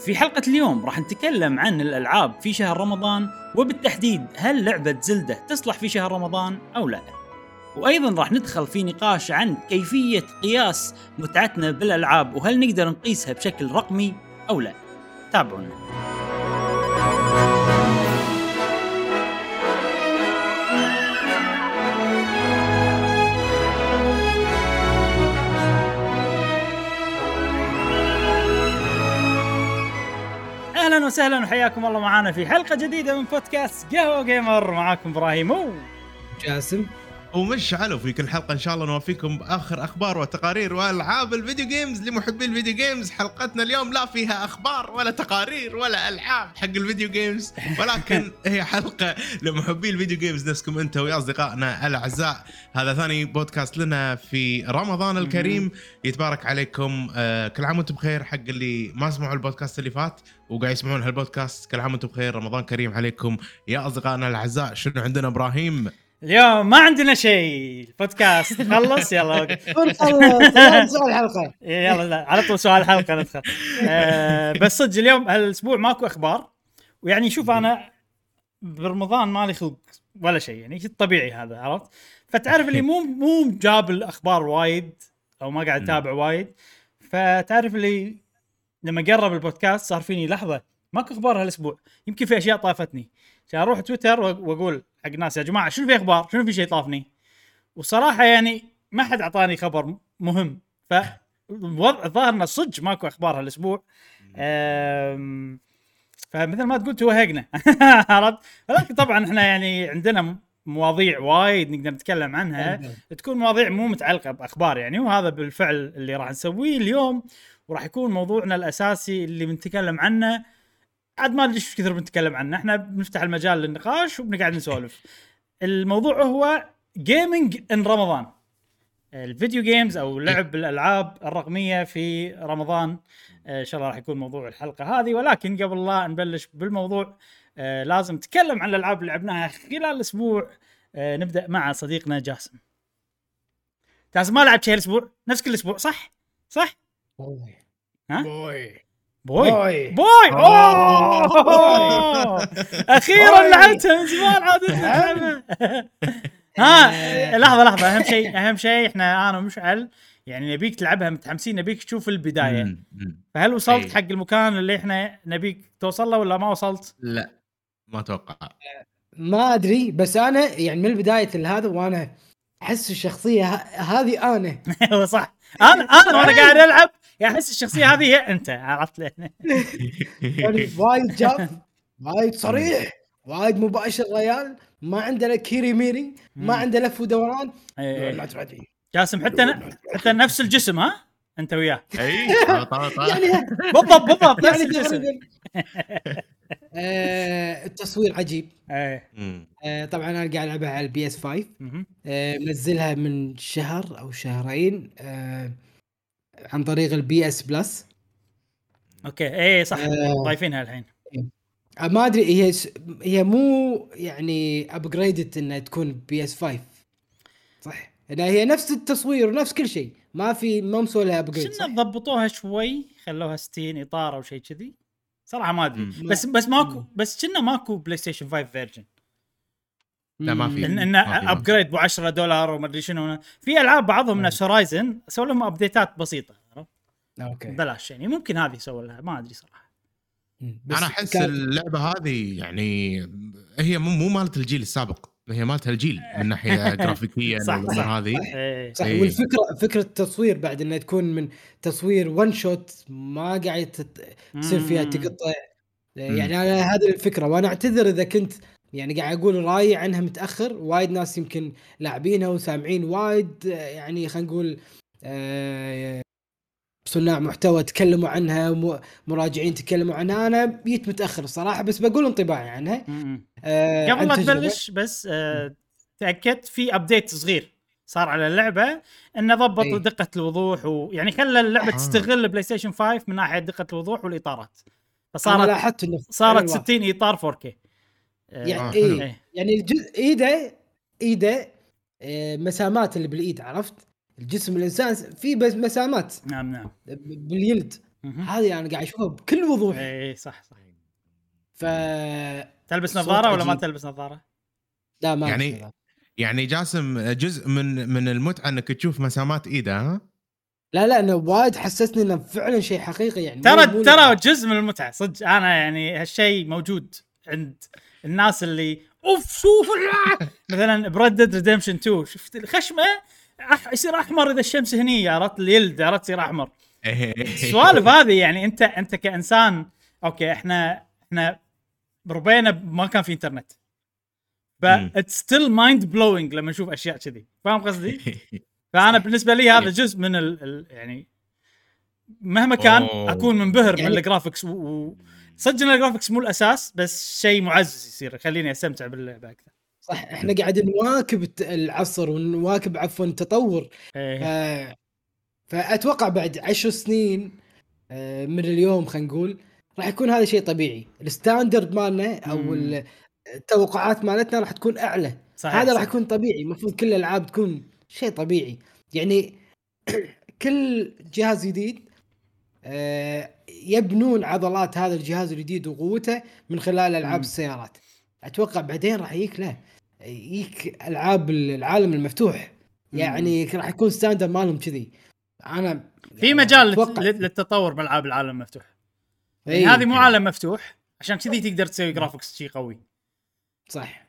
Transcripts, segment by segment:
في حلقة اليوم راح نتكلم عن الألعاب في شهر رمضان وبالتحديد هل لعبة زلدة تصلح في شهر رمضان أو لا. وأيضا راح ندخل في نقاش عن كيفية قياس متعتنا بالألعاب وهل نقدر نقيسها بشكل رقمي أو لا. تابعونا. وسهلا وحياكم الله معنا في حلقة جديدة من بودكاست قهوة جيمر معاكم إبراهيم جاسم. ومشعل في كل حلقة. إن شاء الله نوفيكم بآخر أخبار وتقارير وألعاب ال video games لمحبي ال video games حلقتنا اليوم لا فيها أخبار ولا تقارير ولا ألعاب حق ال video games ولكن هي حلقة لمحبي ال video games نفسكم أنت ويا أصدقائنا الأعزاء. هذا ثاني بودكاست لنا في رمضان الكريم. يتبارك عليكم. آه كل عام وأنتم بخير. حق اللي ما سمعوا البودكاست اللي فات وقاعد يسمعون هالبودكاست كل عام وأنتم بخير. رمضان كريم عليكم يا أصدقائنا الأعزاء. شنو عندنا إبراهيم؟ اليوم ما عندنا شيء. البودكاست خلص يلا سؤال الحلقة. يلا لا على طول سؤال الحلقة ندخل. آه بس صدق اليوم هالأسبوع ماكو أخبار. ويعني شوف أنا برمضان مالي خلق ولا شيء يعني طبيعي هذا عرفت؟ فتعرف اللي مو مو جاب الأخبار وايد أو ما قاعد أتابع وايد. فتعرف اللي لما قرب البودكاست صار فيني لحظة ماكو أخبار هالأسبوع. يمكن في أشياء طافتني. عشان أروح تويتر وأقول حق ناس يا جماعة شنو في أخبار؟ شنو في شيء طافني وصراحة يعني ما حد أعطاني خبر مهم. ف الوضع الظاهر إنه صدق ماكو أخبار هالأسبوع. فمثل ما تقول توهقنا. عرفت؟ ولكن طبعا إحنا يعني عندنا مواضيع وايد نقدر نتكلم عنها. تكون مواضيع مو متعلقة بأخبار يعني وهذا بالفعل اللي راح نسويه اليوم. وراح يكون موضوعنا الأساسي اللي بنتكلم عنه عاد ما ادري إيش كثر بنتكلم عنه. إحنا بنفتح المجال للنقاش وبنقعد نسولف. الموضوع هو gaming in رمضان. ال video games أو لعب الألعاب الرقمية في رمضان. إن شاء الله راح يكون موضوع الحلقة هذه. ولكن قبل لا نبلش بالموضوع لازم نتكلم عن الألعاب اللي لعبناها خلال الأسبوع. نبدأ مع صديقنا جاسم. جاسم ما لعب شيء الأسبوع؟ نفس كل أسبوع صح؟ صح؟ ها؟ بوي بوي بوي. بوي أوه! أخيرا. لعبتها من زمان عادت العبها ها لحظة لحظة أهم شيء أهم شيء إحنا أنا ومشعل يعني نبيك تلعبها متحمسين نبيك تشوف البداية. فهل وصلت أي. حق المكان اللي إحنا نبيك توصل له ولا ما وصلت؟ لا ما أتوقع ما أدري بس أنا يعني من بدايه هذا وأنا أحس الشخصية ه- هذه أنا أيوه صح أنا أنا وأنا قاعد العب يعني احس الشخصية هذه هي انت عرفت ليه؟ يعني وايد جاف وايد صريح وايد مباشر ريال ما عنده لا كيري ميري ما. عنده لف ودوران. لا جاسم حتى ن... حتى نفس الجسم ها؟ انت وياه اي بالضبط بالضبط نفس الجسم. آه، التصوير عجيب. إيه. آه، طبعا أنا قاعد ألعبها على ال PS 5 مهم. آه، منزلها من شهر أو شهرين آه، عن طريق ال PS Plus. أوكي. إيه صح. آه. ضايفينها الحين. آه، ما أدري هي س- هي مو يعني upgraded إنها تكون PS 5 صح. انها هي نفس التصوير ونفس كل شيء. ما في ما مسوي لها upgrade شنو ضبطوها شوي؟ خلوها 60 إطار أو شيء كذي. صراحة ما أدري. بس بس ماكو. بس كنا ماكو بلاي ستيشن 5 version لا، ما في. ان. upgrade ب 10 دولار وما أدري شنو في ألعاب بعضهم نفس هورايزن سووا لهم update ات بسيطة عرفت؟ أوكي ببلاش يعني ممكن هذه سووا لها ما أدري صراحة. بس أنا أحس كان- اللعبة هذه يعني هي مو مو مالت الجيل السابق هي مالت الجيل من ناحية جرافيكيا صح، صح. هذه صح إيه. والفكرة فكرة التصوير بعد إنها تكون من تصوير ون شوت ما قاعد تصير فيها. تقطع يعني أنا هذه الفكرة وأنا أعتذر إذا كنت يعني قاعد أقول رأيي عنها متأخر وايد ناس يمكن لاعبينها وسامعين وايد يعني خلينا نقول آه، صناع محتوى تكلموا عنها مراجعين تكلموا عنها أنا جيت متأخر الصراحه بس بقول انطباعي عنها. آه، قبل لا. تبلش بس آه تأكدت في update صغير صار على اللعبة إنه ضبط أي. دقة الوضوح ويعني خلى اللعبة آه. تستغل بلاي ستيشن 5 من ناحية دقة الوضوح والإطارات فصارت لاحظت انه صارت أيوة. 60 إطار 4K آه، يعني آه،. إيه. يعني الجزء ايده إيده آه، مسامات اللي بالإيد عرفت؟ الجسم الإنسان في بس مسامات نعم نعم. باليلد. هذه أنا قاعد اشوفها بكل وضوح. اي صح صح. ف تلبس نظارة ولا ما. تلبس نظارة؟ لا ما يعني- يعني يعني جاسم جزء من من المتعة إنك تشوف مسامات إيده ها؟ لا لا انه وايد حسسني إنه فعلا شيء حقيقي يعني. ترى مو ترى. جزء من المتعة صدق. أنا يعني هالشيء موجود عند الناس اللي أوف شوف مثلا بردد ريدمشن 2 شفت الخشمة؟ أح يصير أحمر إذا الشمس هني عرفت اليلد عرفت يصير أحمر السوالف هذه يعني أنت أنت كإنسان أوكي إحنا إحنا ربينا ما كان في إنترنت ف. it's still mind blowing لما نشوف أشياء كذي فاهم قصدي؟ فأنا بالنسبة لي هذا إيه. جزء من ال ال يعني مهما كان أوه. أكون منبهر من يعني- ال graphics و- و- صدق إن ال graphics مو الأساس بس شيء معزز يصير يخليني أستمتع باللعبة أكثر صح إحنا قاعدين نواكب العصر ونواكب عفوا التطور إيه. ف... فأتوقع بعد عشر سنين آه، من اليوم خلينا نقول راح يكون هذا شيء طبيعي الستاندرد مالنا أو مم. التوقعات مالتنا راح تكون أعلى صحيح هذا راح. يكون طبيعي المفروض كل الألعاب تكون شيء طبيعي يعني كل جهاز جديد آه، يبنون عضلات هذا الجهاز الجديد وقوته من خلال ألعاب. السيارات أتوقع بعدين راح يجيك لا يجيك ألعاب العالم المفتوح. يعني راح يكون standard مالهم كذي. أنا في مجال أتوقع- لل- للتطور بالعاب العالم المفتوح. يعني إي، هذه مو عالم مفتوح عشان كذي تقدر تسوي graphics شيء قوي. صح.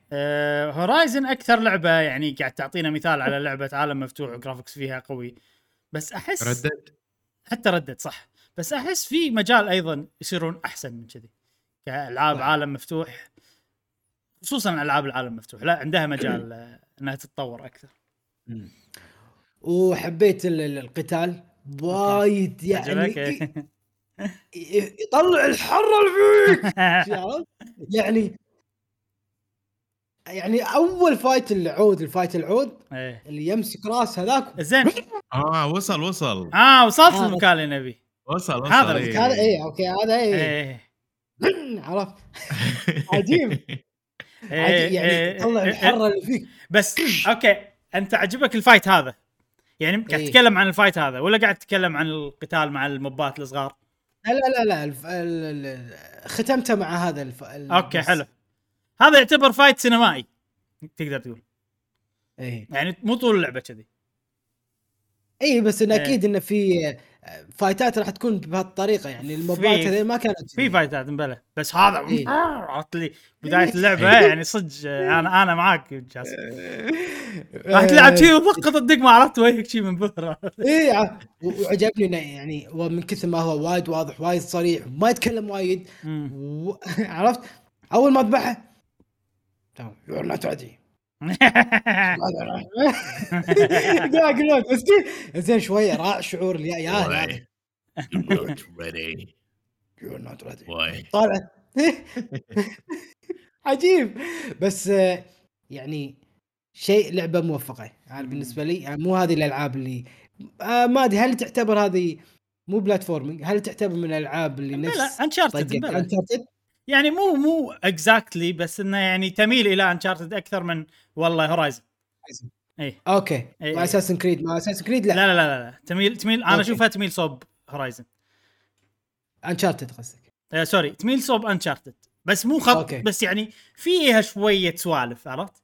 هورايزن أكثر لعبة يعني قاعد تعطينا مثال على لعبة عالم مفتوح و graphics فيها قوي. بس أحس ردد حتى ردت صح. بس أحس في مجال أيضا يصيرون أحسن من كذي. كألعاب. عالم مفتوح. خصوصا ألعاب العالم مفتوح. لا عندها مجال إنها تتطور أكثر. وحبيت ال- ال- القتال وايد يعني يطلع الحره اللي فيك؟ يعني يعني أول fight العود ال fight العود إيه. اللي يمسك راس هذاك. زين. آه وصل وصل. آه وصلت آه، المكان اللي نبي. وصل وصل. هذا إيه. هذا إيه أوكي هذا إيه. إيه. عرفت. عجيب. إيه، عجيب يعني إيه، تطلع إيه، الحرة اللي فيك بس أوكي أنت عجبك ال fight هذا؟ يعني قاعد إيه. تتكلم عن ال fight هذا ولا قاعد تتكلم عن القتال مع ال mob ات الصغار؟ لا لا لا الف... ال... ال... ختمته مع هذا الف... ال... أوكي بس. حلو. هذا يعتبر fight سينمائي تقدر تقول. إيه. يعني مو طول اللعبة كذي. اي بس إيه. أكيد انه في fight ات راح تكون بهالطريقة يعني في- هذه ما كانت في fight ات مبلى. بس هذا إيه. عرفت لي؟ بداية اللعبة يعني صدق أنا أنا معاك جاسم. راح تلعب شيء وضغط الدقمه عرفت وجهك شيء منبهر إيه ع- و- وعجبني إنه يعني هو من كثر ما هو وايد واضح وايد صريح ما يتكلم وايد. و... عرفت؟ أول ما ذبحه تمام you're not ready لك بس كي- زين شوية راع شعور يا هذا Not ready. نوت? طالع. عجيب. بس آه، يعني شيء لعبة موفقة. يعني بالنسبة لي يعني مو هذه الألعاب اللي آه ما أدري هل تعتبر هذه مو بلاتفورمينج هل تعتبر من الألعاب اللي نفس لا انشارتد Uncharted؟ يعني مو مو exactly بس إنه يعني تميل إلى Uncharted أكثر من والله هورايزن إي أوكي. مع اساسن كريد مع اساسن كريد لا لا, لا لا لا تميل تميل أنا okay. أشوفها تميل صوب هورايزن انشارتد قصدك آه sorry تميل صوب Uncharted بس مو خط okay. بس يعني فيها شوية سوالف عرفت؟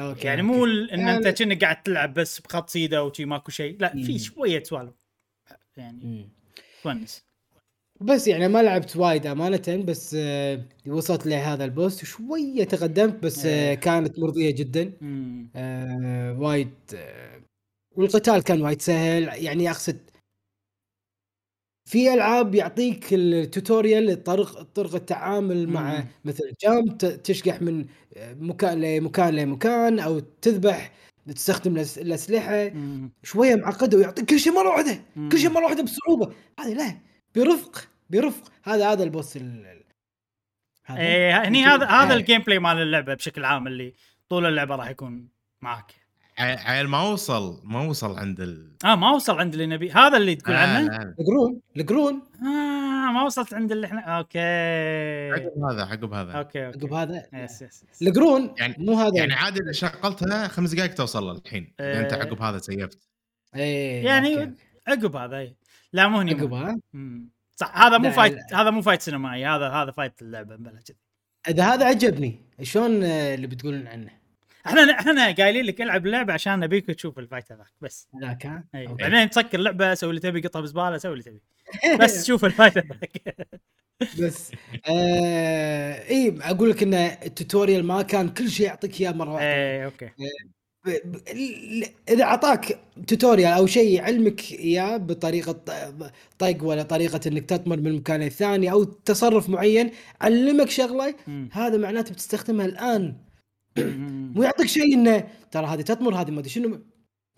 okay يعني okay. مو ال- إن يعني- انت كأنك قاعد تلعب بس بخط سيده وشي ماكو شيء لا في. شوية سوالف يعني. تونس بس يعني ما لعبت وايد أمانة بس آه وصلت لهذا ال boss شوية تقدمت بس آه إيه. كانت مرضية جدا. آه وايد والقتال كان وايد سهل يعني أقصد في ألعاب يعطيك ال tutorial طرق طرق التعامل مع مم. مثل jump ت- تشقح من مكان لمكان لمكان أو تذبح تستخدم الاسلحه. شوية معقدة ويعطيك كل شيء مرة واحدة. كل شيء مرة واحدة بصعوبة هذه لا برفق برفق هذا هذا ال boss ال- ال- هذا. إيه هني هذا هذا آه. ال gameplay مال اللعبة بشكل عام اللي طول اللعبة راح يكون معك ع- عيل ما وصل ما وصل عند ال آه ما وصل عند اللي نبي هذا اللي تقول آه، عنه. القرون القرون آه ما وصلت عند اللي إحنا okay عقب هذا عقب هذا okay عقب هذا yes yes yes. القرون يعني- مو هذا يعني عادي إذا شغلتها خمس دقائق توصل الحين إذا أنت آه. عقب هذا سيفت إيه يعني أوكي. عقب هذا إيه. لا مو هني عقب مو. صح هذا مو fight لا. هذا مو fight سينمائي هذا هذا fight اللعبة بلا كذي إذا هذا عجبني شلون آه، اللي بتقولون عنه؟ إحنا إحنا قايلين لك العب اللعبه عشان نبيك تشوف ال fight هذاك بس ذاك ها؟ okay. بعدين تسكر لعبه سوي اللي تبي قطها بزبالة سوي اللي تبي بس شوف الفايت هذاك بس آه اي أقول لك إن ال tutorial ما كان كل شيء يعطيك إياه مرة واحدة اي okay ال- إذا أعطاك tutorial أو شيء يعلمك إياه بطريقة طق ولا طريقة إنك تطمر من مكان الثاني أو تصرف معين علمك شغلة. هذا معناته بتستخدمها الآن. مو يعطيك شيء إنه ترى هذه تطمر هذه ما أدري شنو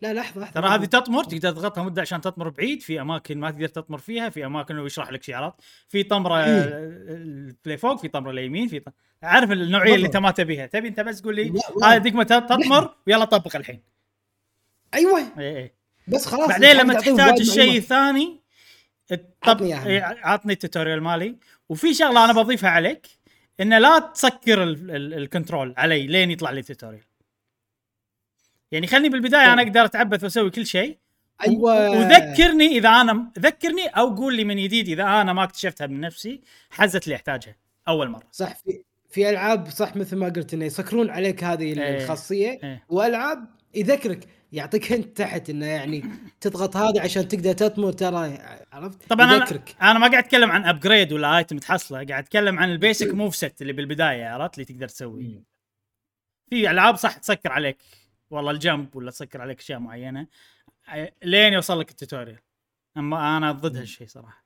لا لحظة لحظة. ترى هذه تطمر تقدر تضغطها مدة عشان تطمر بعيد في أماكن ما تقدر تطمر فيها في أماكن هو يشرح لك شعارات في طمرة إيه. اللي فوق في طمرة اليمين في طم... عارف النوعية اللي أنت. ما تبيها. تبي أنت بس تقول لي. هذه دقمة تطمر ويلا طبق الحين. أيوه. اي اي بس خلاص بعدين لما تحتاج الشيء. الثاني طب عطني ال tutorial مالي. وفي شغلة أنا بضيفها عليك انه لا تسكر ال- ال- ال control علي لين يطلع لي ال tutorial. يعني خلني بالبداية أنا أقدر أتعبث وأسوي كل شيء. أيوه. وذكرني إذا أنا ذكرني أو قول لي من جديد إذا أنا ما اكتشفتها من نفسي حزت لي أحتاجها أول مرة. صح في في ألعاب صح مثل ما قلت انه يسكرون عليك هذه إيه. الخاصية. إيه. وألعاب يذكرك يعطيك hint تحت إنه يعني تضغط هذا عشان تقدر تطمر ترى عرفت؟ طبعا أنا يذكرك. أنا ما قاعد أتكلم عن upgrade ولا item تحصله قاعد أتكلم عن ال basic move set اللي بالبداية عرفت؟ اللي تقدر تسويه. في ألعاب صح تسكر عليك. والله الجنب ولا تسكر عليك أشياء معينة لين يوصل لك التوتوريال أما أنا ضد هالشيء صراحة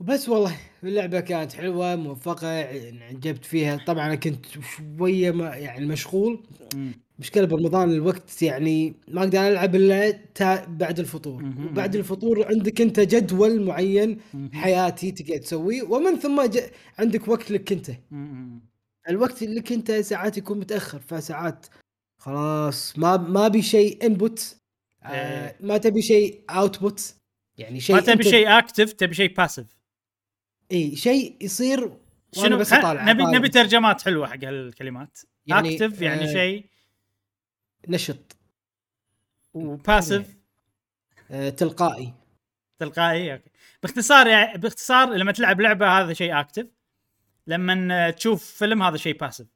وبس والله اللعبة كانت حلوة موفقة عجبت فيها طبعا أنا كنت شوية ما يعني مشغول مم. مشكلة برمضان الوقت يعني ما أقدر ألعب إلا تا- بعد الفطور. وبعد الفطور عندك أنت جدول معين. حياتي تقدر تسويه ومن ثم. عندك وقت لك أنت. الوقت اللي انت ساعات يكون متأخر فساعات خلاص ما ما بي شيء input آه إيه. ما تبي شيء output يعني شيء ما تبي شيء اكتف تبي شيء باسيف إي شيء يصير شنو؟ بس أطالع نبي. نبي ترجمات حلوة حق هالكلمات. يعني، active يعني آه، شيء نشط. و passive آه تلقائي. تلقائي okay. باختصار يعني باختصار لما تلعب لعبة هذا شيء active لما تشوف فيلم هذا شيء باسيف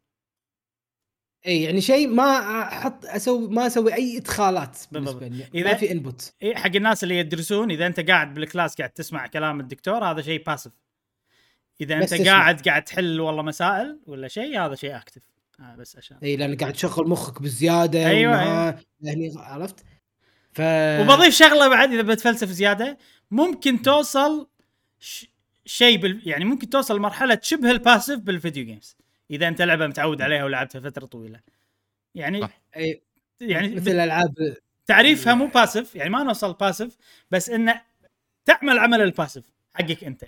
اي يعني شيء ما أحط أسوي ما أسوي أي إدخالات بالنسبة لي. إذا- ما في input إيه حق الناس اللي يدرسون إذا أنت قاعد بال class قاعد تسمع كلام الدكتور هذا شيء passive إذا أنت تسمع. قاعد قاعد تحل والله مسائل ولا شيء هذا شيء active آه بس عشان. اي لأن قاعد تشغل مخك بزيادة أيوة، وما- يعني عرفت؟ ف وبضيف شغلة بعد إذا بتفلسف زيادة ممكن توصل ش... شيء بال... يعني ممكن توصل لمرحلة شبه ال passive بال video games إذا أنت لعبة متعود عليها ولعبتها فترة طويلة. يعني صح. أي يعني مثل الألعاب تعريفها مو passive يعني ما نوصل passive بس إنه تعمل عمل ال passive حقك أنت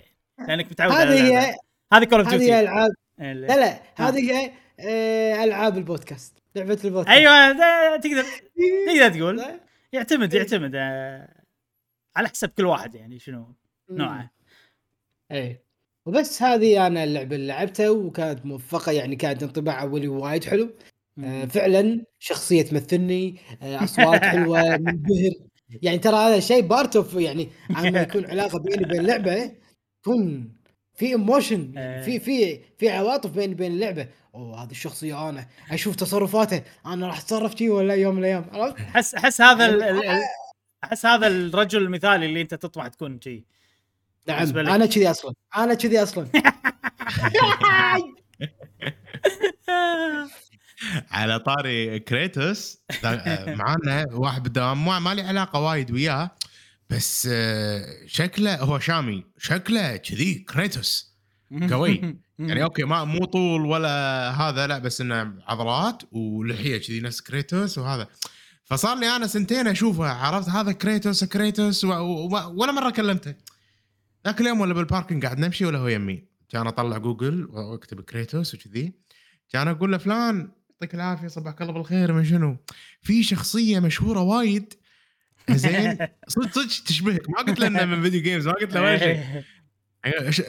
لأنك متعود هذه. هي هذه Call of هذه هي Duty العاب لا لا هذه هي آه، ألعاب البودكاست لعبة البودكاست. أيوه ده تقدر تقدر تقول. يعتمد يعتمد آه، على حسب كل واحد يعني شنو نوعه. اي وبس هذه أنا اللعبة اللي لعبتها وكانت موفقة يعني كانت انطباع أولي وايد حلو. آه، فعلا شخصية تمثلني آه، أصوات حلوة منبهر يعني ترى هذا شيء part of يعني لما يكون علاقة بيني وبين لعبه يكون في emotion. في في في عواطف بيني وبين اللعبة. أوه هذه الشخصية أنا أشوف تصرفاته أنا راح أتصرف شي ولا يوم من الأيام عرفت؟ احس احس هذا ال- احس هذا الرجل المثالي اللي أنت تطمح تكون شيء نعم. أنا كذي أصلا. أنا كذي أصلا. على طاري كريتوس دا- معانا واحد بالدوام ما ما لي علاقة وايد وياه بس آه، شكله هو شامي. شكله كذي كريتوس. قوي. يعني أوكي ما مو طول ولا هذا لا بس إنه عضلات ولحية كذي نفس Kratos وهذا. فصار لي أنا سنتين أشوفه عرفت هذا Kratos Kratos و- و- ولا مرة كلمته. ذاك اليوم ولا بال parking قاعد نمشي ولا هو يمي. كان اطلع جوجل واكتب Kratos وكذي. كان أقول له فلان يعطيك العافية صباحك الله بالخير من شنو؟ في شخصية مشهورة وايد. زين. صدق صدق تشبهك. ما قلت له إنه من video games ما قلت له ولا شيء.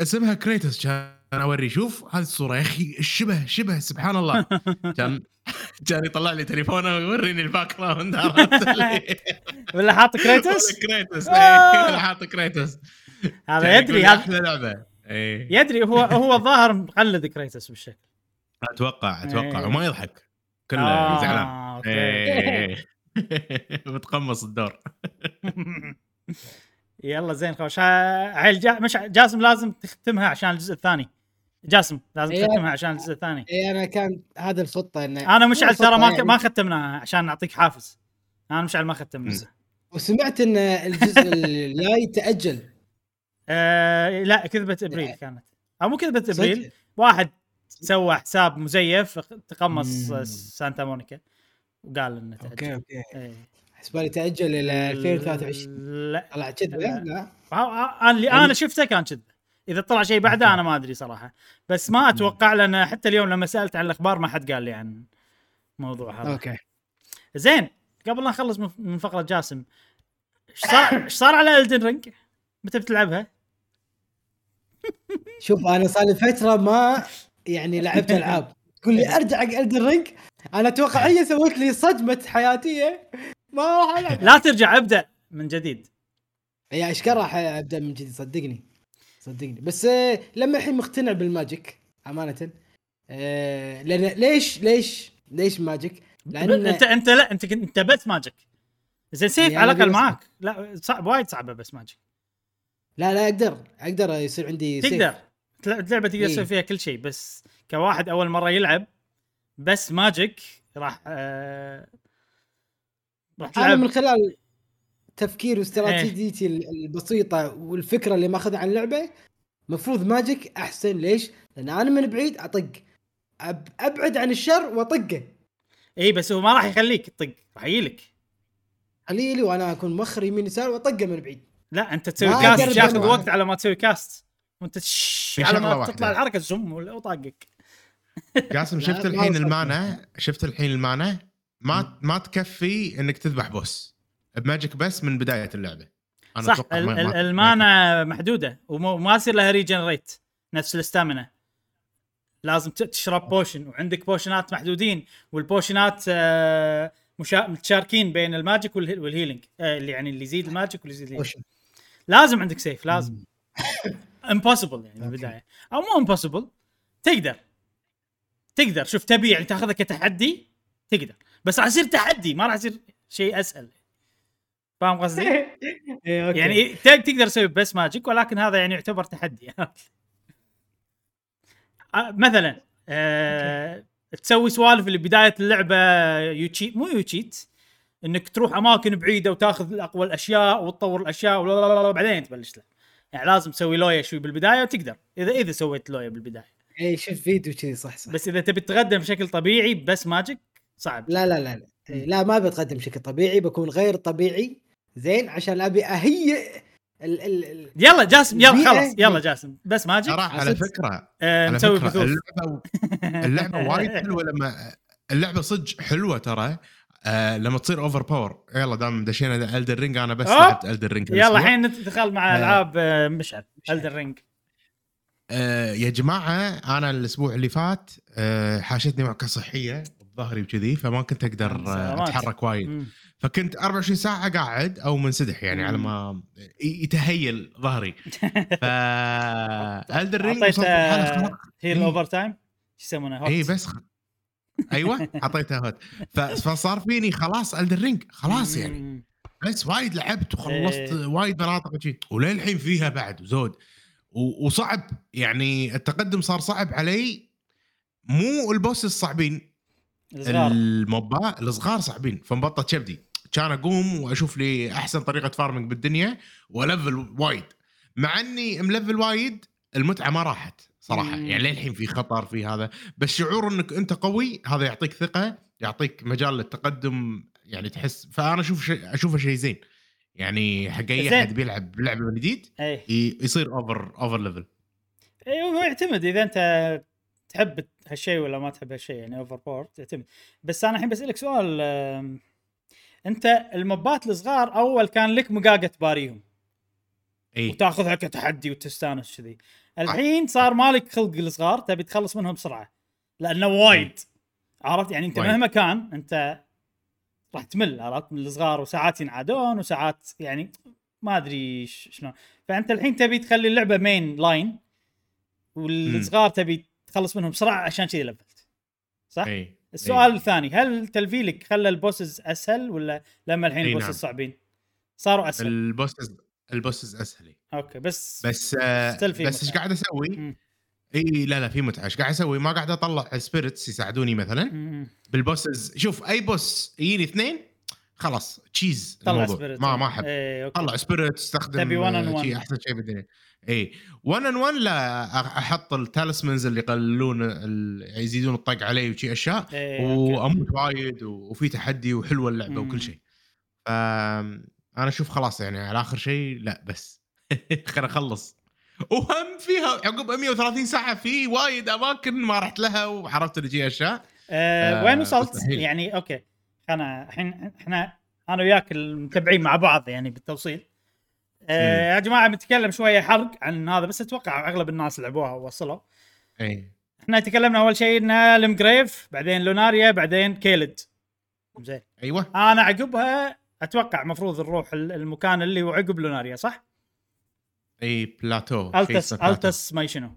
اسمها كريتوس. كان اوري شوف هذه الصورة يا أخي الشبه شبه سبحان الله. كان كان يطلع لي تليفونه ويوريني ال background. ولا حاط كريتوس؟ كريتوس. آه. ولا حاط كريتوس. هذا كان يدري هذا. أحلى لعبة. إيه. يدري هو هو الظاهر مقلد كريتوس بالشكل. أتوقع أتوقع. إيه. وما يضحك. كله آه، زعلان. متقمص الدور. يلا زين خوش. ها- عيل جا... مش جاسم لازم تختمها عشان الجزء الثاني. جاسم لازم إيه. تختمها عشان الجزء الثاني. اي أنا كان هذا الخطة إنه أنا مشعل ترى ما. يعني. ما ختمناها عشان نعطيك حافز. أنا مشعل ما ختمنا وسمعت إن الجزء الجاي تأجل. آه لا كذبه إبريل. كانت أو مو كذبه إبريل؟ واحد سوى حساب مزيف تقمص مم. سانتا مونيكا وقال إنه okay تأجل. okay إيه. حسبالي تأجل إلى 2023 لا طلع كذبة لا. أنا اللي أنا شفته كان كذب إذا طلع شيء بعده أنا ما أدري صراحة بس ما أتوقع لأن حتى اليوم لما سألت عن الأخبار ما حد قال لي عن الموضوع هذا okay زين قبل لا نخلص من- من فقرة جاسم إيش صار إيش صار على Elden Ring؟ متى بتلعبها؟ شوف أنا صار لي فترة ما يعني لعبت ألعاب. تقول لي أرجع حق Elden Ring أنا أتوقع هي سوت لي صدمة حياتية. ما راح ألعب. لا ترجع أبدأ من جديد. يا أشكال راح أبدأ من جديد؟ صدقني. صدقني. بس آه، لما الحين مقتنع بال magic أمانة. آه، لأن ليش ليش ليش magic؟ لأن أنت أنت لا أنت كنت انت بس magic. زين سيف يعني على الأقل معاك. لا صعب وايد صعبة بس magic. لا لا أقدر أقدر يصير عندي. تقدر. اللعبه تقدر إيه. تسوي فيها كل شيء بس كواحد أول مرة يلعب بس magic راح آه راح أنا من خلال تفكير واستراتيجيتي البسيطة والفكرة اللي ماخذها عن اللعبة. مفروض magic أحسن. ليش؟ لأن أنا من بعيد أطق. أب... أبعد عن الشر وأطقه. اي بس هو ما راح يخليك تطق راح يجيلك. خليلي وأنا أكون مخر يمين يسار وأطقه من بعيد. لا أنت تسوي cast ياخذ. وقت على ما تسوي cast وأنت تش على ما واحدة. تطلع الحركه زم وطاقك. جاسم شفت الحين. ال mana شفت الحين ال mana ما ما تكفي إنك تذبح boss. ب magic بس من بداية اللعبة. أنا صح ال mana محدودة وما يصير لها regenerate نفس ال stamina لازم تشرب potion وعندك بوشنات محدودين والبوشنات آه، مشا... متشاركين بين ال magic وال hea- وال healing آه، اللي يعني اللي يزيد ال magic واللي يزيد ال healing. لازم عندك سيف لازم. impossible يعني. بالبدايه أو مو impossible تقدر. تقدر. شوف تبي يعني تاخذها كتحدي؟ تقدر. بس راح يصير تحدي ما راح يصير شيء أسهل. فاهم قصدي؟ إيه،. يعني تقدر تسوي بس magic ولكن هذا يعني يعتبر تحدي. آه، مثلا آه تسوي سوالف اللي بدايه اللعبه يوتشيت مو يوتشيت إنك تروح أماكن بعيدة وتاخذ اقوى الأشياء وتطور الأشياء ولا لا لا لا بعدين تبلش تلعب يعني لازم تسوي لويا شوي بالبداية وتقدر. اذا إذا سويت لويا بالبداية. إي شوف فيديو كذي صح صح. بس إذا تبي تتقدم بشكل طبيعي بس ماجيك صعب. لا لا لا لا, لا ما بتقدم بشكل طبيعي بكون غير طبيعي. زين عشان أبي أهيئ ال ال ال يلا جاسم يلا خلاص يلا جاسم. بس magic ترى على. فكرة آه على نسوي فكرة بثوث. اللعبة اللعبة وايد حلوة لما اللعبة صدق حلوة ترى. آه لما تصير overpower يلا دام دشينا Elden Ring أنا بس. لعبت Elden Ring يلا الحين ندخل مع آه. ألعاب آه، مشعل. Elden Ring آه يا جماعة أنا الأسبوع اللي فات آه حاشتني وعكة صحية بظهري وكذي فما كنت أقدر آه. أتحرك وايد. فكنت 24 ساعة قاعد أو منسدح يعني. على ما يتهيل ظهري ف Elden Ring اعطيته وصلت مرحلة خلاص. heal إيه. over time شو يسمونه HoT اي بس. أيوه اعطيته HoT. فصار فيني خلاص Elden Ring خلاص يعني. بس وايد لعبت وخلصت إيه. وايد مناطق وللحين فيها بعد زود. وصعب يعني التقدم صار صعب علي مو ال boss الصعبين الصغار الموبات الصغار صعبين فمبطط چبدي كان أقوم وأشوف لي أحسن طريقة farming بالدنيا و level وايد مع إني ملفل وايد المتعة ما راحت صراحة. مم. يعني للحين في خطر في هذا. بس شعور إنك أنت قوي هذا يعطيك ثقة يعطيك مجال للتقدم يعني تحس. فأنا أشوف شيء أشوفه شيء زين. يعني حق أي. أحد بيلعب لعبه من جديد ي- يصير over over level اي هو يعتمد. إذا أنت تحب هالشيء ولا ما تحب هالشيء يعني overpowered يعتمد. بس أنا الحين بسألك سؤال أنت الموبات الصغار أول كان لك مقاقة تباريهم؟ اي وتأخذها كتحدي وتستانس كذي. الحين صار مالك خلق الصغار تبي تخلص منهم بسرعة. لأنه وايد. عرفت؟ يعني أنت. مهما كان أنت راح تمل عرفت؟ من الصغار وساعات ينعادون وساعات يعني ما أدري شلون. فأنت الحين تبي تخلي اللعبة main line والصغار تبي تخلص منهم بسرعة عشان كذي لفلت صح؟ إي السؤال الثاني هل تلفيلك خلى ال bosses أسهل ولا لما الحين ال bosses نعم. صعبين؟ صاروا أسهل. البوسز البوسز أسهل أوكي بس بس آه بس إيش. قاعد أسوي؟ مم. إي لا لا في متعة إيش قاعد أسوي؟ ما قاعد أطلع spirits يساعدوني مثلا مم. بال bosses شوف أي boss يجيني اثنين خلاص cheese طلع الموضوع spirit ما ما أحب إيه طلع spirit أستخدم تبي one on آه، one. شي أحسن شيء بالدنيا إي 1 on 1 لا أحط ال talismans اللي يقللون ال- يزيدون الطق علي وشي أشياء okay. وأموت وايد وفي تحدي وحلوة اللعبة مم. وكل شيء أنا أشوف خلاص يعني على آخر شيء لا بس. خلينا نخلص وهم فيها عقب 130 ساعة في وايد أماكن ما رحت لها وعرفت اللي جي أشياء. آه آه، وين وصلت؟ مستحيل. يعني okay. أنا الحين إحنا أنا وياك المتابعين مع بعض يعني بالتوصيل. آه يا جماعة بنتكلم شوية حرق عن هذا بس أتوقع أغلب الناس لعبوها ووصلوا. إي. إحنا تكلمنا أول شيء Limgrave بعدين Liurnia بعدين Caelid. زين. أيوه. أنا عقبها أتوقع مفروض نروح ال- المكان اللي هو عقب Liurnia صح؟ إي plateau. Altus. Altus ما شنو.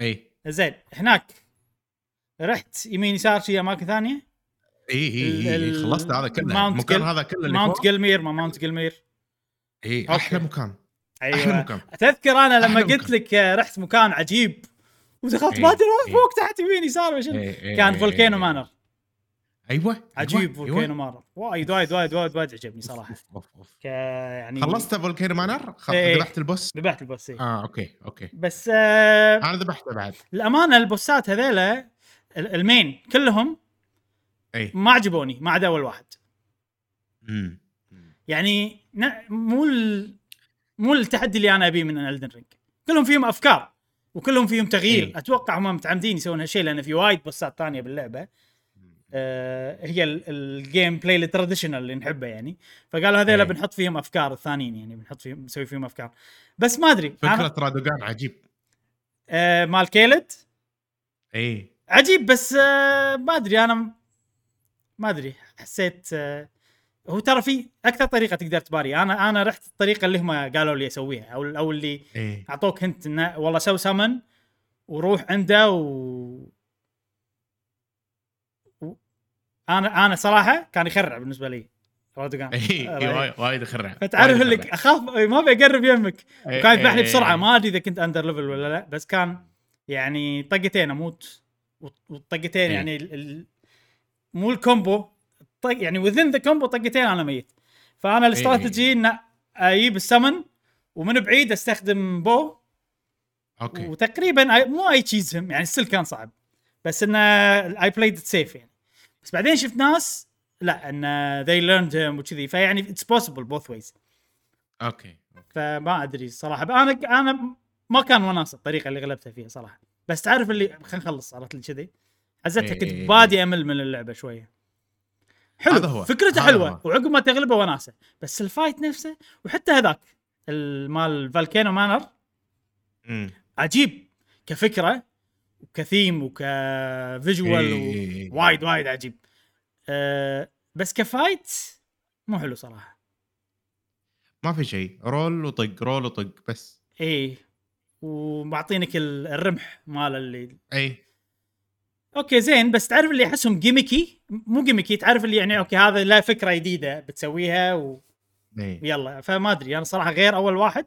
إي. زين هناك. رحت يمين يسار شي أماكن ثانية؟ إي إي إي خلصت هذا كله. المكان هذا كله اللي Mount Gelmir ما Mount Gelmir. إي. أحلى مكان. أيوه. أحلى مكان. تذكر أنا لما قلت مكان. لك رحت مكان عجيب. ودخلت ما أدري. فوق تحت يمين يسار كان فولكينو. مانر. أيوه أيوة، عجيب أيوة. Volcano Manor وايد وايد وايد وايد وايد عجبني صراحة. أوف، أوف،. ك يعني خلصت Volcano Manor خ- إيه. ذبحت ال boss؟ ذبحت ال boss إيه. آه okay okay. بس آه أنا ذبحته بعد. الأمانة البوسات هذيلا ال- المين كلهم اي ما عجبوني ما عدا أول واحد. امم يعني مو ال... مو التحدي اللي أنا أبيه من Elden Ring كلهم فيهم أفكار وكلهم فيهم تغيير. إيه. أتوقع هم متعمدين يسوون هالشيء لأن في وايد بوسات ثانية باللعبة. هي ال- ال gameplay ال traditional اللي نحبه يعني. فقالوا هذيلا إيه. بنحط فيهم أفكار الثانيين يعني بنحط فيهم نسوي فيهم أفكار. بس ما أدري فكرة أنا Radahn عجيب. آه مال Caelid اي عجيب بس آه ما أدري أنا ما أدري حسيت آه هو ترى في أكثر طريقة تقدر تباري أنا أنا رحت الطريقة اللي هم قالوا لي أسويها أو أو اللي اي أعطوك hint إنه والله سوي سمن وروح عنده. و... أنا أنا صراحة كان يخرع بالنسبة لي Radahn إي. وايد- يخرع. فتعرف اللي. اخاف ما أبي أقرب يمك. وكان يذبحني بسرعة. ما أدري إذا كنت under level ولا لا بس كان يعني طقتين أموت والطقتين. يعني ال... ال... مو ال combo طق يعني within the combo طقتين أنا ميت. فأنا الاستراتيجي إن أجيب السمن ومن بعيد أستخدم bow okay. وتقريبا مو أي تشيزهم يعني still كان صعب. بس انه I played safe يعني. بس بعدين شفت ناس لا إن they learned him وكذي. فيعني it's possible both ways okay. فما أدري صراحة. أنا أنا ما كان وناسه الطريقة اللي غلبتها فيها صراحة. بس تعرف اللي خلينا نخلص صارت لي كذي. إيه كنت إيه. بادي أمل من اللعبة شوية. حلو. هذا هو. فكرته حلوة. هو. وعقب ما تغلبه وناسه بس ال fight نفسه وحتى هذاك مال Volcano Manor امم عجيب. كفكرة وك theme وك visual إيه. وايد وايد عجيب. أه بس ك fight مو حلو صراحة. ما في شيء. roll وطق roll وطق بس. إيه. ومعطينك ال- الرمح مال اللي اي okay زين بس تعرف اللي احسهم gimmicky مو gimmicky تعرف اللي يعني okay هذا لا فكرة جديدة بتسويها و... اي ويلا فما أدري. أنا صراحة غير أول واحد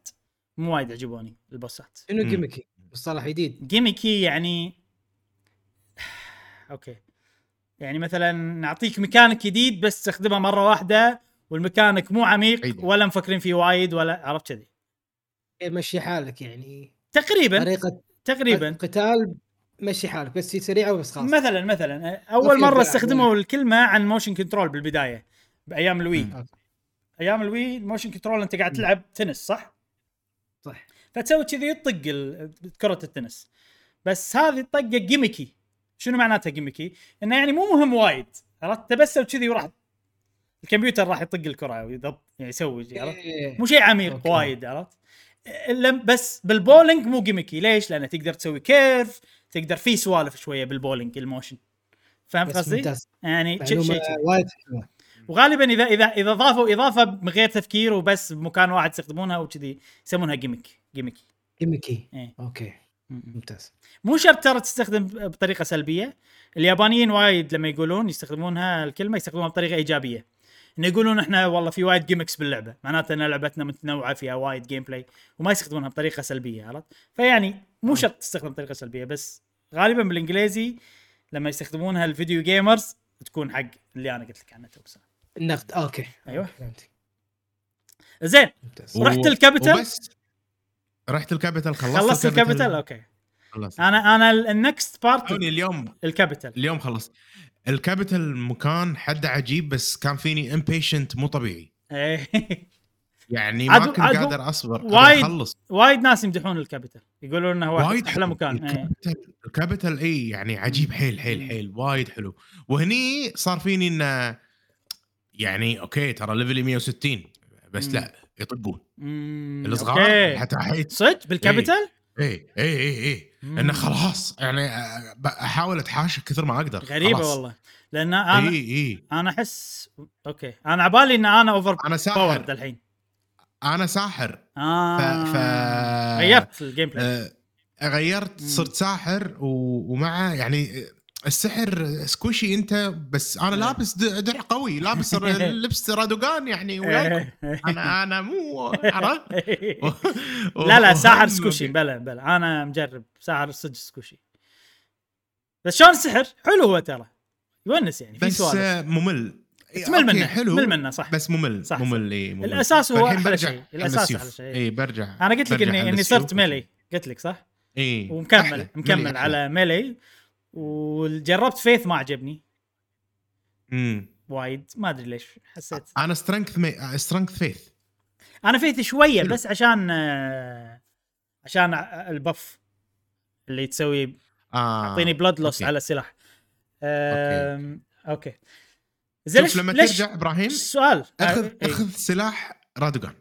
مو وايد عجبوني البوسات. شنو مم. gimmicky مصطلح جديد. gimmicky يعني okay. يعني مثلا نعطيك ميكانيك جديد بس تستخدمها مرة واحدة والميكانيك مو عميق عيدة. ولا مفكرين فيه وايد ولا عرفت كذي؟ إيه، مشي حالك يعني. تقريبا. طريقة تقريبا. قتال مشي حالك بس هي سريعه وبس خلاص. مثلا مثلا. أول مرة. استخدموا الكلمة عن motion control بالبداية بأيام ال Wii. أيام ال Wii ال motion control أنت قاعد تلعب تنس صح؟ صح. فتسوي كذي ال- كرة التنس. بس هذه الطقه gimmicky شنو معناتها gimmicky؟ إنه يعني مو مهم وايد عرفت؟ تبسل كذي وراح الكمبيوتر راح يطق الكرة ويضب يعني يسوي عرفت؟ إيه. مو شيء عميق okay. وايد عرفت؟ بس بالبولينج مو gimmicky ليش؟ لأنه تقدر تسوي curve تقدر في سوالف شوية بال bowling ال motion. فهمت بس قصدي؟ يعني شيء شيء وايد حلوة. وغالبا اذا اذا إذا ضافوا إضافة من غير تفكير وبس بمكان واحد يستخدمونها وكذي يسمونها gimmick gimmicky gimmicky إيه. okay. ممتاز. مو شرط ترى تستخدم بطريقة سلبية. اليابانيين وايد لما يقولون يستخدمونها الكلمة يستخدمونها بطريقة إيجابية. إنه يقولون إحنا والله في وايد gimmicks باللعبة. معناته إن لعبتنا متنوعة فيها وايد gameplay وما يستخدمونها بطريقة سلبية عرفت؟ فيعني مو شرط تستخدم بطريقة سلبية بس غالبا بالإنجليزي لما يستخدمونها ال video gamers تكون حق اللي أنا قلت لك عنه to النقد okay. أيوة. فهمت زين. رحت ال capital؟ رحت ال capital خلصت خلصت ال capital. okay. خلصت. أنا أنا ال next part اليوم. ال capital. اليوم خلصت. ال capital مكان حد عجيب بس كان فيني impatient مو طبيعي. إيه. يعني ما كنت قادر أصبر وايد- أخلص. وايد ناس يمدحون ال capital. يقولون إنه وايد أحلى. مكان. إيه. الكابيتال الكابيتال اي يعني عجيب. حيل حيل. حيل. وايد حلو. وهني صار فيني إنه يعني okay ترى level ي 160 بس مم. لا يطقون الصغار. حتى حيت صدق؟ بال capital؟ اي اي اي اي مم. انه خلاص يعني ب- أحاول أتحاشى كثر ما أقدر. غريبة خلاص. والله. لأن أنا اي اي أنا أحس okay. أنا عبالي إن أنا over أنا ساحر. الحين. أنا ساحر. آه. ف... ف... غيرت ال gameplay آه، غيرت. صرت ساحر و... ومع يعني السحر سكوشي انت بس أنا إيه. لابس درع قوي لابس لبس رادوغان يعني أنا أنا مو عرفت؟ لا لا ساحر سكوشي بلا بلا. أنا مجرب ساحر صدق سكوشي. بس شلون السحر حلو هو ترى. يونس يعني في بس سوالف. آه، ممل. إيه، تمل منه حلو تمل منه صح. بس ممل صح،. ممل اي ممل. الأساس هو برجع شيء، السيوف. أحلى شيء. اي برجع. أنا قلت لك اني إني صرت melee قلت لك صح؟ اي ومكمل. مكمل. على melee وجربت faith ما عجبني امم وايد ما أدري ليش حسيت أنا strength مي... strength faith أنا faith شوية حلو. بس عشان آه، عشان ال buff اللي تسوي اعطيني blood loss okay. على السلاح okay. okay زين شوف ليش لما ليش ترجع إبراهيم السؤال اخذ آه، إيه. أخذ سلاح رادوغان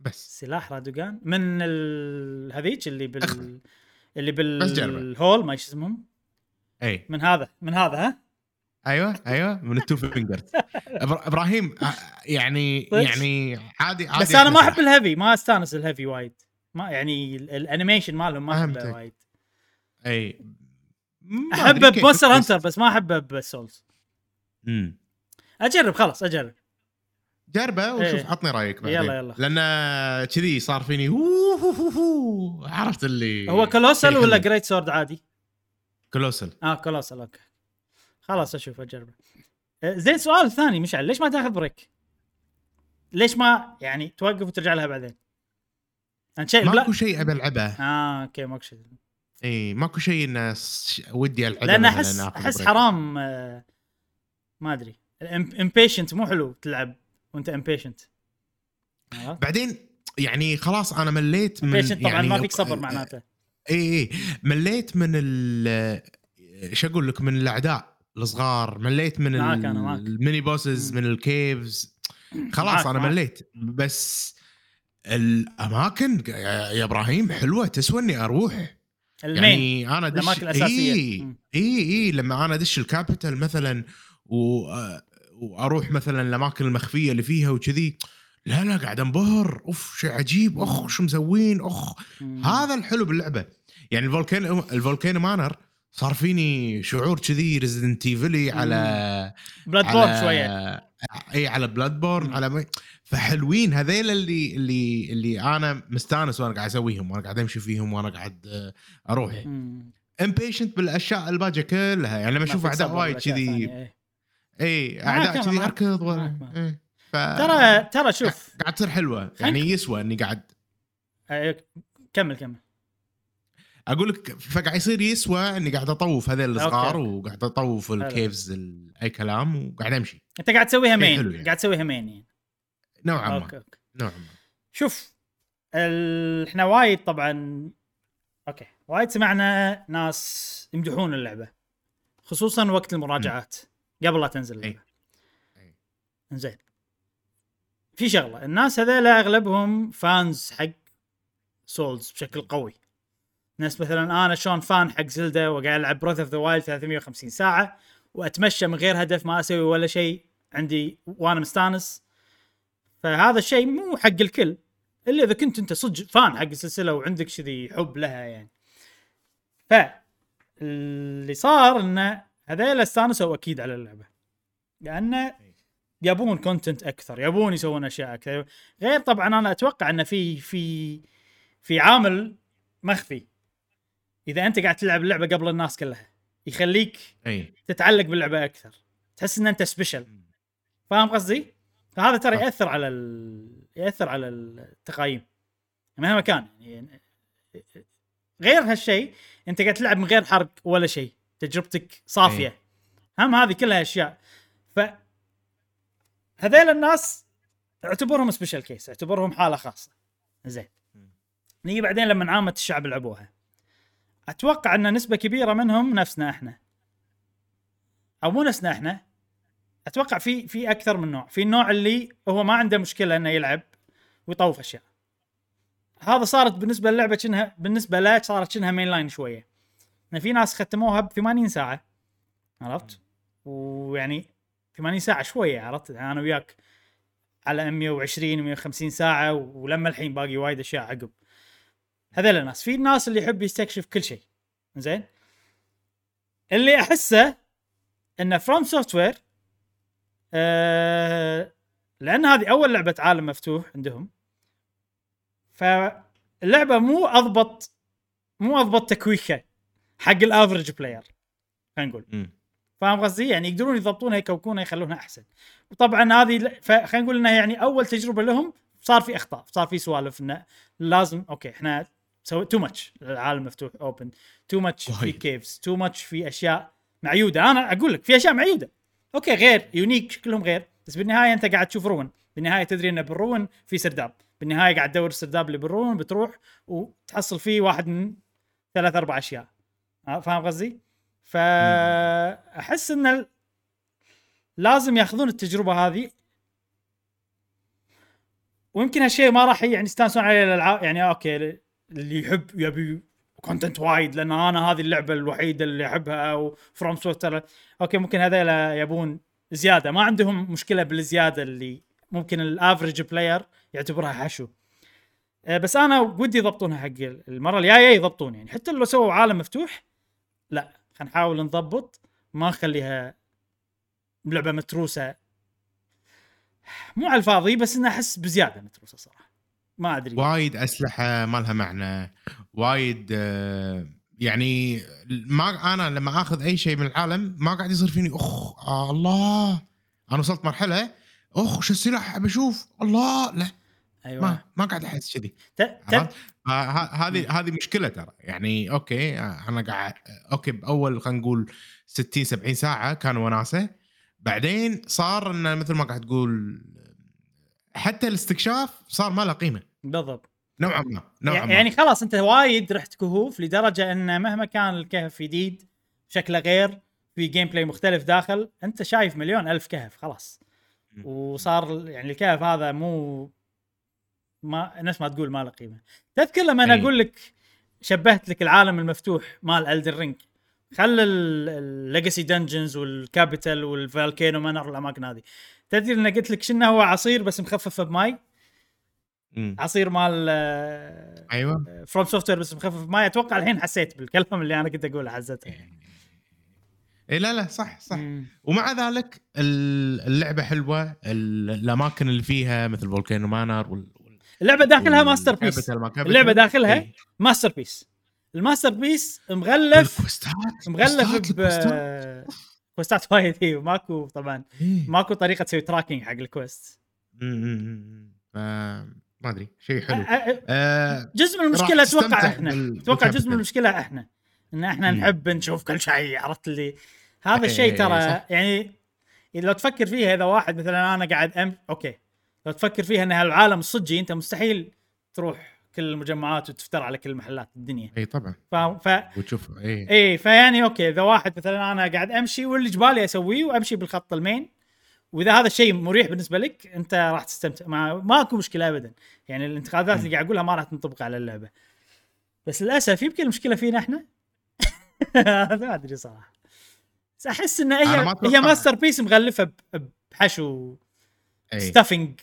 بس سلاح رادوغان من ال... هذيك اللي بال أخذ. اللي. بالهول ما إيش اسمهم إي من هذا من هذا ها أيوه أيوه من ال two fingers إبراهيم آه، يعني صدق؟ يعني عادي عادي بس أنا ما أحب. ال heavy ما أستانس ال heavy وايد ما يعني ال- ال animation مالهم ما أحبه. وايد إي أحبه ب Monster Hunter بس ما أحبه ب Souls مم. أجرب خلاص أجرب جربه وشوف إيه. عطني رأيك بعدين يلا، يلا. لأن كذي صار فيني. عرفت اللي هو colossal شيء ولا. great sword عادي؟ colossal آه colossal okay. خلاص أشوف أجربه. آه، زين سؤال ثاني مشعل. ليش ما تاخذ break؟ ليش ما يعني توقف وترجع لها بعدين؟ انت شيء ماكو. شيء أبي ألعبه. آه okay ماكو شيء. إي ماكو شيء انه ودي ألعبه لأن احس أحس. حرام آه، ما أدري. impatient مو حلو تلعب وأنت impatient بعدين يعني خلاص أنا مليت من impatient طبعا يعني ما فيك صبر معناته. اي اي مليت من ال إيش أقول لك من الأعداء الصغار مليت من معاك أنا معاك. ال mini bosses. من ال caves خلاص معاك أنا معاك. مليت بس الأماكن يا إبراهيم حلوة تسوى إني أروح ال main يعني أنا دش الأماكن الأساسية. اي. اي اي لما أنا أدش ال capital مثلا و... آه، وأروح مثلا الأماكن المخفية اللي فيها وكذي لا لا قاعد انبهر أوف شيء عجيب أخ شو مسوين أخ. هذا الحلو باللعبة يعني ال Volcano ال Volcano Manor صار فيني شعور كذي Resident Evil ي على Bloodborne شوية إي على Bloodborne. على مي... فحلوين هذيل اللي اللي اللي أنا مستانس وأنا قاعد أسويهم وأنا قاعد أمشي فيهم وأنا قاعد آه، أروح. impatient بالأشياء الباقيه كلها يعني لما ما أشوف أعداء وايد كذي. إي أعداء كذي. أركض و... إيه. ف... ترى ترى شوف. قاعد تصير حلوة. يعني يسوى إني قاعد آه، كمل كمل. أقول لك فقاعد يصير يسوى إني قاعد أطوف هذيل الصغار okay. وقاعد أطوف. ال caves ال- أي كلام وقاعد أمشي. أنت قاعد تسويها main؟ حلو يعني. قاعد تسويها main يعني؟ نوعا ما. okay okay. نوعا ما. شوف ال... إحنا وايد طبعا okay. وايد سمعنا ناس يمدحون اللعبة. خصوصا وقت المراجعات. قبل لا تنزل اللعبة. أي. في شغلة. الناس هذيلا أغلبهم fans حق Souls بشكل قوي. ناس مثلا أنا شلون fan حق Zelda وقاعد ألعب ب Breath of the Wild 350 ساعة وأتمشى من غير هدف ما أسوي ولا شيء عندي وأنا مستانس. فهذا الشيء مو حق الكل. إلا إذا كنت أنت صدق فان حق السلسلة وعندك كذي حب لها يعني. ف اللي صار إنه هذيل استانسوا أكيد على اللعبة. لأن يبون كونتنت أكثر يبون يسوون أشياء أكثر. غير طبعا أنا أتوقع انه في في في عامل مخفي. إذا أنت قاعد تلعب اللعبة قبل الناس كلها يخليك أي. تتعلق باللعبة أكثر. تحس إن أنت special فاهم قصدي؟ فهذا ترى. يأثر على ال... يأثر على التقايم. مهما كان يعني غير هالشيء أنت قاعد تلعب من غير حرق ولا شيء. تجربتك صافية. إيه. هم هذه كلها أشياء. هذيل الناس اعتبرهم special case اعتبرهم حالة خاصة. زين. نيجي بعدين لما عامه الشعب لعبوها أتوقع ان نسبة كبيرة منهم نفسنا إحنا. أو مو نفسنا إحنا. أتوقع في في أكثر من نوع. في النوع اللي هو ما عنده مشكلة إنه يلعب ويطوف أشياء. هذا صارت بالنسبة للعبة كأنها بالنسبة له صارت كأنها مين لاين شوية. يعني في ناس ختموها ب 80 ساعة. عرفت؟ ويعني 80 ساعة شوية عرفت؟ يعني أنا وياك على 120 150 ساعة ولما الحين باقي وايد أشياء عقب. هذول الناس في الناس اللي يحب يستكشف كل شيء. زين؟ اللي أحسه إن FromSoftware لأن هذه أول لعبة عالم مفتوح عندهم فاللعبة مو أضبط مو أضبط تكويكة حق ال average player خلينا نقول. فاهم قصدي؟ يعني يقدرون يضبطونها يكوكونها يخلونها أحسن. وطبعا هذه خلينا نقول إنها يعني أول تجربة لهم صار في أخطاء، صار في سوالف إنه لازم okay إحنا سوي too much العالم مفتوح open، too much في. caves، too much في أشياء معيودة، أنا أقول لك في أشياء معيودة. Okay غير unique شكلهم غير، بس بالنهاية أنت قاعد تشوف ruin، بالنهاية تدري إنه بال ruin في سرداب، بالنهاية قاعد تدور السرداب اللي بال ruin بتروح وتحصل فيه واحد من ثلاث أربع أشياء. ها، فاهم قصدي؟ فأحس إن لازم ياخذون التجربة هذه. ويمكن هالشيء ما راح يعني يستانسون عليه الالعاب يعني okay اللي يحب يبي content وايد لأن أنا هذه اللعبة الوحيدة اللي أحبها أو FromSoftware okay ممكن هذول يبون زيادة. ما عندهم مشكلة بالزيادة اللي ممكن ال average player يعتبرها حشو. آه، بس أنا ودي يضبطونها حق المرة الجاية يضبطون. يعني حتى لو سووا عالم مفتوح لا. خلينا نحاول نضبط. ما نخليها لعبة متروسة. مو على الفاضي بس انها أحس بزيادة متروسة صراحة. ما أدري. وايد أسلحة ما لها معنى. وايد آه، يعني ما أنا لما آخذ أي شيء من العالم ما قاعد يصير فيني أخ آه الله. أنا وصلت مرحلة أخ شو السلاح؟ بشوف الله. لا. أيوه. ما ما قاعد أحس كذي. هذه هذه مشكلة ترى. يعني okay أنا قاعد okay بأول خلينا نقول 60 70 ساعة كان وناسة. بعدين صار انه مثل ما قاعد تقول حتى الاستكشاف صار ما له قيمة. بالضبط. نوعا ما نوعا ما. يعني خلاص أنت وايد رحت كهوف لدرجة إن مهما كان الكهف جديد شكله غير في gameplay مختلف داخل أنت شايف مليون ألف كهف خلاص. وصار يعني الكهف هذا مو ما نفس ما تقول ما له قيمة. تذكر لما أنا. أقول لك شبهت لك العالم المفتوح مال Elden Ring خل ال legacy dungeons وال capital وال Volcano Manor والاماكن هذه. تدري إن قلت لك شنو هو عصير بس مخفف بماي. عصير مال آه، أيوه. FromSoftware بس مخفف بماي. أتوقع الحين حسيت بالكلام اللي أنا كنت أقوله حزتها اي لا لا صح صح. مم. ومع ذلك ال- اللعبة حلوة ال- الأماكن اللي فيها مثل Volcano Manor اللعبة داخلها masterpiece. اللعبة داخلها إي. masterpiece ال masterpiece مغلف مغلف ب. quest ات وايد هي ماكو طبعا إيه. ماكو طريقة تسوي tracking حق مم. ف- ما أدري شيء حلو آه جزء من المشكلة أتوقع إحنا أتوقع جزء. من المشكلة إحنا إن إحنا مم. نحب نشوف كل شيء عرفت اللي هذا إيه، الشيء ترى. يعني لو تفكر فيها إذا واحد مثلا أنا قاعد أم okay لو تفكر فيها ان هالعالم الصجي أنت مستحيل تروح كل المجمعات وتفتر على كل محلات الدنيا. إي طبعا. ف... ف... وتشوف إي. إيه فيعني okay إذا واحد مثلا أنا قاعد أمشي واللي جبالي أسويه وأمشي بالخط ال main وإذا هذا الشيء مريح بالنسبة لك أنت راح تستمتع. ما ماكو مشكلة ابدا. يعني الانتقادات اللي قاعد أقولها ما راح تنطبق على اللعبة. بس للأسف يمكن المشكلة فينا إحنا. ما أدري صراحة. بس أحس إن هي. هي masterpiece مغلفة ب- بحشو. stuffing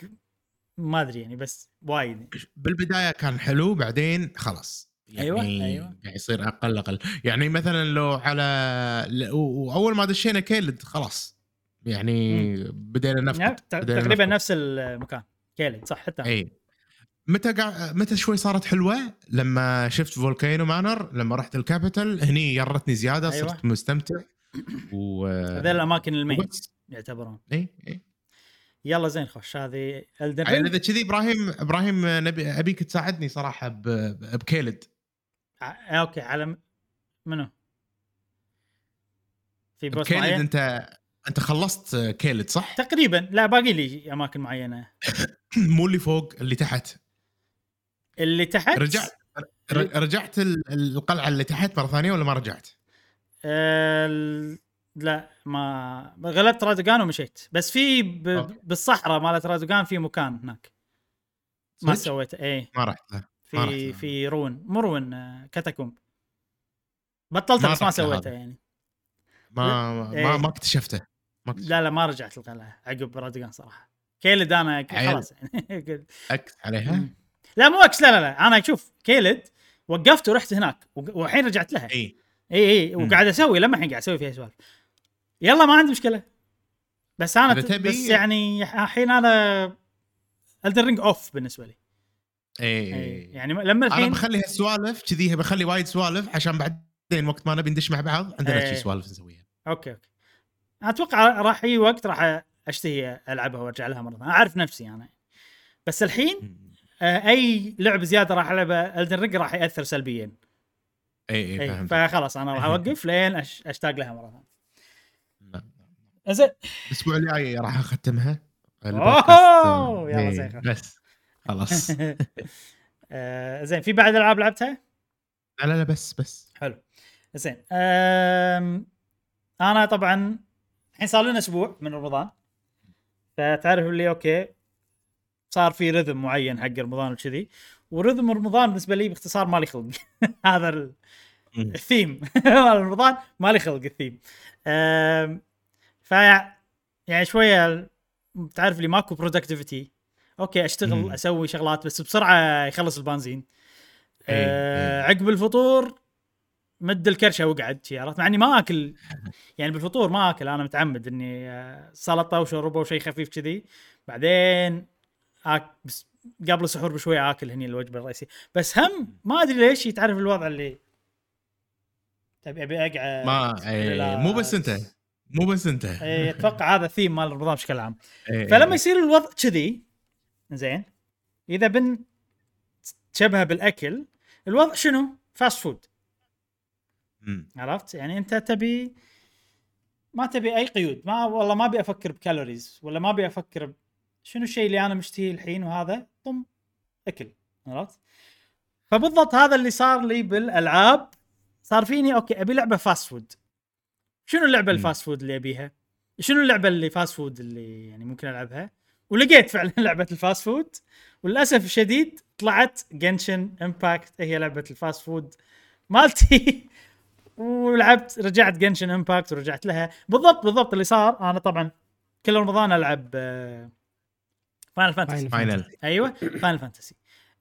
ما أدري يعني بس وايد. يعني. بالبداية كان حلو بعدين خلاص. يعني أيوة، أيوة. قاعد يصير أقل أقل. يعني مثلا لو على وأول ما دشينا Caelid خلاص. يعني بدينا يعني نفقد تقريبا نفقد. نفس المكان Caelid صح حتى. اي متى قا... متى شوي صارت حلوة؟ لما شفت Volcano Manor لما رحت ال capital هني يرتني زيادة أيوة. صرت مستمتع. و هذول الأماكن ال main. يعتبرون. اي اي يلا زين خش هذه Elden يعني إذا كذي إبراهيم إبراهيم نبي أبيك تساعدني صراحة ب... ب Caelid okay على منو؟ في boss معين؟ أنت أنت خلصت Caelid صح؟ تقريبا لا باقي لي أماكن معينة مو اللي فوق اللي تحت اللي تحت رجعت رجعت ال- القلعة اللي تحت مرة ثانية ولا ما رجعت؟ ال- لا ما غلبت رادوغان ومشيت. بس في ب... بالصحراء مالت رادوغان في مكان هناك. ما؟ سويته إيه. ما رحت له. في له. في rune مو rune آه، catacomb بطلته بس ما سويته. يعني. ما ما, إيه. ما اكتشفته ما لا لا ما رجعت القلعه عقب رادوغان صراحة. Caelid أنا. خلاص يعني. X عليها؟ لا مو X لا لا لا. أنا شوف Caelid وقفت ورحت هناك والحين رجعت لها. إي. إي إي. وقاعد أسوي لما الحين قاعد أسوي فيها سوالف. يلا ما عندي مشكلة بس أنا ت- بس يعني الحين أنا Elden Ring off بالنسبة لي اي أي. يعني لما أنا الحين بخلي هالسوالف كذي بخلي وايد سوالف عشان بعدين وقت ما نبي ندش مع بعض عندنا إيه. شي سوالف نسويها okay okay أنا أتوقع راح يجي وقت راح أشتهي ألعبها وأرجع لها مرة ثانية أعرف نفسي أنا بس الحين أي لعب زيادة راح ألعبها Elden Ring راح يأثر سلبيا اي اي أي. فهمت فخلاص أنا راح أوقف لين. أشتاق لها مرة ثانية. زين الأسبوع الجاي راح أختمها أوه، يلا إيه، زين،. بس خلاص لا آه، زين في بعد ألعاب لعبتها؟ لا لا بس بس حلو زين. أنا طبعا الحين صار لنا أسبوع من رمضان فتعرف اللي okay صار في rhythm معين حق رمضان وكذي و rhythm رمضان بالنسبة لي باختصار مالي خلق هذا. الثيم مال رمضان مالي خلق الثيم. ف يعني شوية تعرف لي ماكو productivity okay أشتغل مم. أسوي شغلات بس بسرعة يخلص البنزين إيه، آه إيه. عقب الفطور مد الكرشة وقعد شي عرفت مع إني ما أكل يعني بالفطور ما أكل أنا متعمد إني آه، سلطة وشوربة وشيء خفيف كذي بعدين آك بس قبل السحور بشوي آكل هني الوجبة الرئيسية بس هم ما أدري ليش يتعرف الوضع اللي تبي أبي أقعد ما إيه،. مو بس أنت مو بس انت إيه، أتوقع هذا ثيم مال رمضان بشكل عام إيه، فلما إيه. يصير الوضع كذي زين إذا بنشبهه بالأكل الوضع شنو؟ fast food. عرفت؟ يعني أنت تبي ما تبي أي قيود ما والله ما أبي أفكر ب calories ولا ما أبي أفكر ب... شنو الشيء اللي أنا مشتهيه الحين وهذا طم أكل عرفت؟ فبالضبط هذا اللي صار لي بالألعاب صار فيني okay أبي لعبة fast food شنو اللعبة. ال fast food اللي أبيها؟ شنو اللعبة اللي fast food اللي يعني ممكن ألعبها؟ ولقيت فعلا لعبة ال fast food وللأسف الشديد طلعت Genshin Impact هي لعبة ال fast food مالتي ولعبت رجعت Genshin Impact ورجعت لها بالضبط بالضبط اللي صار أنا طبعا كل رمضان ألعب Final Fantasy Final أيوه Final Fantasy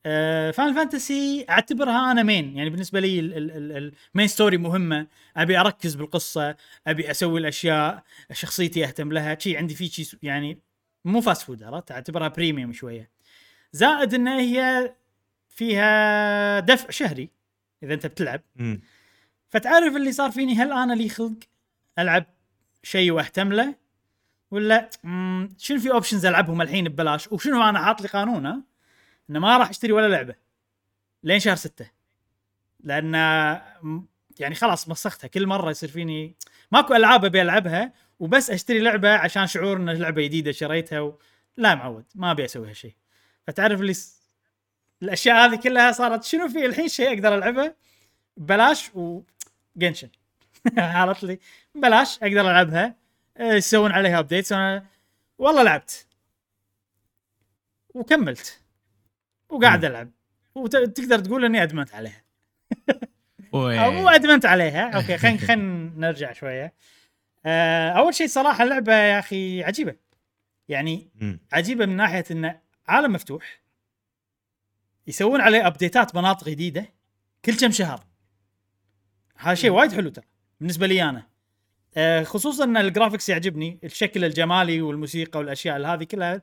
Final Fantasy أعتبرها أنا main يعني بالنسبة لي ال main story مهمة. أبي أركز بالقصة أبي أسوي الأشياء شخصيتي أهتم لها. شي عندي في شيء يعني مو fast food عرفت؟ أعتبرها premium شوية. زائد ان هي فيها دفع شهري إذا أنت بتلعب. مم. فتعرف اللي صار فيني؟ هل أنا لي خلق ألعب شيء وأهتم له؟ ولا شنو في options ألعبهم الحين ببلاش؟ وشنو أنا حاط لي قانون ها؟ إنه ما راح أشتري ولا لعبة. لين شهر ستة. لأن يعني خلاص مسختها. كل مرة يصير فيني ماكو ألعاب أبي ألعبها وبس أشتري لعبة عشان شعور إن لعبة جديدة شريتها و... لا معود. ما أبي أسوي هالشيء. فتعرف اللي س... الأشياء هذه كلها صارت شنو في الحين شيء أقدر ألعبه؟ ببلاش و Genshin عرفت لي؟ ببلاش أقدر ألعبها. آه، يسوون عليها update والله لعبت. وكملت. وقاعد ألعب. وتقدر تقول إني أدمنت عليها. أو مو أدمنت عليها. okay خلينا خلينا نرجع شوية. آه، أول شيء صراحة اللعبة يا أخي عجيبة. يعني. عجيبة من ناحية انه عالم مفتوح يسوون عليه update ات مناطق جديدة كل كم شهر. هذا شيء وايد حلو ترى بالنسبة لي أنا. آه، خصوصا ان ال graphics يعجبني الشكل الجمالي والموسيقى والأشياء هذه كلها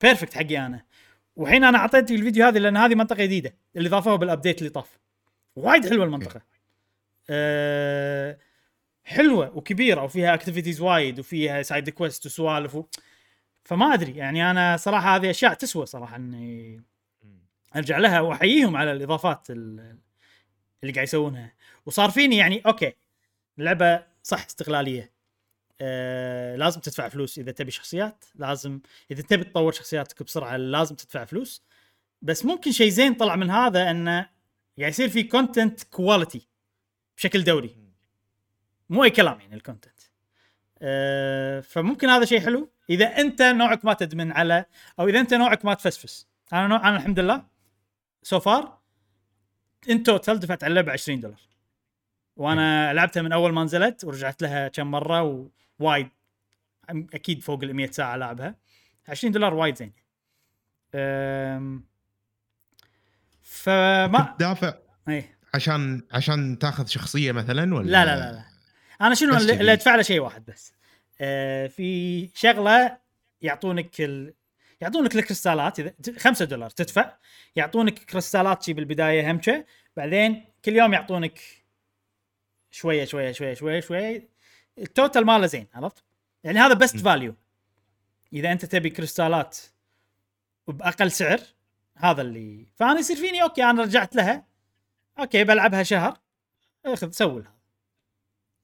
perfect حقي أنا. وحين أنا أعطيت الفيديو هذه لأن هذه منطقة جديدة اللي ضافوها بال update اللي طاف. وايد حلوة المنطقة. أه حلوة وكبيرة وفيها activities وايد وفيها side quest وسوالف و... فما أدري يعني أنا صراحة هذه أشياء تسوى صراحة إني أرجع لها وأحييهم على الإضافات ال- اللي قاعد يسوونها. وصار فيني يعني okay اللعبه صح استغلاليه آه لازم تدفع فلوس. إذا تبي شخصيات لازم. إذا تبي تطور شخصياتك بسرعة لازم تدفع فلوس. بس ممكن شيء زين طلع من هذا إنه قاعد يصير في content quality بشكل دوري. مو أي كلام يعني ال content أه فممكن هذا شيء حلو. إذا أنت نوعك ما تدمن على أو إذا أنت نوعك ما تفسفس. أنا نوع أنا الحمد لله so far in total دفعت على اللعبه 20 دولار. وأنا لعبتها من أول ما نزلت ورجعت لها كم مرة ووايد أكيد فوق ال 100 ساعة لعبها 20 دولار وايد زين. أم، فما كنت دافع إيه. عشان عشان تاخذ شخصية مثلا ولا؟ لا لا لا لا. أنا شنو. اللي أدفع له شيء واحد بس. آه في شغلة يعطونك ال... يعطونك الكريستالات. إذا 5 دولار تدفع. يعطونك كريستالات شي بالبداية همشة. بعدين كل يوم يعطونك شوية شوية شوية شوية شوية. ال total ماله زين عرفت؟ يعني هذا best م. value إذا أنت تبي كريستالات بأقل سعر هذا اللي فأنا يصير فيني أوكي أنا رجعت لها. أوكي بلعبها شهر. أخذ سوي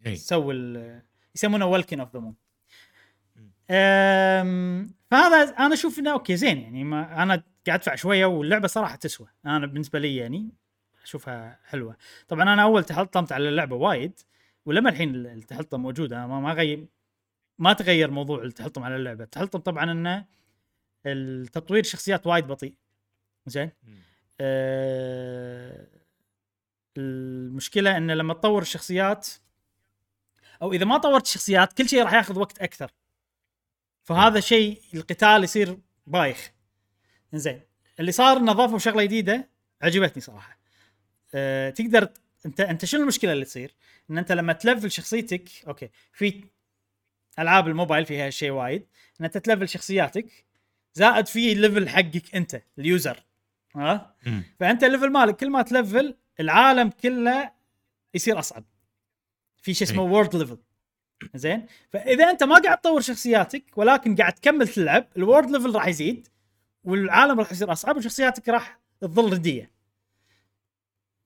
إي. سوي يسمونه ولكن اوف ذا مون فهذا أنا أشوف إنه أوكي زين. يعني ما أنا قاعد أدفع شوية واللعبة صراحة تسوى. أنا بالنسبة لي يعني أشوفها حلوة. طبعا أنا أول تحطمت على اللعبة وايد. ولما الحين التحطم موجود أنا ما ما غير ما تغير موضوع التحطم على اللعبة. التحطم طبعا انه التطوير شخصيات وايد بطيء. زين؟ آه، المشكلة انه لما تطور الشخصيات أو إذا ما طورت الشخصيات كل شيء راح ياخذ وقت أكثر. فهذا شيء القتال يصير بايخ. زين. اللي صار إنه ضافوا شغلة جديدة عجبتني صراحة. أه تقدر انت انت شنو المشكلة اللي تصير؟ إن أنت لما تلفل شخصيتك okay في ألعاب الموبايل فيها شيء وايد إن أنت تلفل شخصياتك زائد في ال level حقك أنت ال user ها مم. فأنت ال level مالك كل ما تلفل العالم كله يصير أصعب في شيء اسمه. world level زين فإذا أنت ما قاعد تطور شخصياتك ولكن قاعد تكمل تلعب ال world level راح يزيد والعالم راح يصير أصعب وشخصياتك راح تظل ردية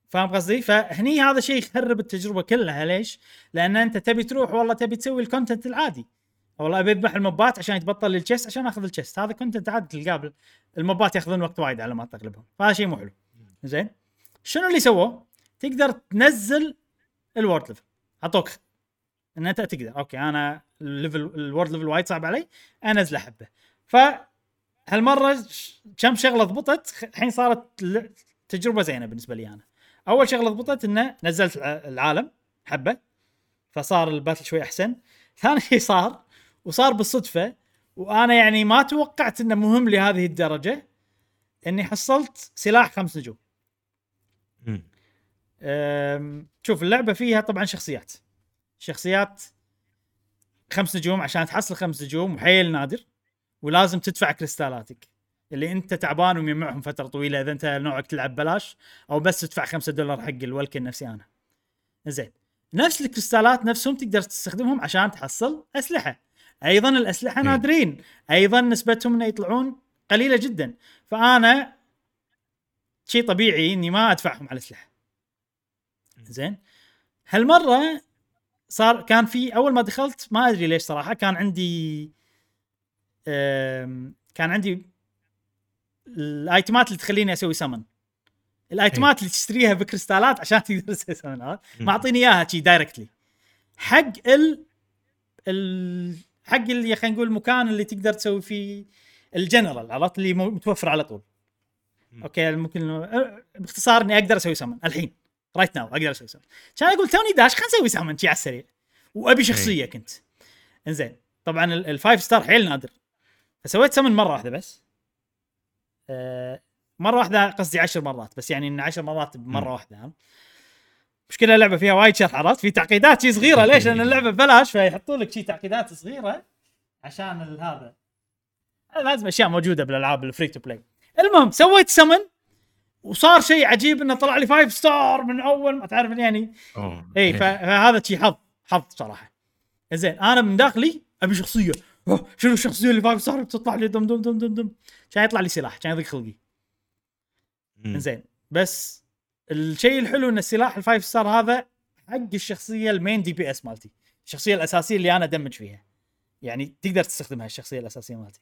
فاهم قصدي؟ فهني هذا شيء يخرب التجربة كلها ليش؟ لأن أنت تبي تروح والله تبي تسوي ال content العادي. والله أبي أذبح ال mob ات عشان يتبطل لي ال chest عشان أخذ ال chest هذا content عادي تلقاه ال mob ات يأخذون وقت وايد على ما تغلبهم فهذا شيء مو حلو. زين؟ شنو اللي سووه؟ تقدر تنزل ال world level أعطوك إن أنت تقدر. okay أنا ال level ال world level وايد صعب علي. انزله حبه ف هالمرة كم شغلة ضبطت الحين صارت تجربة زينة بالنسبة لي أنا. أول شغله ضبطت إنه نزلت الع- العالم حبة فصار الباتل شوي أحسن. ثاني شيء صار وصار بالصدفة وأنا يعني ما توقعت إنه مهم لهذه الدرجة إني حصلت سلاح خمس نجوم. شوف اللعبة فيها طبعا شخصيات. شخصيات خمس نجوم عشان تحصل خمس نجوم وحيل نادر ولازم تدفع كريستالاتك. اللي انت تعبان ومجمعهم فترة طويلة إذا انت نوعك تلعب بلاش أو بس تدفع خمسة دولار حق الولكن نفسي أنا. زين. نفس الكريستالات نفسهم تقدر تستخدمهم عشان تحصل أسلحة. أيضا الأسلحة إيه. نادرين. أيضا نسبتهم إنه يطلعون قليلة جدا. فأنا شيء طبيعي إني ما أدفعهم على الأسلحة. زين. هالمرة صار كان في أول ما دخلت ما أدري ليش صراحة كان عندي كان عندي ال item ات اللي تخليني أسوي سمن ال item ات اللي تشتريها بكريستالات عشان تقدر تسوي سمن عرفت؟ مم. معطيني إياها شي directly حق ال ال حق اللي خلينا نقول المكان اللي تقدر تسوي فيه الجنرال عرفت؟ اللي متوفر على طول. okay ممكن أه، باختصار إني أقدر أسوي سمن الحين right now أقدر أسوي سمن كان أقول توني داش خلينا نسوي سمن شي على السريع. وأبي شخصية كنت. إنزين. طبعا ال- ال five star حيل نادر. فسويت سمن مرة واحدة بس. مرة واحدة قصدي عشر مرات بس يعني إن عشر مرات بمرة. واحدة؟ مشكلة اللعبة فيها وايد شرح عرفت في تعقيدات شي صغيرة ليش؟ لأن اللعبة ببلاش فيحطوا لك شي تعقيدات صغيرة عشان هذا لازم أشياء موجودة بالألعاب ال free to play المهم سويت سمن وصار شيء عجيب إنه طلع لي five star من أول ما تعرف يعني اي ف- فهذا شيء حظ حظ صراحة زين أنا من داخلي أبي شخصية أوه، شنو الشخصيه اللي five star بتطلع لي دم دم دم دم دم؟ كان يطلع لي سلاح كان يضيق خلقي. زين بس الشيء الحلو إن السلاح ال five star هذا حق الشخصية ال main DPS مالتي. الشخصية الأساسية اللي أنا أ damage فيها. يعني تقدر تستخدمها الشخصية الأساسية مالتي.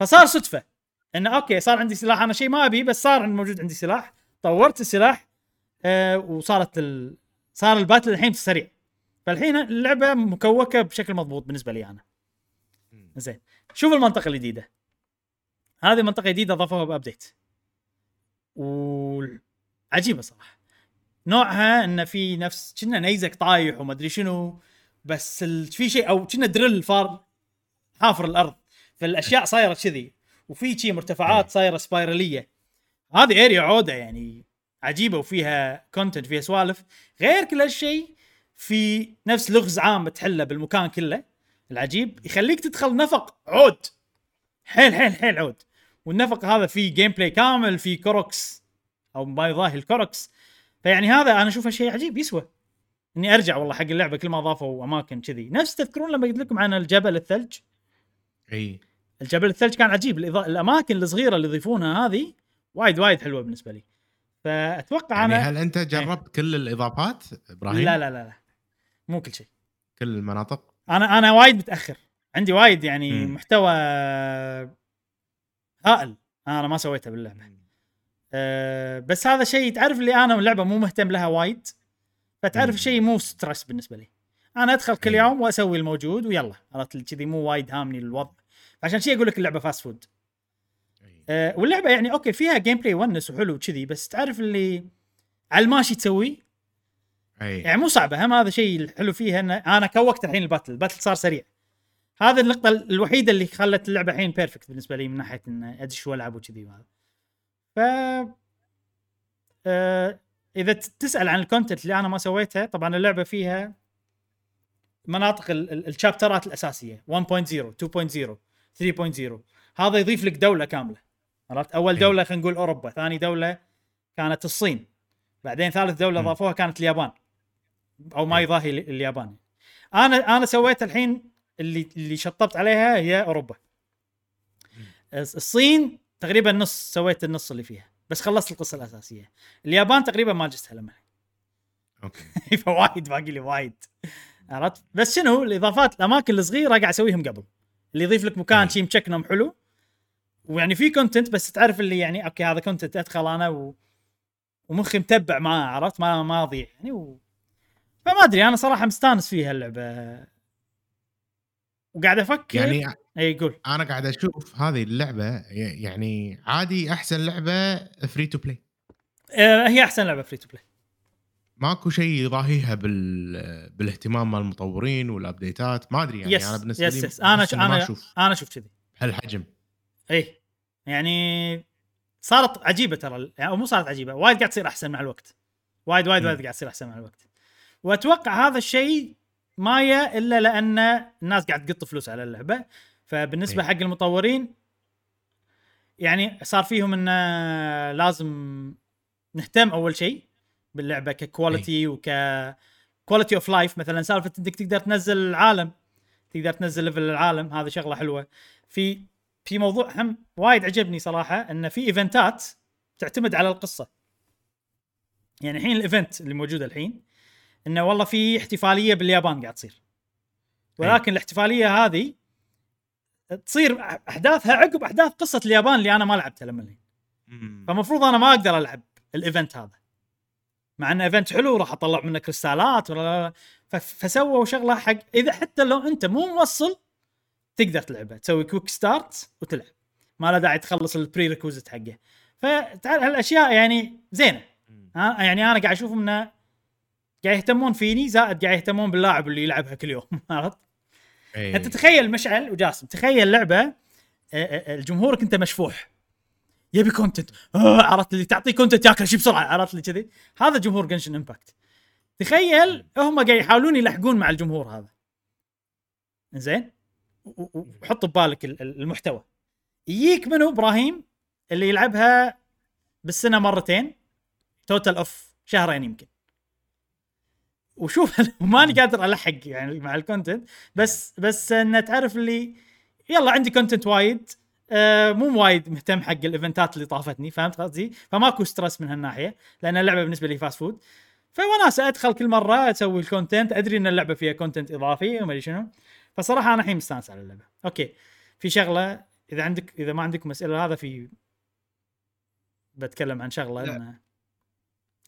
فصار صدفة. انه okay صار عندي سلاح أنا شيء ما أبي بس صار موجود عندي سلاح. طورت السلاح آه وصارت ال... صار ال battle الحين سريع. فالحين اللعبة مكوكة بشكل مضبوط بالنسبة لي أنا. زين. شوف المنطقة الجديدة. هذه منطقة جديدة ضافوها ب update وعجيبه صراحة. نوعها انه في نفس كنا نيزك طايح وما أدري شنو بس ال... في شيء أو كنا درل فار حافر الأرض. فالأشياء صايرة كذي. وفي شي مرتفعات صايرة سبايراليه هذه اريا عودة يعني عجيبة وفيها كونتنت فيها سوالف. غير كل هالشيء في نفس لغز عام تحله بالمكان كله. العجيب يخليك تدخل نفق عود. حيل حيل حيل عود. والنفق هذا فيه جيم بلاي كامل فيه كوروكس أو ما يضاهي الكوروكس فيعني هذا أنا أشوفه شيء عجيب يسوى. إني أرجع والله حق اللعبة كل ما ضافوا أماكن كذي. نفس تذكرون لما قلت لكم عن الجبل الثلج؟ إي. الجبل الثلج كان عجيب. الإضاءة الأماكن الصغيرة اللي يضيفونها هذه وايد وايد حلوة بالنسبة لي. فأتوقع يعني أنا هل أنت جربت كل الإضافات إبراهيم؟ لا لا لا لا. مو كل شيء. كل المناطق؟ أنا أنا وايد متاخر عندي وايد يعني مم. محتوى هائل أنا ما سويته باللعبة أه بس هذا شيء تعرف اللي أنا اللعبة مو مهتم لها وايد فتعرف. شيء مو stress بالنسبة لي أنا ادخل كل. يوم واسوي الموجود ويلا عرفت كذي مو وايد هامني الوضع عشان شيء أقول لك اللعبة fast food. أه واللعبة يعني okay فيها gameplay ونس وحلو كذي بس تعرف اللي على الماشي تسويه أي. يعني مو صعبة هم هذا شيء الحلو فيها ان أنا كوكت الحين ال battle ال battle صار سريع. هذه النقطة الوحيدة اللي خلت اللعبة الحين perfect بالنسبة لي من ناحية ان ادش والعب وكذي وهذا. ف آه... إذا تسأل عن ال content اللي أنا ما سويتها طبعا اللعبة فيها مناطق ال- ال- ال chapter ات الأساسية 1.0 2.0 3.0 هذا يضيف لك دولة كاملة عرفت؟ أول أي. دولة خلينا نقول أوروبا ثاني دولة كانت الصين بعدين ثالث دولة. ضافوها كانت اليابان. أو ما أي. يضاهي ال- اليابان أنا أنا سويت الحين اللي اللي شطبت عليها هي أوروبا. الص- الصين تقريبا نص سويت النص اللي فيها بس خلصت القصة الأساسية. اليابان تقريبا ما جستها لما okay. فوايد باقي لي وايد. عرفت؟ بس شنو؟ الإضافات الأماكن الصغيرة قاعد أسويهم قبل. اللي يضيف لك مكان أي. شي مشكنم حلو. ويعني في content بس تعرف اللي يعني okay هذا content أدخل أنا و... ومخي متبع معاه عرفت؟ ما ما أضيع يعني و... فما أدري أنا صراحة مستانس فيها اللعبة. وقاعد أفكر؟ يعني إي قول. أنا قاعد أشوف هذه اللعبة يعني عادي أحسن لعبة free to play هي أحسن لعبة free to play ماكو شيء يضاهيها بال... بالاهتمام مال المطورين وال update ات ما أدري يعني yes أنا بالنسبة yes لي yes أنا ش... أنا أشوف أنا أشوف كذي. هالحجم. إي. يعني صارت عجيبة ترى يعني مو صارت عجيبة وايد قاعد تصير أحسن مع الوقت. وايد وايد. وايد قاعد تصير أحسن مع الوقت. وأتوقع هذا الشيء ما ي- إلا لأن الناس قاعد تقط فلوس على اللعبة. فبالنسبة إي. حق المطورين يعني صار فيهم انه لازم نهتم أول شيء باللعبة ك quality وك quality of life مثلا سالفة إنك تقدر تنزل العالم تقدر تنزل level العالم هذا شغلة حلوة. في في موضوع هم وايد عجبني صراحة إن في event ات تعتمد على القصة. يعني الحين ال event اللي موجود الحين إنه والله في احتفالية باليابان قاعد تصير. ولكن الاحتفالية هذه تصير أحداثها عقب أحداث قصة اليابان اللي أنا ما لعبتها لما الحين مم. فمفروض أنا ما أقدر ألعب ال event هذا. مع انه event حلو راح أطلع منه كريستالات ولا فسووا شغلة حق إذا حتى لو أنت مو موصل تقدر تلعبها. تسوي quick start وتلعب. ما له داعي تخلص ال prerequisite حقه. فتعال هالأشياء يعني زينة. ها يعني أنا قاعد أشوف إنه قاعد يهتمون فيني زائد قاعد يهتمون باللاعب اللي يلعبها كل يوم عرفت؟ إيه. أنت تخيل مشعل وجاسم تخيل لعبة آه، آه، آه، جمهورك أنت مشفوح. يبي content عرفت؟ اللي تعطيه content ياكل شيء بسرعة عرفت؟ اللي كذي. هذا جمهور Genshin Impact تخيل هم قاعد يحاولون يلحقون مع الجمهور هذا. زين وحط ببالك ال- ال- المحتوى. يجيك منو إبراهيم اللي يلعبها بالسنة مرتين total of شهرين يمكن. وشوف ماني قادر ألحق يعني مع ال content بس بس انه تعرف اللي يلا عندي content وايد آه مو وايد مهتم حق ال event ات اللي طافتني فهمت قصدي؟ فماكو stress من هالناحية لأن اللعبة بالنسبة لي fast food فوناسه ادخل كل مرة أسوي ال content أدري إن اللعبة فيها content إضافي وما أدري شنو. فصراحة أنا الحين مستانس على اللعبة. okay. في شغلة إذا عندك إذا ما عندكم أسئلة هذا في بتكلم عن شغلة لا.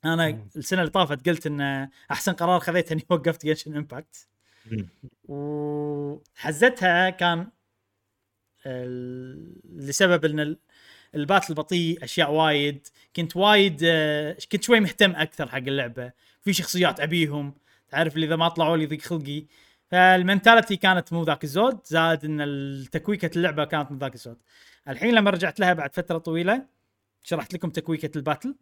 أنا السنة اللي طافت قلت إن أحسن قرار خذيته إني وقفت Genshin Impact. وحزتها كان لسبب إن ال- ال battle بطيء أشياء وايد. كنت وايد آه، كنت شوي مهتم أكثر حق اللعبة. في شخصيات أبيهم. تعرف اللي إذا ما طلعوا لي ضيق خلقي. فال mentality كانت مو ذاك الزود زائد إن التكويكه اللعبة كانت مو ذاك الزود. الحين لما رجعت لها بعد فترة طويلة شرحت لكم تكويكة ال battle.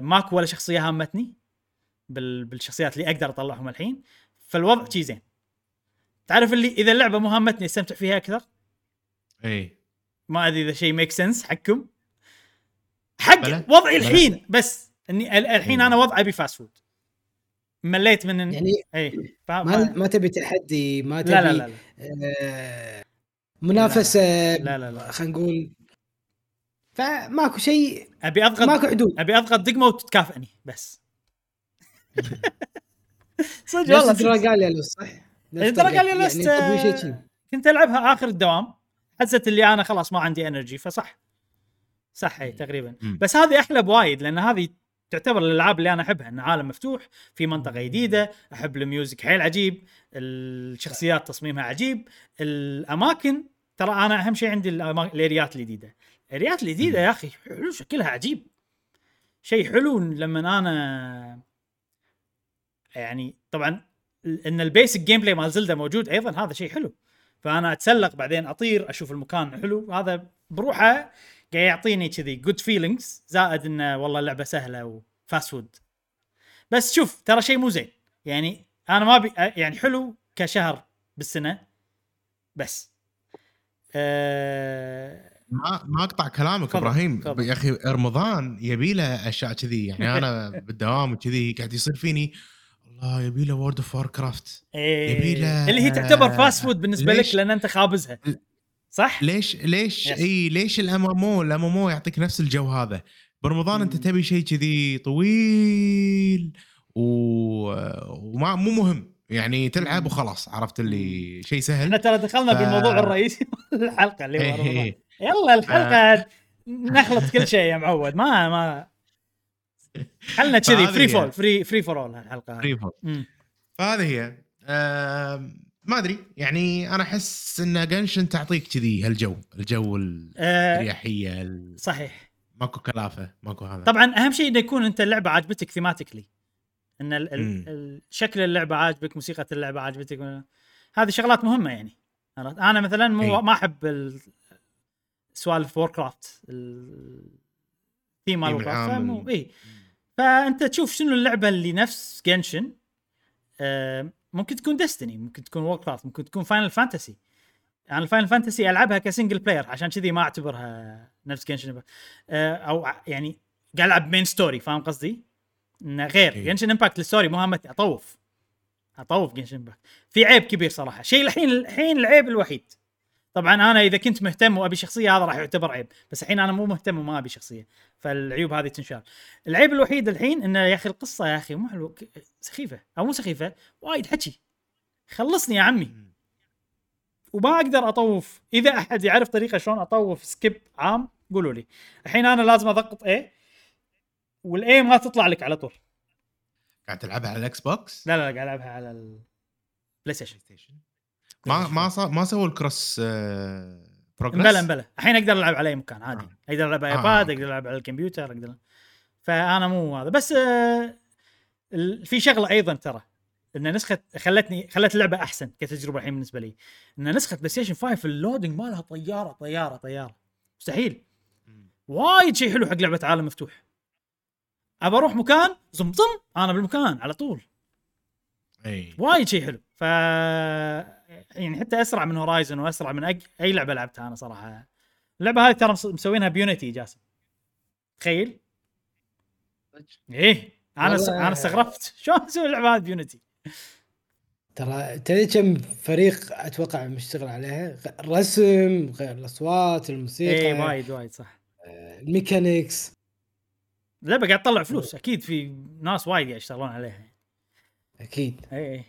ماكو ولا شخصية هامتني بال- بالشخصيات اللي أقدر أطلعهم الحين فالوضع شي زين تعرف اللي إذا اللعبة مو هامتني أستمتع فيها أكثر إي ما أدري إذا شيء make sense حقكم حق. وضعي. الحين بس إني ال- الحين أنا وضعي ابي fast food مليت من إن... يعني إي. ما. ما تبي تحدي ما تبي لا لا لا لا آه، منافسة لا لا لا خلينا نقول فماكو شيء أبي اضغط ماكو حدود. أبي اضغط دقمة وتكافئني بس. صدق والله Dragalia صح؟ نفس Dragalia يعني Lost تبي شيء شي. كنت ألعبها آخر الدوام حسيت اللي أنا خلاص ما عندي energy فصح. صح اي تقريبا. مم. بس هذه أحلى بوايد لأن هذه تعتبر الألعاب اللي أنا أحبها إن عالم مفتوح في منطقة جديدة أحب ال music حيل عجيب الشخصيات تصميمها عجيب الأماكن ترى أنا أهم شيء عندي الأريات الجديدة. الاريات الجديده يا أخي. حلو شكلها عجيب. شيء حلو لما أنا يعني طبعا إن ال basic gameplay مال Zelda موجود أيضا هذا شيء حلو. فأنا أتسلق بعدين أطير أشوف المكان حلو. هذا بروحه قاعد يعطيني كذي good feelings زائد إنه والله اللعبة سهلة و fast food بس شوف ترى شيء مو زين. يعني أنا ما بي يعني حلو كشهر بالسنة بس. أه ما ما أقطع كلامك تفضل، إبراهيم تفضل. يا أخي رمضان يبي له أشياء كذي يعني أنا بالدوام وكذي قاعد يصير فيني الله يبي له World of Warcraft إيه يبي له- اللي هي تعتبر fast food بالنسبة ليش؟ لك لأن أنت خابزها صح؟ ليش ليش. إي ليش ال MMO ال MMO يعطيك نفس الجو هذا برمضان أنت. تبي شيء كذي طويل و... وما مو مهم يعني تلعب. وخلاص عرفت اللي شيء إحنا سهل ترى دخلنا ف- بالموضوع الرئيسي الحلقة اللي هو رمضان. إيه. يلا الحلقة نخلط كل شيء يا معود ما ما خلنا كذي free. Full free free for all الحلقة. ريفو. مم. فهذه هي ما أدري يعني أنا أحس إن Genshin تعطيك كذي هالجو الجو آه الرياحية ال- صحيح ماكو كلافة ماكو هذا طبعا أهم شيء انه يكون أنت اللعبة عاجبتك thematically إن ال ال شكل اللعبة عاجبك موسيقى اللعبة عاجبتك هذه شغلات مهمة يعني؟ أنا مثلا مو إي. ما أحب سوالف Warcraft ال theme مال Warcraft اي فأنت تشوف شنو اللعبة اللي نفس Genshin آه ممكن تكون Destiny ممكن تكون Warcraft ممكن تكون Final Fantasy أنا ال Final Fantasy ألعبها ك single player عشان كذي ما أعتبرها نفس Genshin آه أو يعني قاعد ألعب main story فاهم قصدي؟ إنه غير إي. Genshin Impact ال story مو همتني أطوف. أطوف Genshin Impact في عيب كبير صراحة. شيء الحين الحين العيب الوحيد. طبعا أنا إذا كنت مهتم وأبي شخصية هذا راح يعتبر عيب. بس الحين أنا مو مهتم وما أبي شخصية. فالعيوب هذه تنشال. العيب الوحيد الحين إنه يا أخي القصة يا أخي مو حلوة. سخيفة. أو مو سخيفة وايد حكي. خلصني يا عمي. وما أقدر أطوف. إذا أحد يعرف طريقة شلون أطوف skip عام قولوا لي. الحين أنا لازم أضغط A وال A ما تطلع لك على طول. قاعد تلعبها على ال Xbox؟ لا لا قاعد ألعبها على ال PlayStation ما ما صار ما سووا ال cross progress امبلا امبلا الحين أقدر ألعب على اي مكان عادي. آه. أقدر ألعب على iPad آه. أقدر ألعب على الكمبيوتر أقدر. فأنا مو هذا. بس آه، في شغلة أيضا ترى. إن نسخة خلتني خلت اللعبة أحسن كتجربة الحين بالنسبة لي. إن نسخة PlayStation 5 ال loading مالها طيارة طيارة طيارة. مستحيل. وايد شيء حلو حق لعبة عالم مفتوح. أبى أروح مكان زم زم أنا بالمكان على طول. إي. وايد شيء حلو. ف يعني حتى أسرع من Horizon وأسرع من أي, أي لعبة لعبتها أنا صراحة. اللعبة هذه ترى مس- مسوينها ب Unity جاسم. تخيل. إيه. أنا س... أنا استغربت. شلون أسوي اللعبة هذه ب Unity ترى تدري كم فريق أتوقع مشتغل عليها؟ الرسم غير الأصوات الموسيقى إيه وايد وايد صح. آه، الميكانيكس اللعبة قاعد تطلع فلوس. أكيد في ناس وايد قاعد يشتغلون عليها. أكيد. اي اي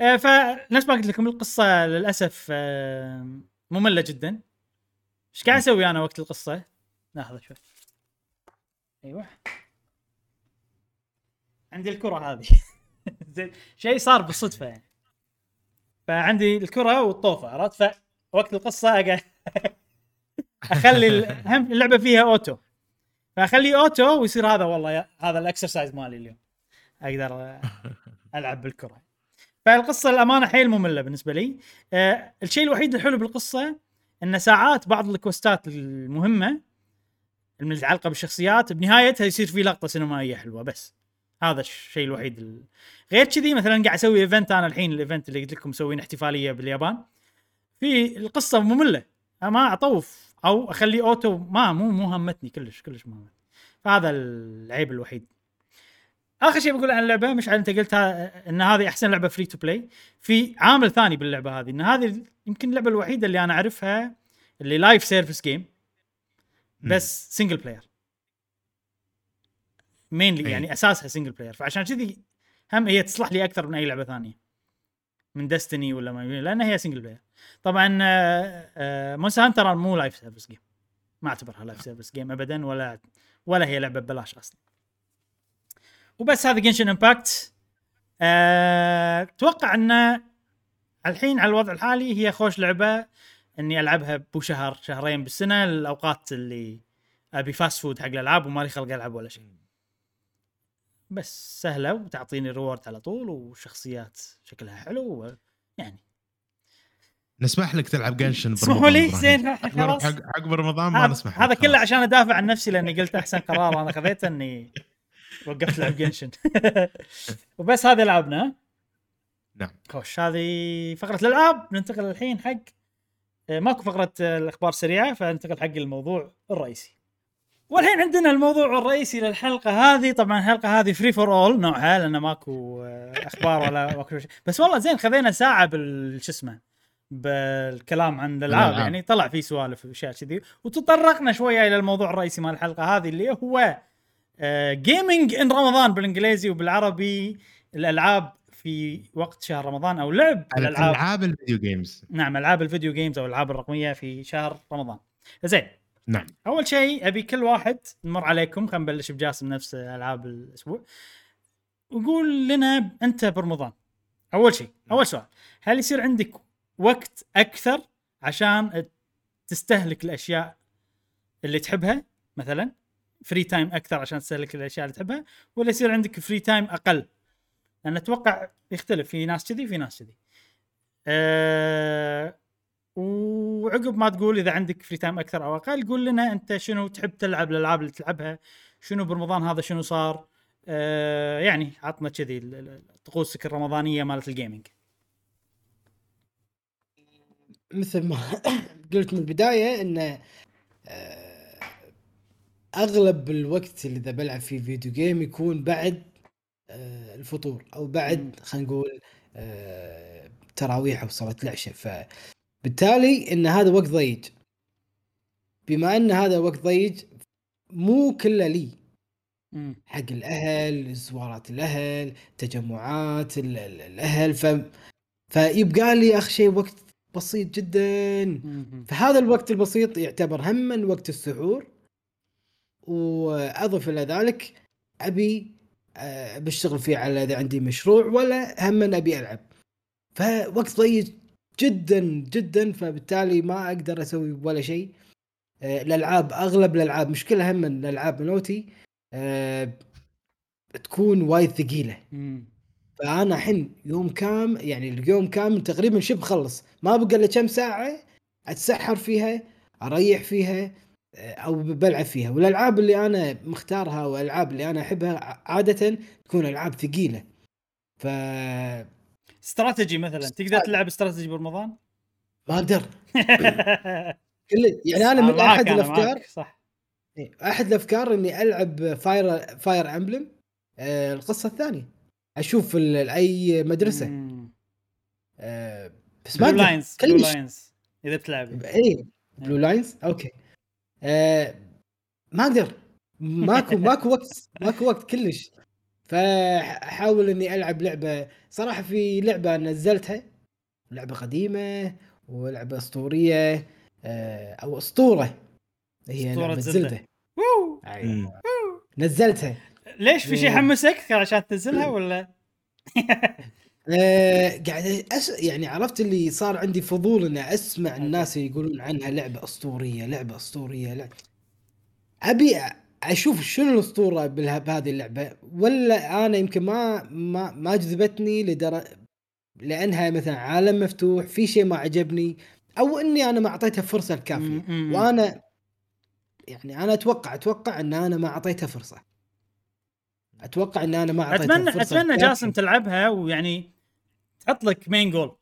آه، فنفس ما قلت لكم القصة للأسف آه، مملة جدا. إيش قاعد أسوي أنا وقت القصة؟ لحظة شوي. أيوه. عندي الكرة هذه. زين شيء صار بالصدفة يعني. فعندي الكرة والطوفة عرفت؟ فوقت القصة اقعد أخلي ال- هم اللعبة فيها auto. فاخليه auto ويصير هذا والله هذا ال exercise مالي اليوم. أقدر ألعب بالكرة. فالقصة الامانه حيل مملة بالنسبة لي. آه الشيء الوحيد الحلو بالقصة إن ساعات بعض الكوستات المهمة المتعلقه بالشخصيات بنهايتها يصير في لقطة سينمائية حلوة بس. هذا الشيء الوحيد ال... غير كذي مثلا قاعد أسوي event أنا الحين ال event اللي قلت لكم مسوين احتفالية باليابان. في القصة مملة. ما أطوف أو اخليه auto ما مو مو همتني كلش كلش همتني فهذا العيب الوحيد. آخر شيء بقول عن اللعبة مش أنت قلتها إن هذه أحسن لعبة free to play في عامل ثاني باللعبة هذه إن هذه يمكن اللعبة الوحيدة اللي أنا أعرفها اللي live service game بس single player mainly. يعني أساسها single player فعشان كذي هم هي تصلح لي أكثر من أي لعبة ثانية. من Destiny ولا ما لأن هي single player طبعا Monster Hunter مو live service game ما أعتبرها live service game ابدا ولا ولا هي لعبة ببلاش أصلا. وبس هذا Genshin Impact. أتوقع أن الحين على الوضع الحالي هي خوش لعبة إني ألعبها بو شهر شهرين بالسنة الاوقات اللي أبي fast food حق الألعاب ومالي خلق ألعب ولا شيء بس سهلة وتعطيني reward على طول وشخصيات شكلها حلو. يعني نسمح لك تلعب Genshin اسمحوا لي زين خلاص عقب رمضان ما نسمح هذا كله. عشان أدافع عن نفسي لأني قلت أحسن قرار أنا خذيته إني وقفت لعب Genshin وبس هذه العابنا نعم. خوش هذه فقرة الألعاب. ننتقل الحين حق آه، ماكو فقرة آه، الأخبار السريعة فننتقل حق الموضوع الرئيسي. والحين عندنا الموضوع الرئيسي للحلقة هذه. طبعا الحلقة هذه free for all نوعها لأن ماكو آه، أخبار ولا ماكو شيء. بس والله زين خذينا ساعة بال شو اسمه بالكلام عن الألعاب. الألعاب. يعني طلع في سوالف وأشياء كذي. وتطرقنا شوية إلى الموضوع الرئيسي مال الحلقة هذه اللي هو gaming in Ramadan بالإنجليزي وبالعربي الألعاب في وقت شهر رمضان أو لعب الألعاب. ألعاب ال video games نعم ألعاب ال video games أو الألعاب الرقمية في شهر رمضان. زين. نعم. أول شيء أبي كل واحد نمر عليكم خلينا نبلش بجاسم نفس ألعاب الأسبوع. وقول لنا أنت برمضان. أول شيء أول سؤال هل يصير عندك وقت أكثر عشان تستهلك الأشياء اللي تحبها مثلا؟ free time أكثر عشان تستهلك الأشياء اللي تحبها ولا يصير عندك free time أقل؟ لأن أتوقع يختلف في ناس كذي في ناس كذي. أه وعقب ما تقول إذا عندك free time أكثر أو أقل قول لنا أنت شنو تحب تلعب الألعاب اللي تلعبها شنو برمضان هذا شنو صار؟ أه يعني عطنا كذي طقوسك الرمضانية مالت ال gaming مثل ما قلت من البداية انه آه، أغلب الوقت اللي إذا بلعب فيه video game يكون بعد آه، الفطور أو. بعد خلينا نقول آه، تراويح أو صلاة العشاء فبالتالي إن هذا وقت ضيق بما إن هذا وقت ضيق مو كله لي. حق الأهل زوارات الأهل تجمعات ال- ال- الأهل ف فيبقى لي اخ شيء وقت بسيط جدا. فهذا الوقت البسيط يعتبر هم من وقت السحور وأضف إلى ذلك أبي آه، بشتغل فيه على إذا عندي مشروع ولا هم أبي ألعب. فوقت ضيق جدا جدا فبالتالي ما أقدر أسوي ولا شيء. آه، الألعاب أغلب الألعاب مش كلها هم الألعاب نوتي آه، تكون وايد ثقيلة. فأنا الحين يوم كام يعني اليوم كامل تقريبا شبه خلص. ما بقى إلا كم ساعة أتسحر فيها أريح فيها. أو بلعب فيها. والألعاب اللي أنا مختارها والالعاب اللي أنا أحبها عادة تكون ألعاب ثقيلة. ف استراتيجي مثلا تقدر تلعب استراتيجي برمضان؟ ما أقدر. كل يعني أنا من معاك أحد الأفكار صح. أحد الأفكار إني ألعب Fire Fire Emblem آه القصة الثانية. أشوف أي مدرسة. آه بس ما Blue Lions Blue Lions إذا بتلعب إي Blue Lions okay. آه ما أقدر ماكو ماكو وقت ماكو وقت كلش فاحاول إني ألعب لعبة صراحة في لعبة نزلتها لعبة قديمة ولعبة أسطورية آه أو أسطورة هي Zelda. Zelda. مم. نزلتها ليش في شيء. حمسك عشان تنزلها ولا؟ آه قاعد أس... يعني عرفت اللي صار عندي فضول إني أسمع الناس يقولون عنها لعبة أسطورية لعبة أسطورية لعبة. أبي أشوف شنو الأسطورة بالها- بهذه اللعبة ولا أنا يمكن ما ما ما جذبتني لدر... لأنها مثلا عالم مفتوح في شيء ما عجبني أو إني أنا ما أعطيتها فرصة الكافية. وأنا يعني أنا أتوقع أتوقع إن أنا ما أعطيتها فرصة أتوقع إن أنا ما أعطيتها أتمنى فرصة أتمنى. جاسم تلعبها ويعني تحط لك main goal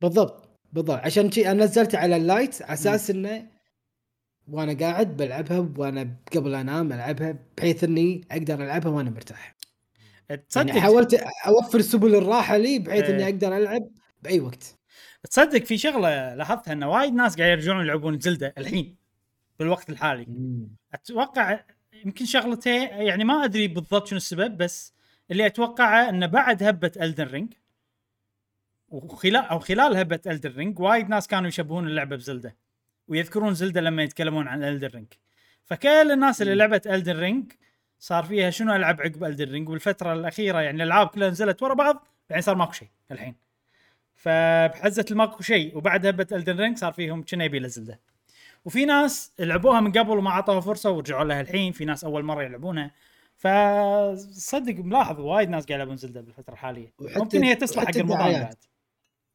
بالضبط بالضبط. عشان شي أنا نزلتها على ال Lite على أساس إنه وأنا قاعد بلعبها وأنا قبل أنام ألعبها بحيث إني أقدر ألعبها وأنا مرتاح. تصدق يعني حاولت أوفر سبل الراحة لي بحيث إيه. اني أقدر ألعب بأي وقت. تصدق في شغلة لاحظتها ان وايد ناس قاعد يرجعون يلعبون Zelda الحين بالوقت الحالي. أتوقع يمكن شغلتين يعني ما أدري بالضبط شنو السبب بس اللي أتوقعه إنه بعد هبة Elden Ring وخلال أو خلال هبة Elden Ring وايد ناس كانوا يشبهون اللعبة ب Zelda ويذكرون Zelda لما يتكلمون عن Elden Ring فكل الناس اللي لعبت Elden Ring صار فيها شنو العب عقب Elden Ring والفترة الأخيرة يعني الألعاب كلها نزلت ورا بعض يعني صار ماكو شيء الحين. فبحزه الماكو شيء وبعد هبة الدن رينج صار فيهم كنا يبي Zelda. وفي ناس لعبوها من قبل وما عطوها فرصة ورجعوا لها الحين في ناس أول مرة يلعبونها. فصدق ملاحظ وايد ناس قاعد يلعبون زلدة بالفترة الحالية. ممكن هي تصلح حق الدعايات. بعد.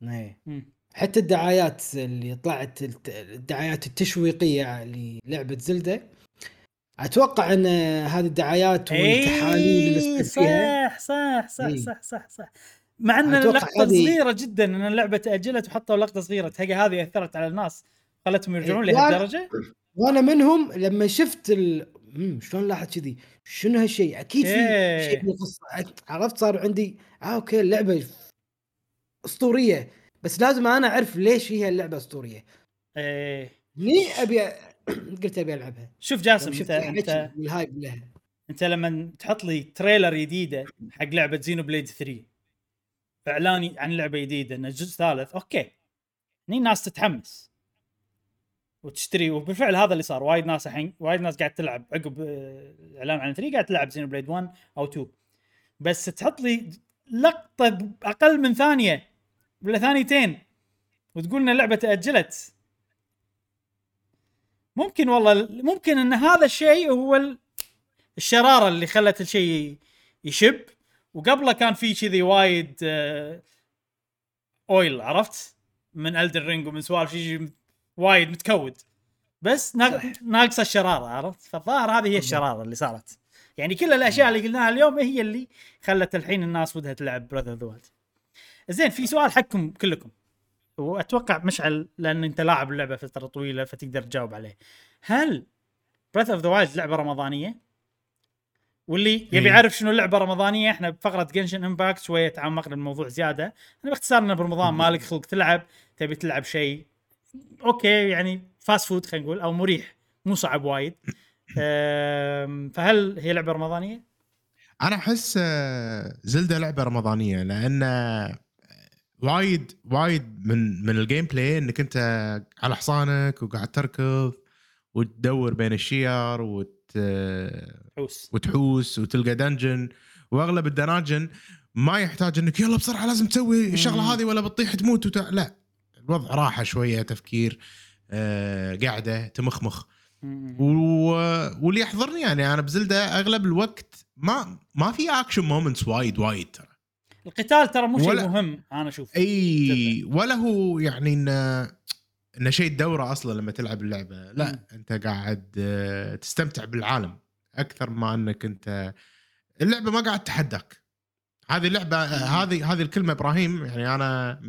إيه. مم. حتى الدعايات اللي طلعت الدعايات التشويقية للعبة زلدة أتوقع إن هذه الدعايات والتحاليل اللي إيه، فيها صح صح صح إيه. صح صح صح مع إن هذه- صغيرة جدا إن اللعبة تأجلت وحطوا لقطة صغيرة تلقى هذه أثرت على الناس خلتهم يرجعون إيه. لهالدرجه وأنا منهم لما شفت ال... شلون لاحظ كذي شنو هالشيء أكيد في إيه. شيء بالقصة عرفت صار عندي آه okay اللعبة أسطورية بس لازم أنا أعرف ليش هي اللعبة أسطورية. إيه. ليه أبي قلت أبي ألعبها. شوف جاسم انت انت وال hype لها. أنت لما تحط لي trailer جديدة حق لعبة Xenoblade 3 إعلان عن لعبة جديدة إنه جزء ثالث okay. هني الناس تتحمس. وتشتري وبالفعل هذا اللي صار. وايد ناس الحين وايد ناس قاعد تلعب. عقب آه، إعلان عن 3 قاعد تلعب Xenoblade 1 أو 2 بس تحط لي لقطة أقل من ثانية ولا ثانيتين وتقول إن اللعبة تأجلت. ممكن والله ممكن إن هذا الشيء هو ال- الشرارة اللي خلت الشيء يشب. وقبله كان في كذي وايد آه، oil عرفت؟ من Elden Ring ومن سوالف يجي وايد متكود. بس. ناقصة الشرارة عرفت؟ فالظاهر هذه هي الشرارة اللي صارت. يعني كل الأشياء اللي قلناها اليوم هي اللي خلت الحين الناس ودها تلعب Breath of the زين في سؤال حقكم كلكم. وأتوقع مشعل لأن أنت لاعب اللعبه فترة طويلة فتقدر تجاوب عليه. هل Breath of the Wild لعبة رمضانية؟ واللي يبي. يعرف شنو اللعبه رمضانية إحنا بفقرة Genshin Impact شوية تعمقنا بالموضوع زيادة. أنا باختصار انه برمضان مالك خلق تلعب تبي تلعب شيء. أوكي يعني fast food خلينا نقول أو مريح. مو صعب وايد. فهل هي لعبة رمضانية؟ أنا أحس آه، زلدا لعبة رمضانية لأن آه، وايد وايد من من ال gameplay إنك أنت على حصانك وقاعد تركض وتدور بين الشير وتحوس وتحوس وتلقى dungeon وأغلب الدناجن ما يحتاج إنك يلا بسرعة لازم تسوي الشغلة. هذه ولا بتطيح تموت وت... لا الوضع راحه شوية تفكير آه قاعدة تمخمخ. و... واللي يحضرني يعني أنا بزلدا أغلب الوقت ما ما في action moments وايد وايد ترى. القتال ترى مو شيء ولا- مهم أنا أشوف إي ولا هو يعني إنه إنه شيء الدوره أصلا لما تلعب اللعبة. لا مم. أنت قاعد آه، تستمتع بالعالم أكثر ما إنك أنت اللعبة ما قاعد تحداك هذه اللعبة آه، هذه هذه الكلمة إبراهيم يعني أنا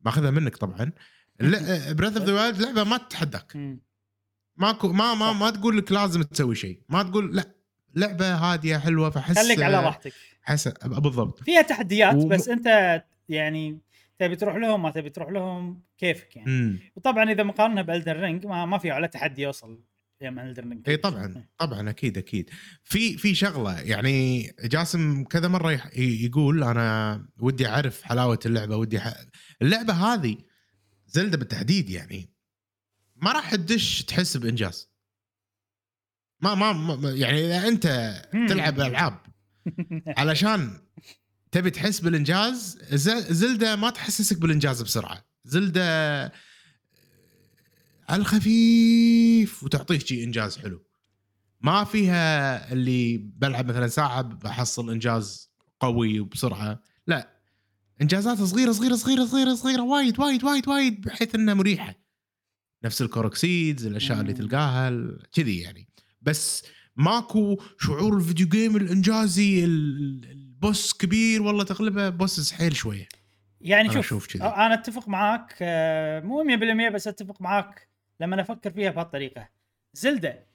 ماخذها منك طبعا. Breath of the Wild لعبة ما تتحداك. ماكو ما ما. ما تقول لك لازم تسوي شيء. ما تقول لا لعبة هادية حلوة فحس خليك على راحتك. حس بالضبط. فيها تحديات بس انت يعني تبي تروح لهم ما تبي تروح لهم كيفك يعني. امم وطبعا إذا مقارنة بإلدن رينج ما, ما في ولا تحدي يوصل إي طبعا طبعا أكيد أكيد. في في شغلة يعني جاسم كذا مرة يقول أنا ودي أعرف حلاوة اللعبة ودي ح... اللعبة هذه زلدة بالتحديد يعني. ما راح تدش تحس بإنجاز. ما ما, ما يعني إذا أنت. تلعب ألعاب علشان تبي تحس بالإنجاز زلدة ما تحسسك بالإنجاز بسرعة. زلدة على الخفيف وتعطيك شيء إنجاز حلو. ما فيها اللي بلعب مثلا ساعة بحصل إنجاز قوي وبسرعة. لا انجازات صغيرة صغيرة صغيرة صغيرة صغيرة وايد وايد وايد وايد بحيث إنها مريحة. نفس ال Korok seeds الأشياء اللي. تلقاها كذي يعني بس ماكو شعور ال video game الإنجازي ال- ال boss كبير والله تغلبه boss حيل شوية يعني أنا شوف كذي. أنا أتفق معاك آه، مو 100% بس أتفق معاك لما أفكر فيها بهالطريقة زلدا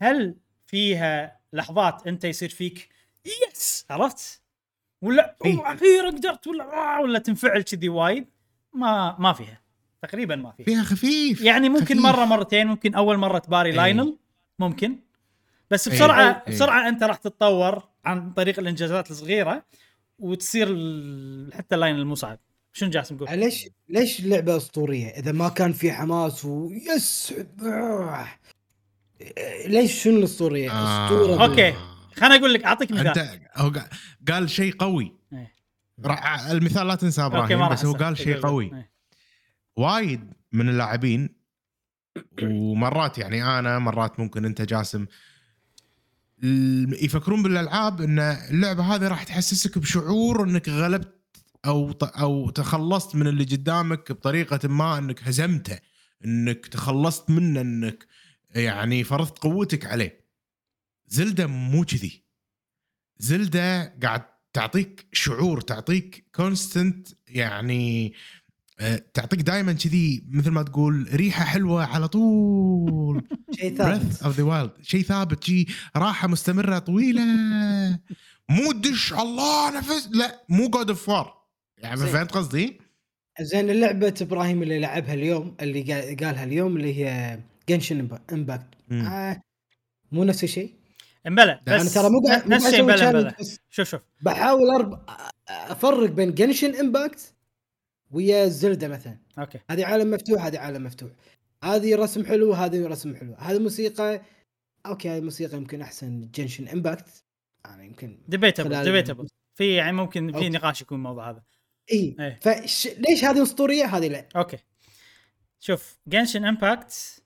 هل فيها لحظات أنت يصير فيك yes عرفت ولا إيه. أخيرا قدرت ولا آه، ولا تنفعل كذي وايد ما ما فيها تقريبا ما فيها فيها خفيف يعني ممكن خفيف. مرة مرتين ممكن أول مرة تباري إيه. لاينل ممكن بس إيه. بسرعة إيه. بسرعة أنت راح تتطور عن طريق الإنجازات الصغيرة وتصير حتى اللاين المصعب شنو جاسم قول؟ ليش ليش اللعبه أسطورية إذا ما كان في حماس ويس. ليش شنو الأسطورية؟ آه. أسطورة أوكي. خليني أقول لك أعطيك مثال انت هو قا- قال شيء قوي إيه. رع- المثال لا تنساه أوكي ما إبراهيم بس هو. قال شيء قول- قوي إيه. وايد من اللاعبين ومرات يعني أنا مرات ممكن أنت جاسم يفكرون بالألعاب إن اللعبة هذه راح تحسسك بشعور إنك غلبت أو أو تخلصت من اللي قدامك بطريقة ما إنك هزمته إنك تخلصت منه إنك يعني فرضت قوتك عليه. زلدا مو كذي. زلدا قاعد تعطيك شعور تعطيك constant يعني تعطيك دائما كذي مثل ما تقول ريحة حلوة على طول. شيء ثابت. of the Wild شيء ثابت شيء راحة مستمرة طويلة. مو دش الله نفس. لا مو God of War يعني. فهمت قصدي؟ زين اللعبة إبراهيم اللي لعبها اليوم اللي قال- قالها اليوم اللي هي Genshin Impact. آه مو نفس الشيء؟ إمبلا لا، بس أنا ترى مو قاعد نفس الشيء إمبلا شوف شوف. بحاول أرب... أفرق بين Genshin Impact ويا زلدا مثلا. أوكي. هذه عالم مفتوح هذه عالم مفتوح. هذه رسم حلو هذه رسم حلو. هذه موسيقى أوكي هذه الموسيقى يمكن أحسن Genshin Impact أنا يمكن debatable debatable في يعني ممكن في. نقاش يكون الموضوع هذا. إي. إيه. فش... ليش هذه أسطورية؟ هذه لا. أوكي. شوف Genshin Impact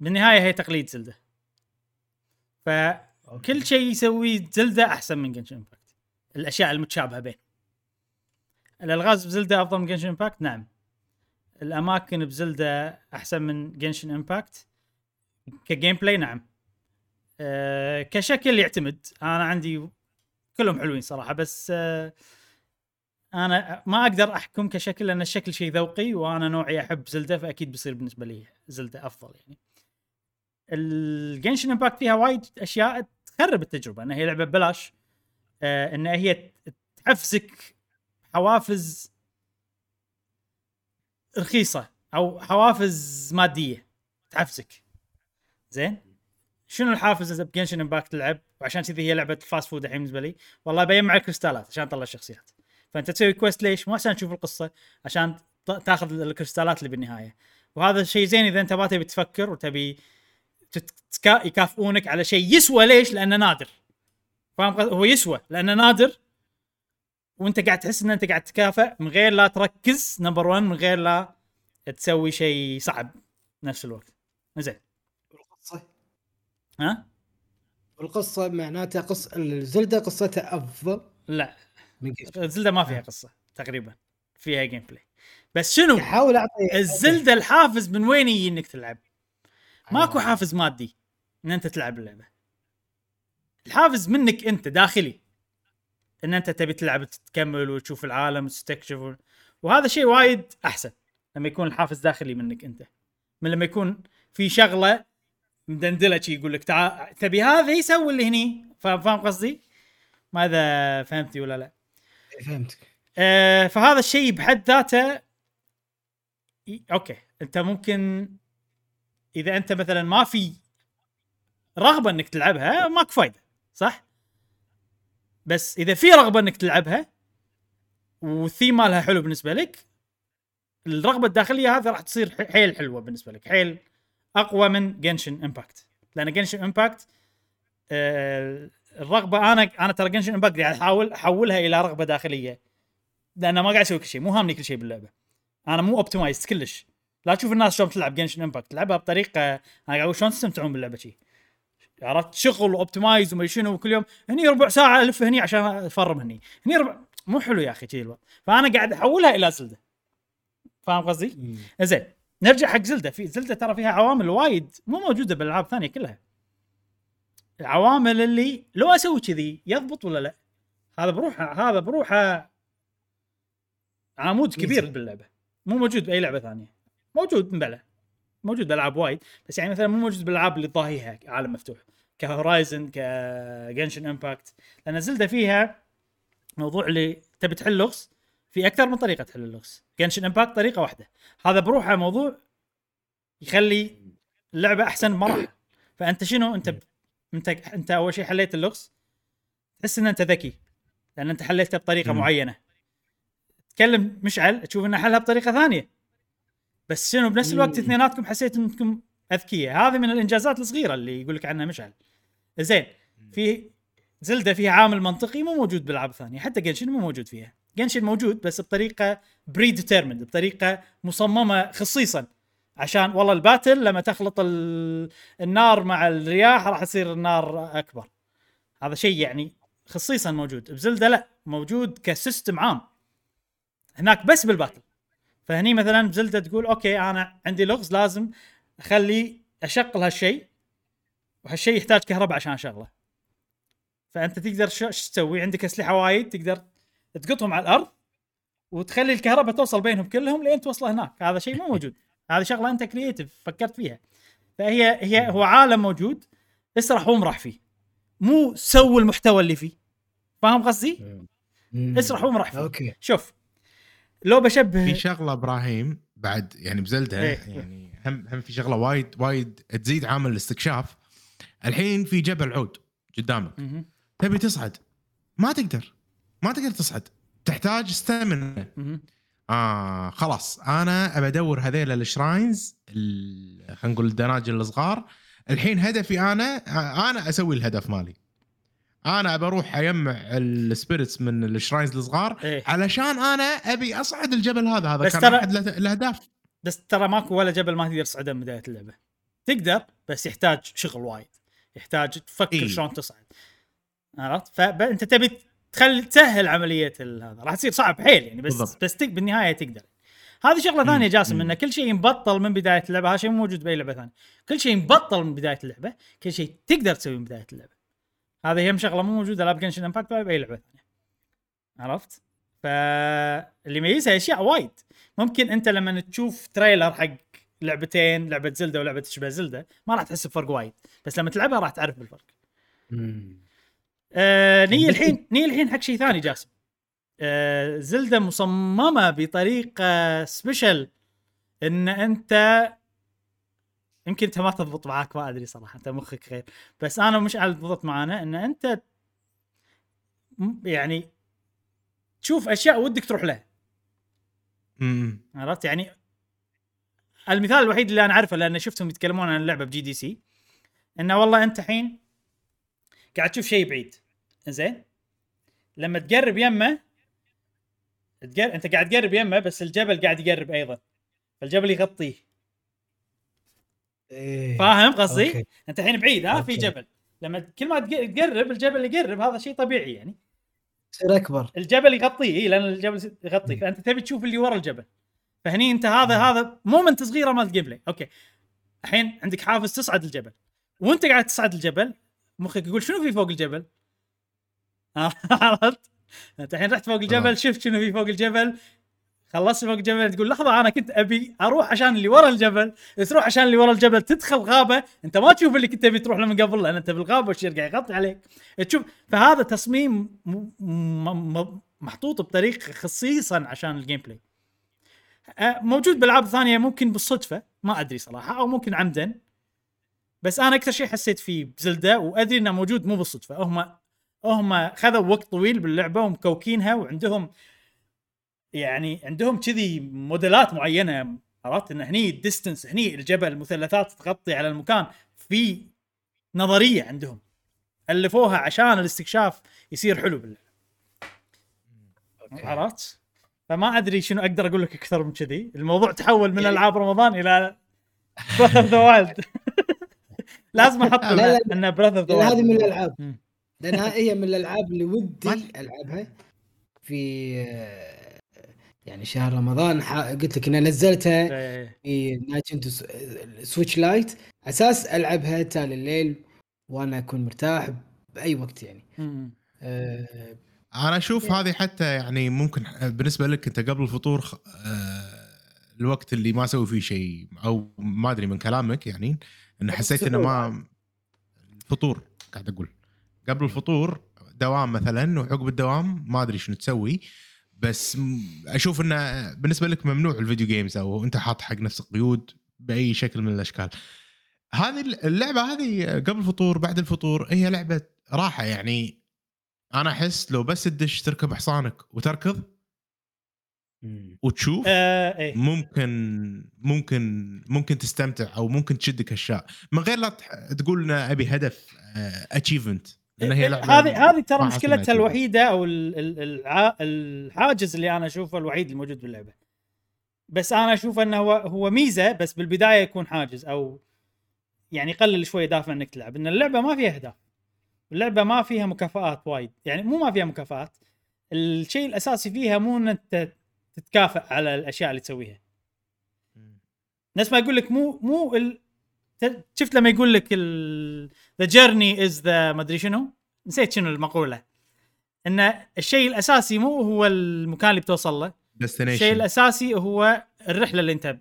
بالنهاية هي تقليد زلدا. فكل شيء يسويه زلدا أحسن من Genshin Impact الأشياء المتشابهة بين. الألغاز بزلدا أفضل من Genshin Impact نعم. الأماكن بزلدا أحسن من Genshin Impact ك gameplay نعم. أه كشكل يعتمد. أنا عندي كلهم حلوين صراحة بس أه أنا ما أقدر أحكم كشكل لأن الشكل شيء ذوقي وأنا نوعي أحب زلدا فأكيد بيصير بالنسبة لي زلدا أفضل يعني. ال Genshin Impact فيها وايد أشياء تخرب التجربة انها هي لعبة ببلاش. آه إن هي تحفزك حوافز رخيصة أو حوافز مادية تحفزك. زين؟ شنو الحافز ب Genshin Impact تلعب؟ وعشان كذي هي لعبة fast food الحين بالنسبة لي. والله بجمع كريستالات عشان اطلع الشخصيات. فأنت تسوي quest ليش؟ مو عشان تشوف القصة عشان تاخذ الكريستالات اللي بالنهاية. وهذا شيء زين إذا أنت ما تبي تفكر وتبي يكافئونك على شيء يسوى ليش؟ لأنه نادر. فاهم؟ هو يسوى لأنه نادر وأنت قاعد تحس إن أنت قاعد تكافئ من غير لا تركز number 1 من غير لا تسوي شيء صعب نفس الوقت. زين. القصة ها؟ القصة معناتها قصة زلدا قصتها أفضل لا. من زلدا ما فيها قصة تقريبا. فيها gameplay بس شنو؟ أحاول اعطي الزلدا الحافز من وين يجي إنك تلعب؟ ماكو آه. حافز مادي إن أنت تلعب اللعبة. الحافز منك انت داخلي. ان انت تبي تلعب تكمل وتشوف العالم وتستكشف. وهذا شيء وايد أحسن لما يكون الحافز داخلي منك انت. من لما يكون في شغلة مدندلة شي يقول لك تعال تبي هذا يسوي اللي هني. فاهم قصدي؟ ما اذا فهمتي ولا لا. فهمتك. آه، فهذا الشيء بحد ذاته أوكي. أنت ممكن إذا أنت مثلا ما في رغبة إنك تلعبها ماكو فايدة. صح؟ بس إذا في رغبة إنك تلعبها والثيم مالها حلو بالنسبة لك الرغبة الداخلية هذه راح تصير حيل حلوة بالنسبة لك حيل أقوى من Genshin Impact لأن Genshin Impact آه الرغبة أنا أنا ترى Genshin Impact قاعد أحاول أحولها إلى رغبة داخلية. لأن ما قاعد أسوي كل شيء مو هامني كل شيء باللعبة. أنا مو optimize كلش. لا تشوف الناس شلون تلعب Genshin Impact تلعبها بطريقة أنا قاعد أقول شلون تستمتعون باللعبة شي. عرفت؟ شغل واوبتمايز وما شنو وكل يوم هني ربع ساعة ألف هني عشان أفرم هني. هني ربع مو حلو يا أخي كذي الوضع فأنا قاعد أحولها إلى زلدة. فاهم قصدي؟ زين نرجع حق زلدة. في زلدة ترى فيها عوامل وايد مو موجودة بالألعاب الثانية كلها. العوامل اللي لو أسوي كذي يضبط ولا لا؟ هذا بروحه هذا بروحه عمود كبير. باللعبة. مو موجود بأي لعبة ثانية. موجود بلى موجود بالالعاب وايد بس يعني مثلا مو موجود بالألعاب اللي ضاهيها عالم مفتوح ك Horizon ك Genshin Impact لأن Zelda فيها موضوع اللي تبي تحل لغز في أكثر من طريقة تحل اللغز. Genshin Impact طريقة واحدة. هذا بروحه موضوع يخلي اللعبة أحسن بمراحل فأنت شنو؟ أنت ب... أنت أنت أول شيء حليت اللغز تحس إن أنت ذكي لأن أنت حليته بطريقة. معينة. تكلم مشعل تشوف إنه حلها بطريقة ثانية. بس شنو بنفس الوقت مم. اثنيناتكم حسيت إنكم أذكياء. هذه من الإنجازات الصغيرة اللي يقول لك عنها مشعل. زين في Zelda فيها عامل منطقي مو موجود بالالعاب الثانية حتى Genshin مو موجود فيها. Genshin موجود بس بطريقة predetermined بطريقة مصممة خصيصا. عشان والله ال battle لما تخلط ال... النار مع الرياح راح تصير النار أكبر. هذا شيء يعني خصيصا موجود. ب Zelda لا موجود ك system عام. هناك بس بال battle. فهني مثلا ب Zelda تقول okay أنا عندي لغز لازم أخلي اشغل هالشيء وهالشيء يحتاج كهرباء عشان أشغله. فأنت تقدر شو تسوي؟ عندك أسلحة وايد تقدر تقطهم على الأرض وتخلي الكهرباء توصل بينهم كلهم لين توصله هناك. هذا شيء مو موجود. هذه شغلة أنت creative فكرت فيها. فهي هي هو عالم موجود اسرح وامرح فيه. مو سوي المحتوى اللي فيه. فاهم قصدي؟ اسرح وامرح فيه. okay. شوف لو بشبه في شغلة إبراهيم بعد يعني ب Zelda إيه. يعني هم هم في شغلة وايد وايد تزيد عامل الاستكشاف. الحين في جبل عود قدامك. تبي تصعد. ما تقدر. ما تقدر تصعد. تحتاج مهم. آه خلاص. أنا ابى أدور هذيل ال shrines ال- خلينا نقول ال dungeons الصغار. الحين هدفي أنا آه، أنا أسوي الهدف مالي. أنا ابى أروح اجمع ال spirits من ال shrines الصغار إيه. علشان أنا ابي اصعد الجبل هذا هذا بس كان ترى- احد الاهداف بس ترى ماكو ولا جبل ما تقدر تصعده من بداية اللعبة. تقدر بس يحتاج شغل وايد. يحتاج تفكر إيه. شلون تصعد. عرفت؟ فانت تبي تخلي تسهل عملية هذا. راح تصير صعب حيل يعني بس بالضبط. بس تك بالنهاية تقدر. هذه شغلة ثانية جاسم. انه كل شيء مبطل من بداية اللعبة. هذا شيء مو موجود بأي لعبة ثانية. كل شيء مبطل من بداية اللعبة. كل شيء تقدر تسويه من بداية اللعبة. هذه هم شغله مو موجودة لا ب Genshin Impact ولا بأي لعبة ثانية. عرفت؟ فاللي يميزها أشياء وايد. ممكن أنت لما تشوف trailer حق لعبتين لعبة Zelda ولعبة تشبه Zelda ما راح تحس بفرق وايد. بس لما تلعبها راح تعرف بالفرق. آه نية الحين نية الحين حق شيء ثاني جاسم. آه Zelda مصممة بطريقة special إن أنت يمكن انت ما تضبط معاك ما أدري صراحة أنت مخك غير. بس أنا مش على تضبط معانا إن أنت يعني تشوف أشياء ودك تروح لها. امم عرفت؟ يعني المثال الوحيد اللي أنا أعرفه لأن شفتهم يتكلمون عن اللعبة بجي دي سي إنه والله أنت الحين قاعد تشوف شيء بعيد. زين لما تقرب يمه تقر... أنت قاعد تقرب يمه بس الجبل قاعد يقرب أيضا. فالجبل يغطيه. إيه. فاهم قصدي؟ okay. أنت الحين بعيد ها في. جبل لما كل ما تق- تقرب الجبل يقرب هذا شيء طبيعي يعني يصير أكبر الجبل يغطيه اي لأن الجبل يغطيه فأنت تبي تشوف اللي ورا الجبل فهني أنت هذا هذا moment صغيره مال ال gameplay okay الحين عندك حافز تصعد الجبل وأنت قاعد تصعد الجبل مخك يقول شنو في فوق الجبل؟ عرفت؟ أنت الحين رحت فوق آه. الجبل شفت شنو في فوق الجبل خلصت فوق الجبل تقول لحظة أنا كنت أبي أروح عشان اللي ورا الجبل. تروح عشان اللي ورا الجبل تدخل غابة. أنت ما تشوف اللي كنت تبي تروح له من قبل لأن أنت بالغابة والشيء قاعد يغطي عليك. تشوف فهذا تصميم محطوط بطريقه خصيصا عشان ال gameplay آه، موجود بالالعاب الثانية ممكن بالصدفة ما أدري صراحة أو ممكن عمدا. بس أنا أكثر شيء حسيت فيه بزلدة وأدري إنه موجود مو بالصدفة. هم هم خذوا وقت طويل باللعبة ومكوكينها وعندهم يعني عندهم كذي موديلات معينة عرفت؟ إن هني الديستنس هني الجبل مثلثات تغطي على المكان في نظرية عندهم. ألفوها عشان الاستكشاف يصير حلو باللعبه عرفت؟ فما أدري شنو أقدر أقول لك أكثر من كذي، الموضوع تحول من يعني- ألعاب رمضان إلى Breath of the Wild لازم أحط لا، لا. إنه Breath of the لأن هذه من Wild الالعاب لأنها هي من الألعاب اللي ودي ألعبها في يعني شهر رمضان ح- قلت لك اني نزلتها في Nintendo Switch Lite أساس ألعبها تالي الليل وأنا أكون مرتاح بأي وقت يعني. آه، أنا أشوف هذه حتى يعني ممكن بالنسبة لك أنت قبل الفطور خ- آه، الوقت اللي ما أسوي فيه شيء أو ما أدري من كلامك يعني انه حسيت إنه ما الفطور قاعد أقول. قبل الفطور دوام مثلا وعقب الدوام ما أدري شنو تسوي. بس أشوف إنه بالنسبة لك ممنوع الفيديو جيمز أو أنت حاط حق نفسك قيود بأي شكل من الأشكال. هذه اللعبة هذه قبل الفطور بعد الفطور هي لعبة راحة يعني. أنا أحس لو بس تدش تركب حصانك وتركض وتشوف آه إيه. ممكن ممكن ممكن تستمتع أو ممكن تشدك أشياء. من غير لا تقول إن أبي هدف اتشيفمنت لأن هي هذه هذه ترى مشكلتها. الوحيدة أو ال- ال- الع- الحاجز اللي أنا أشوفه الوحيد الموجود باللعبة. بس أنا أشوف إنه هو هو ميزة بس بالبداية يكون حاجز أو يعني يقلل شوي دافع إنك تلعب. إن اللعبة ما فيها أهداف. اللعبة ما فيها مكافآت وايد. يعني مو ما فيها مكافآت. الشيء الأساسي فيها مو إن أنت تتكافئ على الأشياء اللي تسويها. نفس ما يقول لك مو مو ال... شفت لما يقول لك the journey is the ما أدري شنو؟ نسيت شنو المقولة. إن الشيء الأساسي مو هو المكان اللي بتوصل له. الشيء الأساسي هو الرحلة اللي أنت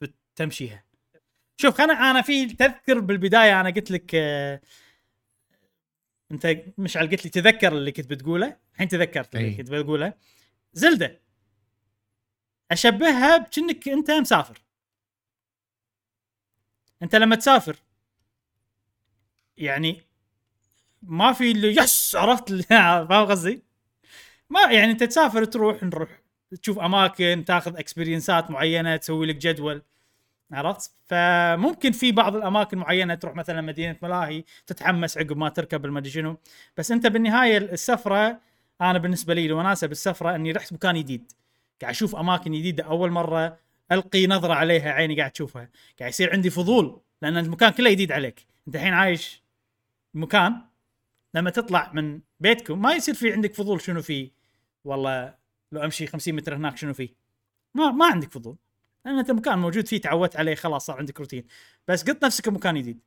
بتمشيها. شوف أنا أنا في تذكر بالبداية أنا قلت لك آه، أنت مشعل قلت لي تذكر اللي كنت بتقوله. الحين تذكرت اللي أي. كنت بقوله. زلدة أشبهها بكنك أنت مسافر. انت لما تسافر يعني ما في اللي يس عرفت فاهم قصدي؟ ما يعني انت تسافر تروح نروح تشوف أماكن تاخذ اكسبيرينسات معينة تسوي لك جدول عرفت؟ فممكن في بعض الأماكن معينة تروح مثلا مدينة ملاهي تتحمس عقب ما تركب المدري شنو بس انت بالنهاية السفرة أنا بالنسبة لي الوناسه بالسفرة إني رحت مكان جديد قاعد أشوف أماكن جديدة أول مرة ألقي نظرة عليها عيني قاعد تشوفها. قاعد يصير عندي فضول لأن المكان كله جديد عليك. أنت الحين عايش مكان لما تطلع من بيتكم ما يصير في عندك فضول شنو فيه. والله لو أمشي 50 متر هناك شنو فيه؟ ما ما عندك فضول. لأن أنت مكان موجود فيه تعودت عليه خلاص صار عندك روتين. بس قط نفسك بمكان جديد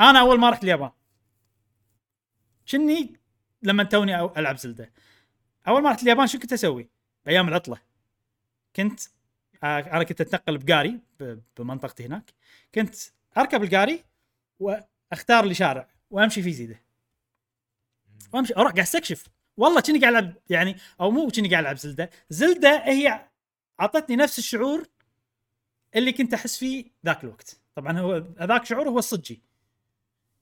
أنا أول ما رحت اليابان. شني؟ لما توني ألعب زلدة. أول ما رحت اليابان شو كنت أسوي؟ بأيام العطلة. كنت أنا كنت أتنقل بقاري بمنطقتي هناك. كنت أركب القاري وأختار لي شارع وأمشي فيه زيده. وأمشي أروح قاعد أستكشف. والله كني قاعد ألعب يعني أو مو كني قاعد ألعب زلدة. زلدة هي أعطتني نفس الشعور اللي كنت أحس فيه ذاك الوقت. طبعا هو هذاك شعور هو الصجي.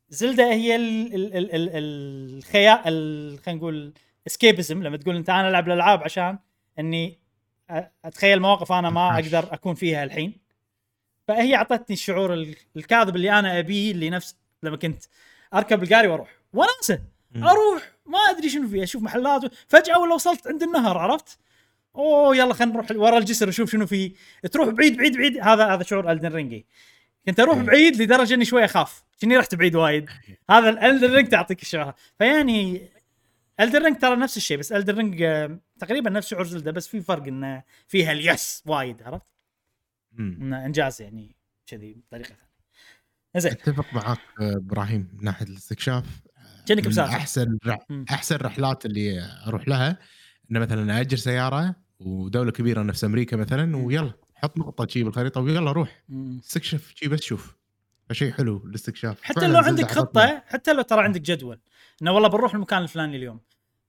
زلدة هي ال ال ال ال الخيال ال- خلينا نقول اسكيبزم لما تقول أنت أنا ألعب الألعاب عشان إني أتخيل مواقف أنا ما. أقدر أكون فيها الحين. فهي أعطتني الشعور ال- الكاذب اللي أنا أبيه اللي نفس لما كنت أركب القاري وأروح. وناسة. أروح! ما أدري شنو فيه أشوف محلات فجأة ولا وصلت عند النهر عرفت؟ أوه يلا خلينا نروح ورا الجسر نشوف شنو فيه تروح بعيد بعيد بعيد. هذا هذا شعور Elden Ring كنت أروح. بعيد لدرجة إني شوي أخاف. كني رحت بعيد وايد. هذا ال Elden Ring تعطيك الشعور. فيعني Elden Ring ترى نفس الشيء بس Elden Ring تقريبا نفس شعور Zelda بس في فرق إنه فيها less وايد عرفت؟ إنه إنجاز يعني كذي بطريقة ثانية. زين أتفق معاك آه، إبراهيم من ناحية الاستكشاف كأنك من مسافر. أحسن رح... أحسن رحلات اللي أروح لها إنه مثلا اجر سيارة ودولة كبيرة نفس أمريكا مثلا ويلا حط نقطة شي بالخريطة ويلا روح. استكشف شي بس شوف. فشيء حلو الاستكشاف حتى لو عندك. خطة حتى لو ترى عندك جدول إنه والله بنروح المكان الفلاني اليوم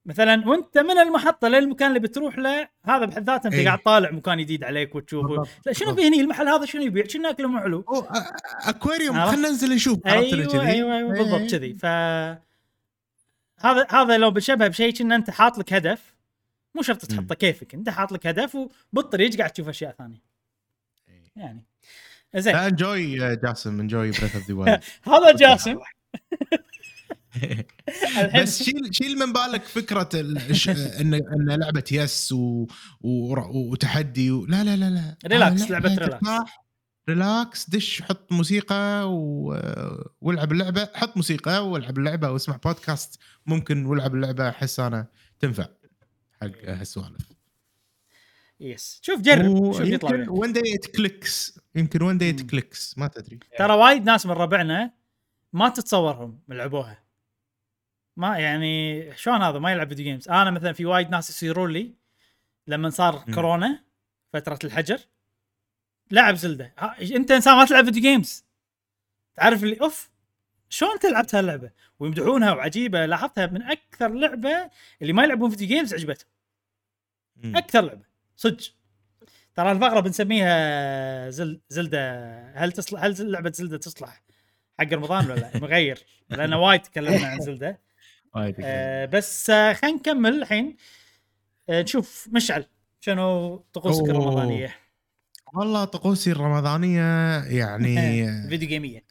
مثلا وأنت من المحطة للمكان اللي بتروح له هذا بحد ذاته أنت إيه. قاعد طالع مكان جديد عليك وتشوفه. لا شنو. في هني المحل هذا شنو يبيع شنو أكله مو حلو أكواريوم؟ خلينا ننزل نشوف عرفت اللي أيوه؟ أيوه بالضبط إيه. كذي ف هذا هذا لو بتشبه بشيء كأن أنت حاط لك هدف مو شرط تحطه. كيفك أنت حاط لك هدف وبالطريق قاعد تشوف أشياء ثانية إيه. يعني زين. enjoy جاسم enjoy Breath of the Wild هذا جاسم. بس شيل شيل من بالك فكرة ال- الش- إن إن لعبة yes و... و... وتحدي و... لا لا لا لا. relax، آه، لعبة relax. relax دش حط موسيقى و... والعب اللعبة. حط موسيقى والعب اللعبة واسمع بودكاست ممكن والعب اللعبة أحس أنا تنفع حق هالسوالف. yes. شوف جرب شوف يطلع. when they click يمكن when they. click ما تدري. ترى وايد ناس من ربعنا ما تتصورهم لعبوها. ما يعني شلون هذا؟ ما يلعب video games أنا مثلا في وايد ناس يصيرون لي لما صار مم. كورونا فترة الحجر. لعب زلدة. أنت إنسان ما تلعب video games تعرف اللي أوف شلون أنت لعبت هاللعبة؟ ويمدحونها وعجيبة. لاحظتها من أكثر لعبة اللي ما يلعبون video games عجبتهم. أكثر لعبة. صدق. ترى الفقرة بنسميها زل زلدة. هل تصلح هل لعبة زلدة تصلح حق رمضان ولا لا؟ مغير لأن وايد تكلمنا عن زلدة. وايد آه بس آه خلينا نكمل الحين. آه نشوف مشعل شنو طقوسك. الرمضانية؟ والله طقوسي الرمضانية يعني فيديو جيمية.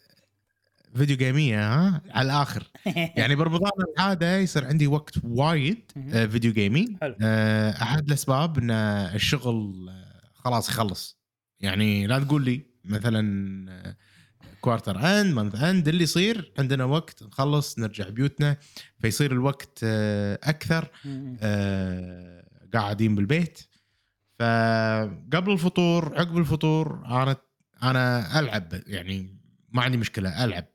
فيديو جيمية ها؟ على الآخر. يعني برمضان العاده يصير عندي وقت وايد. آه، فيديو حلو. آه، أحد الأسباب إن الشغل آه، خلاص يخلص. يعني لا تقول لي مثلا quarter end month end اللي يصير عندنا وقت نخلص نرجع بيوتنا فيصير الوقت أكثر قاعدين بالبيت. فقبل الفطور عقب الفطور أنا أنا ألعب يعني ما عندي مشكلة ألعب.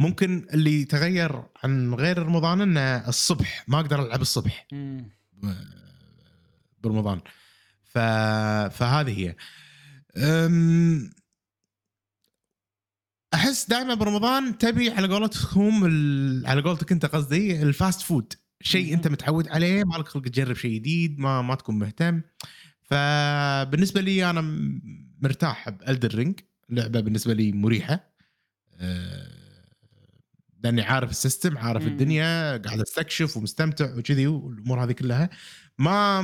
ممكن اللي تغير عن غير رمضان إنه الصبح ما أقدر ألعب الصبح. مم. برمضان. ف... فهذه هي. أم... أحس دائما برمضان تبي على قولتهم ال... على قولتك أنت قصدي ال fast food. شيء. أنت متعود عليه ما لك خلق تجرب شيء جديد ما ما تكون مهتم. فبالنسبه لي أنا مرتاح ب Elden Ring. لعبة بالنسبة لي مريحة. أه، لأني عارف ال system عارف مم. الدنيا قاعد أستكشف ومستمتع وكذي والأمور هذه كلها. ما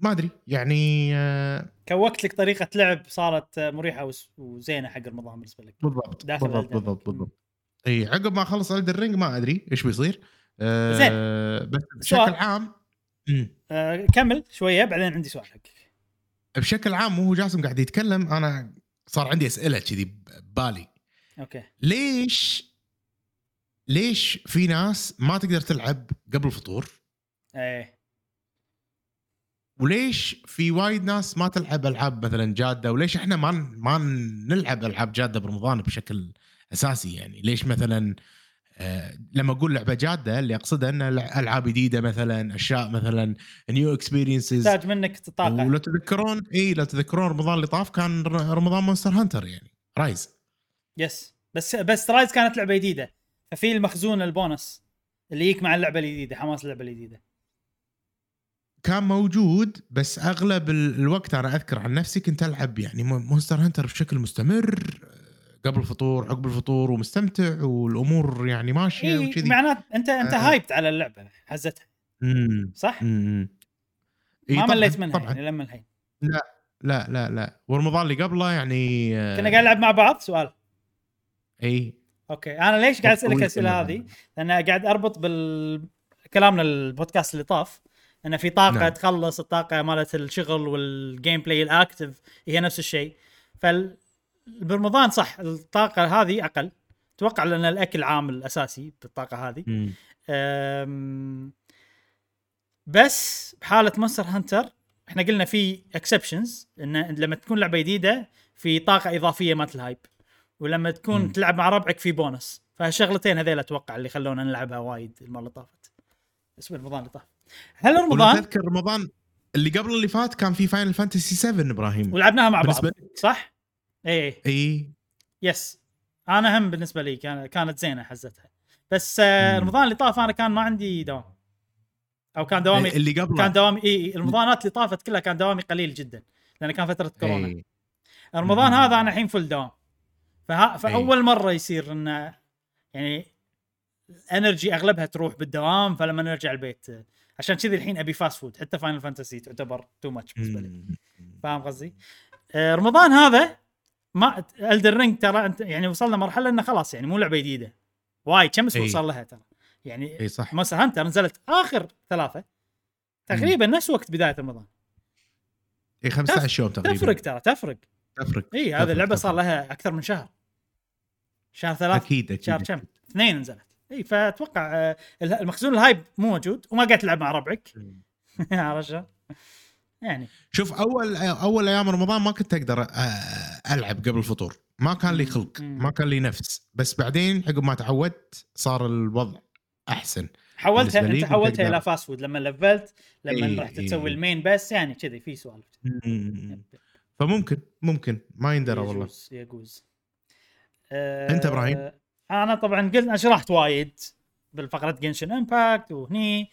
ما أدري يعني أه، كوكت لك طريقة لعب صارت آه، مريحه وزينة حق رمضان بالنسبة لك. بالضبط داخل بالضبط. بالضبط بالضبط. إي عقب ما أخلص Elden Ring ما أدري إيش بيصير. أه بس سؤال. بشكل عام. آه كمل شوية بعدين عندي سؤال حقك. بشكل عام وهو جاسم قاعد يتكلم أنا صار عندي أسئلة كذي ببالي. okay. ليش ليش في ناس ما تقدر تلعب قبل الفطور؟ إيه. وليش في وايد ناس ما تلعب ألعاب مثلا جادة؟ وليش إحنا ما ما نلعب ألعاب جادة برمضان بشكل أساسي يعني؟ ليش مثلا آه لما أقول لعبة جادة اللي أقصده إن لع- ألعاب جديدة مثلا أشياء مثلا new experiences تحتاج منك طاقه ولو تذكرون إي لو تذكرون رمضان اللي طاف كان رمضان Monster Hunter يعني. رايز يس بس بس رايز كانت لعبة جديدة. ففي المخزون البونص اللي يجيك مع اللعبة الجديدة حماس اللعبة الجديدة. كان موجود بس أغلب ال- الوقت أنا أذكر عن نفسي كنت ألعب يعني مو- Monster Hunter بشكل مستمر آه، قبل الفطور عقب الفطور ومستمتع والأمور يعني ماشية اي وكذي. معناته انت أنت آه. hyped على اللعبة حزتها. صح؟ امم إي ما مليت منها طبعا. يعني لما الحين. لا لا لا ورمضان اللي قبله يعني آه، كنا قاعد نلعب مع بعض؟ سؤال. اي okay أنا ليش قاعد أسألك الأسئلة. هذه؟ لأن قاعد أربط بالكلامنا البودكاست اللي طاف انه في طاقة نعم. تخلص الطاقة مالت الشغل وال gameplay ال active هي نفس الشيء فال برمضان صح الطاقة هذه أقل أتوقع لأن الأكل عامل اساسي بالطاقة هذه. أم، بس بحالة Monster Hunter إحنا قلنا في exceptions إن لما تكون لعبة جديدة في طاقة إضافية مالت ال hype ولما تكون مم. تلعب مع ربعك في بونس. فهالشغلتين هذيل أتوقع اللي خلونا نلعبها وايد المرة اللي طافت. اسم رمضان اللي طاف. هل رمضان؟ تذكر رمضان اللي قبل اللي فات كان في Final Fantasy 7 إبراهيم. ولعبناها مع بعض صح؟ اي اي إي. yes أنا هم بالنسبة لي كان كانت زينة حزتها. بس آه،. رمضان اللي طاف أنا كان ما عندي دوام. أو كان دوامي اللي قبل كان دوامي إي رمضانات اللي طافت كلها كان دوامي قليل جدا لأن كان فترة كورونا. رمضان. هذا أنا الحين فل دوام. فها فأول مرة يصير انه يعني ال energy أغلبها تروح بالدوام فلما نرجع البيت عشان كذي الحين أبي fast food حتى Final Fantasy تعتبر too much بالنسبة لي. فاهم قصدي؟ آه، رمضان هذا ما Elden Ring ترى أنت يعني وصلنا مرحلة إنه خلاص يعني مو لعبة جديدة. وايد كم أسبوع إي. صار لها ترى؟ يعني اي صح. Monster Hunter نزلت آخر ثلاثة. تقريبا نفس وقت بداية رمضان. اي 15 يوم تقريبا. تفرق ترى تفرق. تفرق اي هذه اللعبة صار. لها أكثر من شهر. شهر ثلاث أكيد أكيد شهر كم؟ اثنين نزلت. إي فأتوقع آه، المخزون ال hype مو موجود وما قاعد تلعب مع ربعك. عرفت؟ يعني. شوف أول أول أيام رمضان ما كنت أقدر آه، ألعب قبل الفطور. ما كان لي خلق. ما كان لي نفس. بس بعدين عقب ما تعودت صار الوضع أحسن. حولتها أنت حولتها. إلى fast food لما لفلت لما إي، رحت. تسوي الـ main بس يعني كذي في سوالف. مم. فممكن ممكن. ما يندرى والله. يجوز يجوز. آه أنت إبراهيم؟ أنا طبعا قلت شرحت وايد بالفقرة Genshin Impact وهني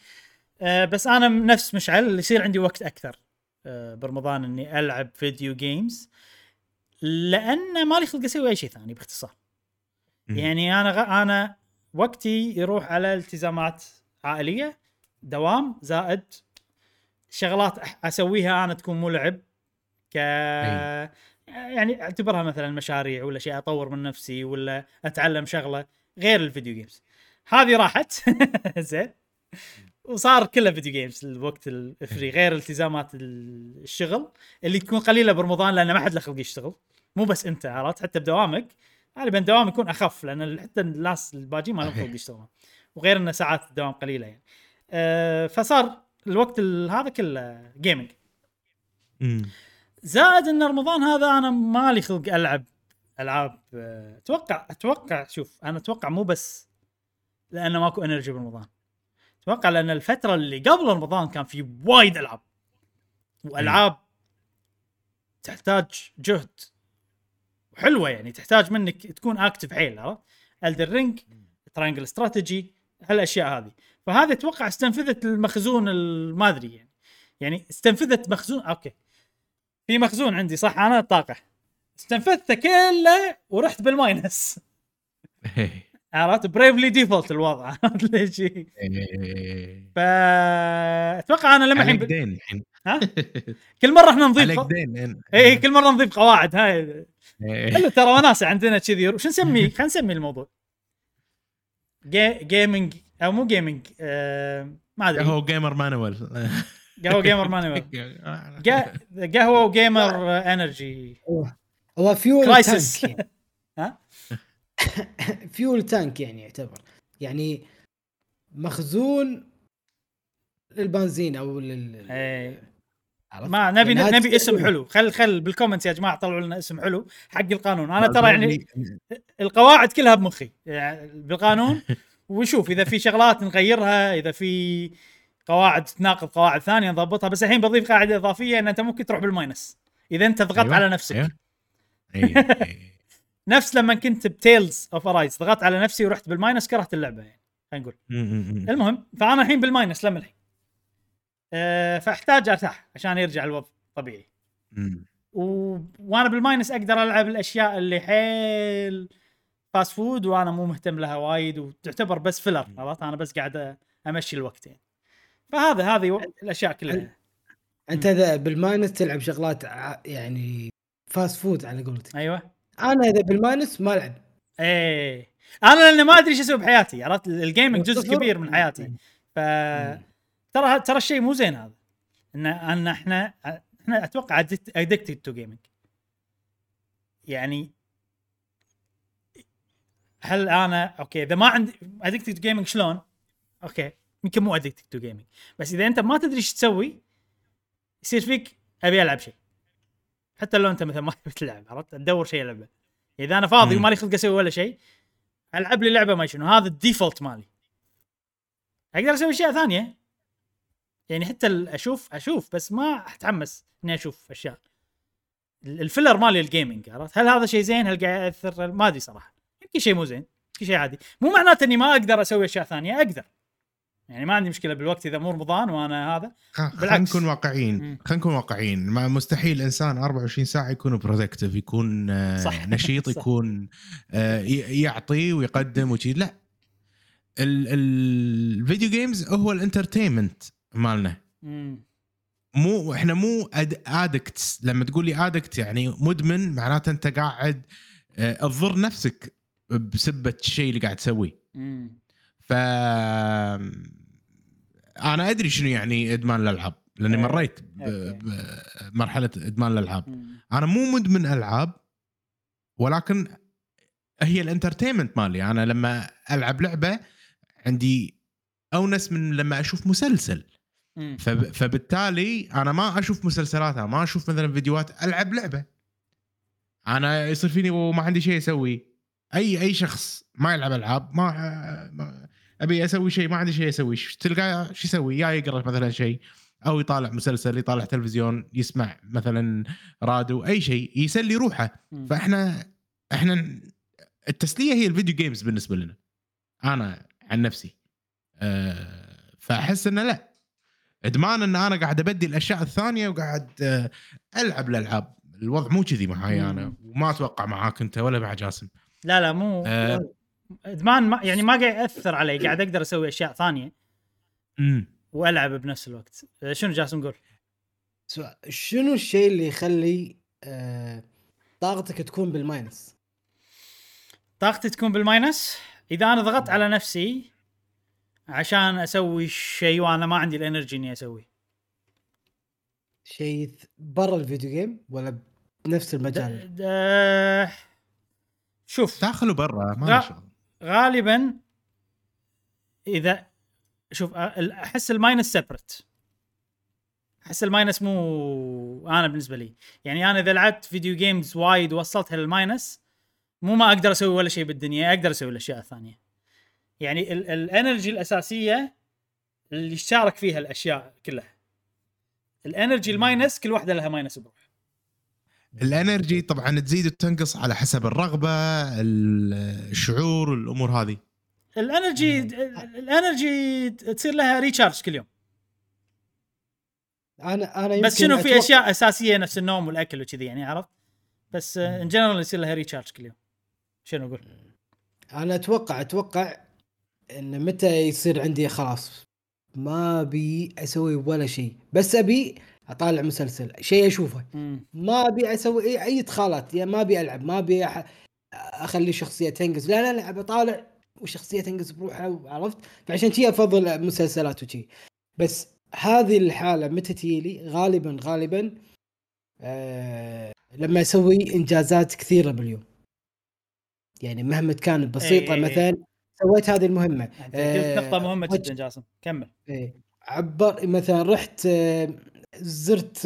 آه بس أنا نفس مشعل يصير عندي وقت أكثر آه برمضان إني ألعب فيديو جيمز لأن مالي خلق أسوي أي شيء ثاني باختصار. يعني أنا غ... أنا وقتي يروح على التزامات عائلية دوام زائد شغلات أسويها أنا تكون مو لعب ك يعني اعتبرها مثلا مشاريع ولا شيء أطور من نفسي ولا أتعلم شغلة غير ال video games هذه راحت. زين. وصار كله video games الوقت ال free غير التزامات الشغل اللي تكون قليلة برمضان لأن ما حد له خلق يشتغل. مو بس أنت عرفت؟ حتى بدوامك. غالبا دوام يكون أخف لأن حتى الناس الباجين ما لهم خلق يشتغلون. وغير إن ساعات الدوام قليلة يعني. أه فصار الوقت ال- هذا كله gaming. زائد إن رمضان هذا أنا مالي خلق ألعب ألعاب أه، أتوقع أتوقع شوف أنا أتوقع مو بس لأنه ماكو energy برمضان. أتوقع لأن الفترة اللي قبل رمضان كان في وايد ألعاب. وألعاب تحتاج جهد حلوة يعني تحتاج منك تكون active حيل عرفت؟ Elden Ring Triangle Strategy هالأشياء هذه. فهذه أتوقع استنفذت المخزون ال- ما أدري يعني. يعني استنفذت مخزون okay. في مخزون عندي صح؟ أنا الطاقة. استنفذته كله ورحت بال minus. عرفت؟ briefly default الوضع. عرفت ليش؟ إيه. فاتوقع أنا لما الحين ها؟ كل مرة إحنا نضيف اي كل مرة نضيف قواعد هاي. إيه. حلو ترى وناسة عندنا كذي. شو نسميه؟ خلينا نسمي الموضوع. جي... gaming أو مو جيمنج آه... ما أدري. هو gamer manual قهوة gamer manual قا- قهوة و gamer آه، energy هو- fuel crisis tank يعني. ها؟ fuel tank يعني يعتبر. يعني مخزون للبنزين أو لل إيه. ما نبي يعني نبي اسم. حلو. خل خل بال comments يا جماعة طلعوا لنا اسم حلو حق القانون. أنا ترى يعني القواعد كلها بمخي. يعني بالقانون. وشوف إذا في شغلات نغيرها إذا في قواعد تناقض قواعد ثانية نضبطها بس الحين بضيف قاعدة إضافية إن أنت ممكن تروح بال minus. إذا أنت ضغطت أيوة، على نفسك. أيوة. نفس لما كنت ب Tales of Arise ضغطت على نفسي ورحت بال minus كرهت اللعبة يعني خلينا نقول. المهم فأنا الحين بال minus لما الحين. أه فأحتاج أرتاح عشان يرجع الوضع طبيعي. و... وأنا بال minus أقدر ألعب الأشياء اللي حيل fast food وأنا مو مهتم لها وايد وتعتبر بس filler عرفت؟ أنا بس قاعد أمشي الوقت يعني. فهذا هذه الأشياء كلها. أنت إذا بال minus تلعب شغلات يعني fast food على قولتك. أيوه. أنا إذا بال minus ما ألعب. إيه. أنا لأني ما أدري إيش أسوي بحياتي عرفت؟ ال gaming جزء كبير من حياتي. ف ترى ترى الشيء مو زين هذا. ان إن إحنا إحنا أتوقع addicted to gaming يعني هل أنا okay إذا ما عندي addicted to gaming شلون؟ okay. يمكن مو addicted to gaming بس إذا أنت ما تدري إيش تسوي يصير فيك أبي ألعب شيء. حتى لو أنت مثلا ما تبي تلعب عرفت؟ تدور شيء ألعبه. إذا أنا فاضي مم. ومالي خلق أسوي ولا شيء ألعب لي لعبة ما شنو. هذا ال default مالي. أقدر أسوي أشياء ثانية. يعني حتى أشوف أشوف بس ما أتحمس إني أشوف أشياء. ال- ال filler مالي ال gaming عرفت؟ هل هذا شيء زين؟ هل قاعد يأثر؟ ما أدري صراحة. يمكن شيء مو زين يمكن شيء عادي. مو معناته إني ما أقدر أسوي أشياء ثانية أقدر. يعني ما عندي مشكلة بالوقت إذا مو رمضان وأنا هذا خلينا. نكون واقعيين. خلينا نكون واقعيين ما مستحيل إنسان 24 ساعة يكون productive يكون آه، صح. نشيط صح. يكون آه، يعطي ويقدم وشي لا ال- ال video games هو ال entertainment مالنا مم. مو إحنا مو addicts لما تقول لي addict يعني مدمن معناته أنت قاعد آه، تضر نفسك بسبة الشيء اللي قاعد تسويه. ف أنا أدري شنو يعني إدمان الالعاب لأني إيه. مريت بمرحله إدمان الالعاب. أنا مو مدمن ألعاب ولكن هي الإنترتينمنت مالي أنا لما ألعب لعبة عندي أونس من لما أشوف مسلسل. فبالتالي أنا ما أشوف مسلسلات ما أشوف مثلا فيديوهات ألعب لعبة أنا يصير فيني وما عندي شيء أسوي أي أي شخص ما يلعب ألعاب ما, ما أبي أسوي شيء ما عندي شيء أسوي. تلقاه شو يسوي؟ يا يقرأ مثلا شيء أو يطالع مسلسل يطالع تلفزيون يسمع مثلا راديو أي شيء يسلي روحه. فإحنا إحنا التسلية هي الفيديو جيمز بالنسبة لنا. أنا عن نفسي. أه فأحس إنه لا. إدمان إن أنا قاعد ابدي الأشياء الثانية وقاعد آه، ألعب الألعاب. الوضع مو كذي معي أنا. وما أتوقع معاك أنت ولا مع جاسم. لا لا مو أه إدمان ما يعني ما قاعد يأثر علي قاعد أقدر أسوي أشياء ثانية أمم. وألعب بنفس الوقت أه، شنو جاسم قول سؤال شنو الشيء اللي يخلي آه طاقتك تكون بال minus؟ طاقتي تكون بال minus إذا أنا ضغطت على نفسي عشان أسوي شيء وأنا ما عندي ال energy إني أسوي شيء برا ال video game ولا بنفس المجال؟ د- شوف داخل وبرا ما. له شغل غالبا إذا شوف أحس ال minus separate أحس ال minus مو أنا بالنسبة لي. يعني أنا إذا لعبت video games وايد ووصلتها لل minus مو ما أقدر أسوي ولا شيء بالدنيا أقدر أسوي الأشياء الثانية. يعني ال- ال energy الأساسية اللي يشترك فيها الأشياء كلها. ال energy ال minus كل واحدة لها minus بروح ال energy طبعا تزيد وتنقص على حسب الرغبة ال- الشعور الأمور هذه. ال energy ال energy تصير لها recharge كل يوم. أنا أنا يمكن بس شنو في أتوقع- أشياء أساسية نفس النوم والأكل وكذي يعني عرفت؟ بس in general يصير لها recharge كل يوم. شنو أقول؟ أنا أتوقع أتوقع إن متى يصير عندي خلاص ما أبي أسوي ولا شيء. بس أبي أطالع مسلسل شيء أشوفه. ما أبي أسوي اي إدخالات يعني ما أبي ألعب ما أبي أح... أخلي شخصية تنقز. لا لا لا أبي أطالع وشخصية تنقز بروحها عرفت فعشان كذي أفضل مسلسلات وشي. بس هذه الحالة متى تجيلي غالبا غالبا آه لما أسوي إنجازات كثيرة باليوم. يعني مهما كانت بسيطة إيه. مثلا سويت هذه المهمة. آه، نقطة مهمة وجه- جدا جاسم. كمل. إيه. عبر مثلا رحت آه، زرت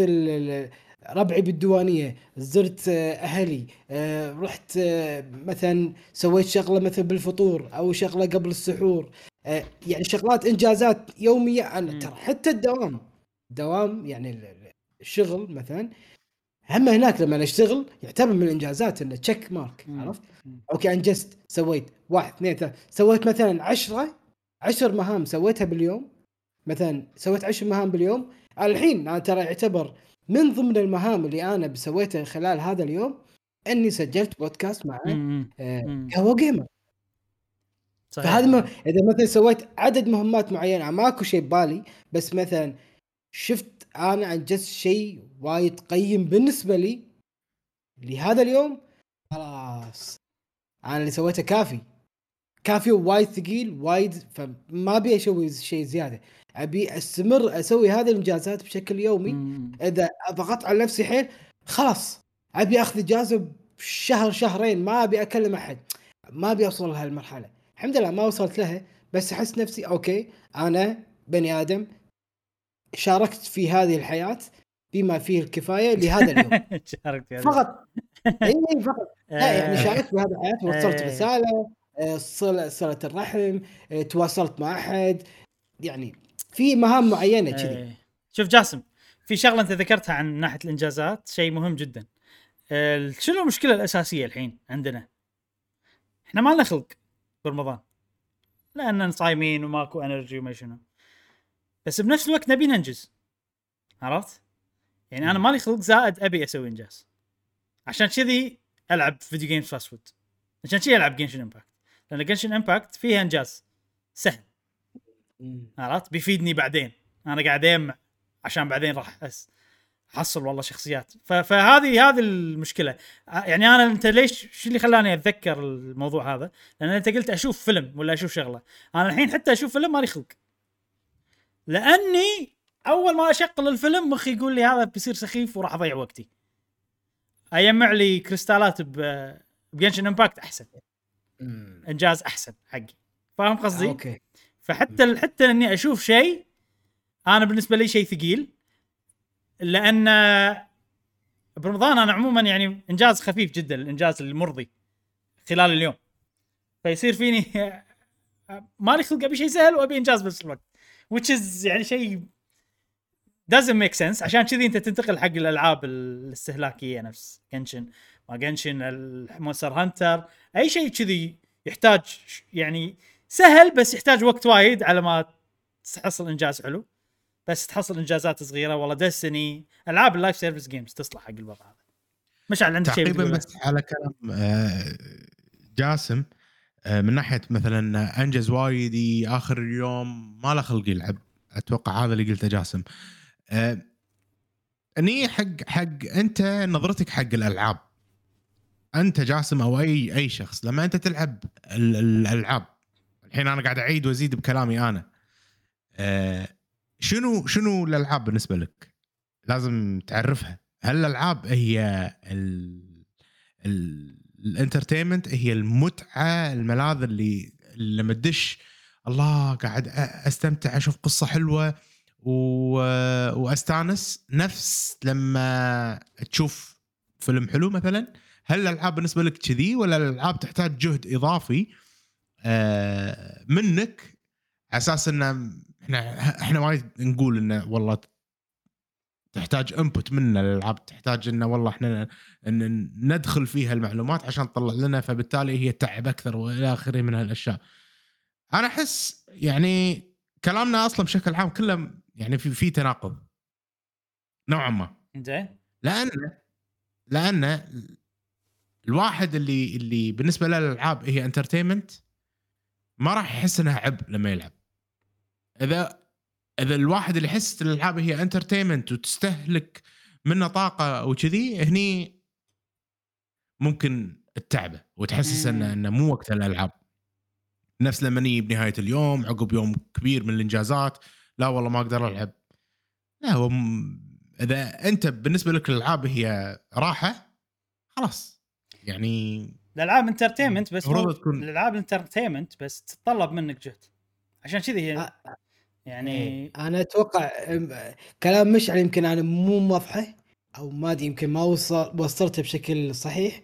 ربعي بالديوانية زرت آه، أهلي آه، رحت آه، مثلا سويت شغلة مثلا بالفطور أو شغلة قبل السحور يعني شغلات إنجازات يومية أنا. ترى حتى الدوام دوام يعني ال- ال- الشغل مثلا هم هناك لما أشتغل يعتبر من الإنجازات إنه check mark. عرفت؟ okay انجزت سويت واحد اثنين ثلاثة سويت مثلا عشرة عشر مهام سويتها باليوم مثلا سويت عشر مهام باليوم الحين أنا ترى يعتبر من ضمن المهام اللي أنا سويتها خلال هذا اليوم إني سجلت بودكاست مع مم. آه،. قهوة gamer صحيح. فهذا ما إذا مثلا سويت عدد مهمات معينة ماكو شيء ببالي بس مثلا شفت أنا انجزت شيء وايد قيم بالنسبة لي لهذا اليوم خلاص. أنا اللي سويته كافي. كان فيه وايد ثقيل وايد فما أبي أسوي شيء زيادة. أبي أستمر أسوي هذه الانجازات بشكل يومي. مم. إذا ضغطت على نفسي حيل خلاص. أبي أخذ إجازة بشهر شهرين ما أبي أكلم أحد. ما أبي أوصل لهالمرحلة. الحمد لله ما وصلت لها بس أحس نفسي okay أنا بني آدم شاركت في هذه الحياة بما فيه الكفاية لهذا اليوم. شاركت في. فقط. إي فقط. لا يعني آه، شاركت بهذه الحياة وصلت إيه. رسالة آه، صل صلة الرحم آه، تواصلت مع أحد. يعني في مهام معينة كذي. إيه. شوف جاسم في شغلة أنت ذكرتها عن ناحية الإنجازات شيء مهم جدا. شنو المشكلة الأساسية الحين عندنا؟ إحنا ما لنا خلق برمضان. لاننا صايمين وماكو انرجي وما شنو. بس بنفس الوقت نبي ننجز. عرفت؟ يعني أنا مالي خلق زائد أبي أسوي إنجاز. عشان كذي ألعب video games fast food عشان كذي ألعب Genshin Impact لأن Genshin Impact فيها إنجاز سهل. عرفت؟ بيفيدني بعدين. أنا قاعد اجمع عشان بعدين راح أس... احصل والله شخصيات. ف... فهذه هذه المشكلة. يعني أنا أنت ليش شو اللي خلاني أتذكر الموضوع هذا؟ لأن أنت قلت أشوف فيلم ولا أشوف شغلة. أنا الحين حتى أشوف فيلم مالي خلق لأني أول ما أشغل الفيلم مخي يقول لي هذا بيصير سخيف وراح أضيع وقتي. اجمع لي كريستالات ب ب Genshin Impact أحسن. إنجاز أحسن حقي. فاهم قصدي؟ okay. فحتى حتى إني أشوف شيء أنا بالنسبة لي شيء ثقيل لأن برمضان أنا عموما يعني إنجاز خفيف جدا الإنجاز المرضي خلال اليوم. فيصير فيني مالي خلق أبي شيء سهل وأبي إنجاز بنفس الوقت which is يعني شيء doesn't make sense. عشان كذي أنت تنتقل حق الألعاب الاستهلاكية نفس Genshin ما Genshin Monster Hunter أي شيء كذي يحتاج يعني سهل بس يحتاج وقت وايد على ما تحصل إنجاز حلو. بس تحصل إنجازات صغيرة. والله Destiny ألعاب ال live service games تصلح حق الوضع هذا. مشعل عندك شيء تقريبا؟ بس على كلام آه، جاسم آه، من ناحية مثلا أنجز وايد آخر اليوم ما له خلق يلعب. أتوقع هذا اللي قلته جاسم. آه، إني حق حق أنت نظرتك حق الألعاب. أنت جاسم أو أي أي شخص لما أنت تلعب ال- ال- الألعاب الحين أنا قاعد أعيد وأزيد بكلامي أنا. آه، شنو شنو الألعاب بالنسبة لك؟ لازم تعرفها. هل الألعاب هي ال ال- الإنترتينمنت هي المتعة الملاذ اللي لما تدش الله قاعد أستمتع أشوف قصة حلوة و... وأستانس نفس لما تشوف فيلم حلو مثلا؟ هل الألعاب بالنسبة لك كذي ولا الألعاب تحتاج جهد إضافي؟ منك على أساس ان إحنا إحنا وايد نقول إنه والله تحتاج input منا الالعاب تحتاج إنه والله إحنا ان ندخل فيها المعلومات عشان تطلع لنا فبالتالي هي تعب أكثر وإلى آخره من هالأشياء. أنا أحس يعني كلامنا أصلا بشكل عام كله يعني في في تناقض. نوعا ما. زين لأن لأن الواحد اللي اللي بالنسبة له الالعاب هي entertainment ما راح يحس انها عبء لما يلعب. إذا إذا الواحد اللي يحس الألعاب هي انترتينمنت وتستهلك منه طاقة وكذي هني ممكن التعبه وتحسس. إنه إنه مو وقت الألعاب. نفس لما نيجي بنهاية اليوم عقب يوم كبير من الإنجازات لا والله ما أقدر ألعب. لا هو م- إذا أنت بالنسبة لك الألعاب هي راحة خلاص يعني الألعاب entertainment بس المفروض مو تكون- الألعاب entertainment بس تتطلب منك جهد. عشان كذي هي آه، يعني إيه. أنا أتوقع كلام مشعل يمكن أنا مو موضحه أو ما أدري يمكن ما وصل وصلته بشكل صحيح.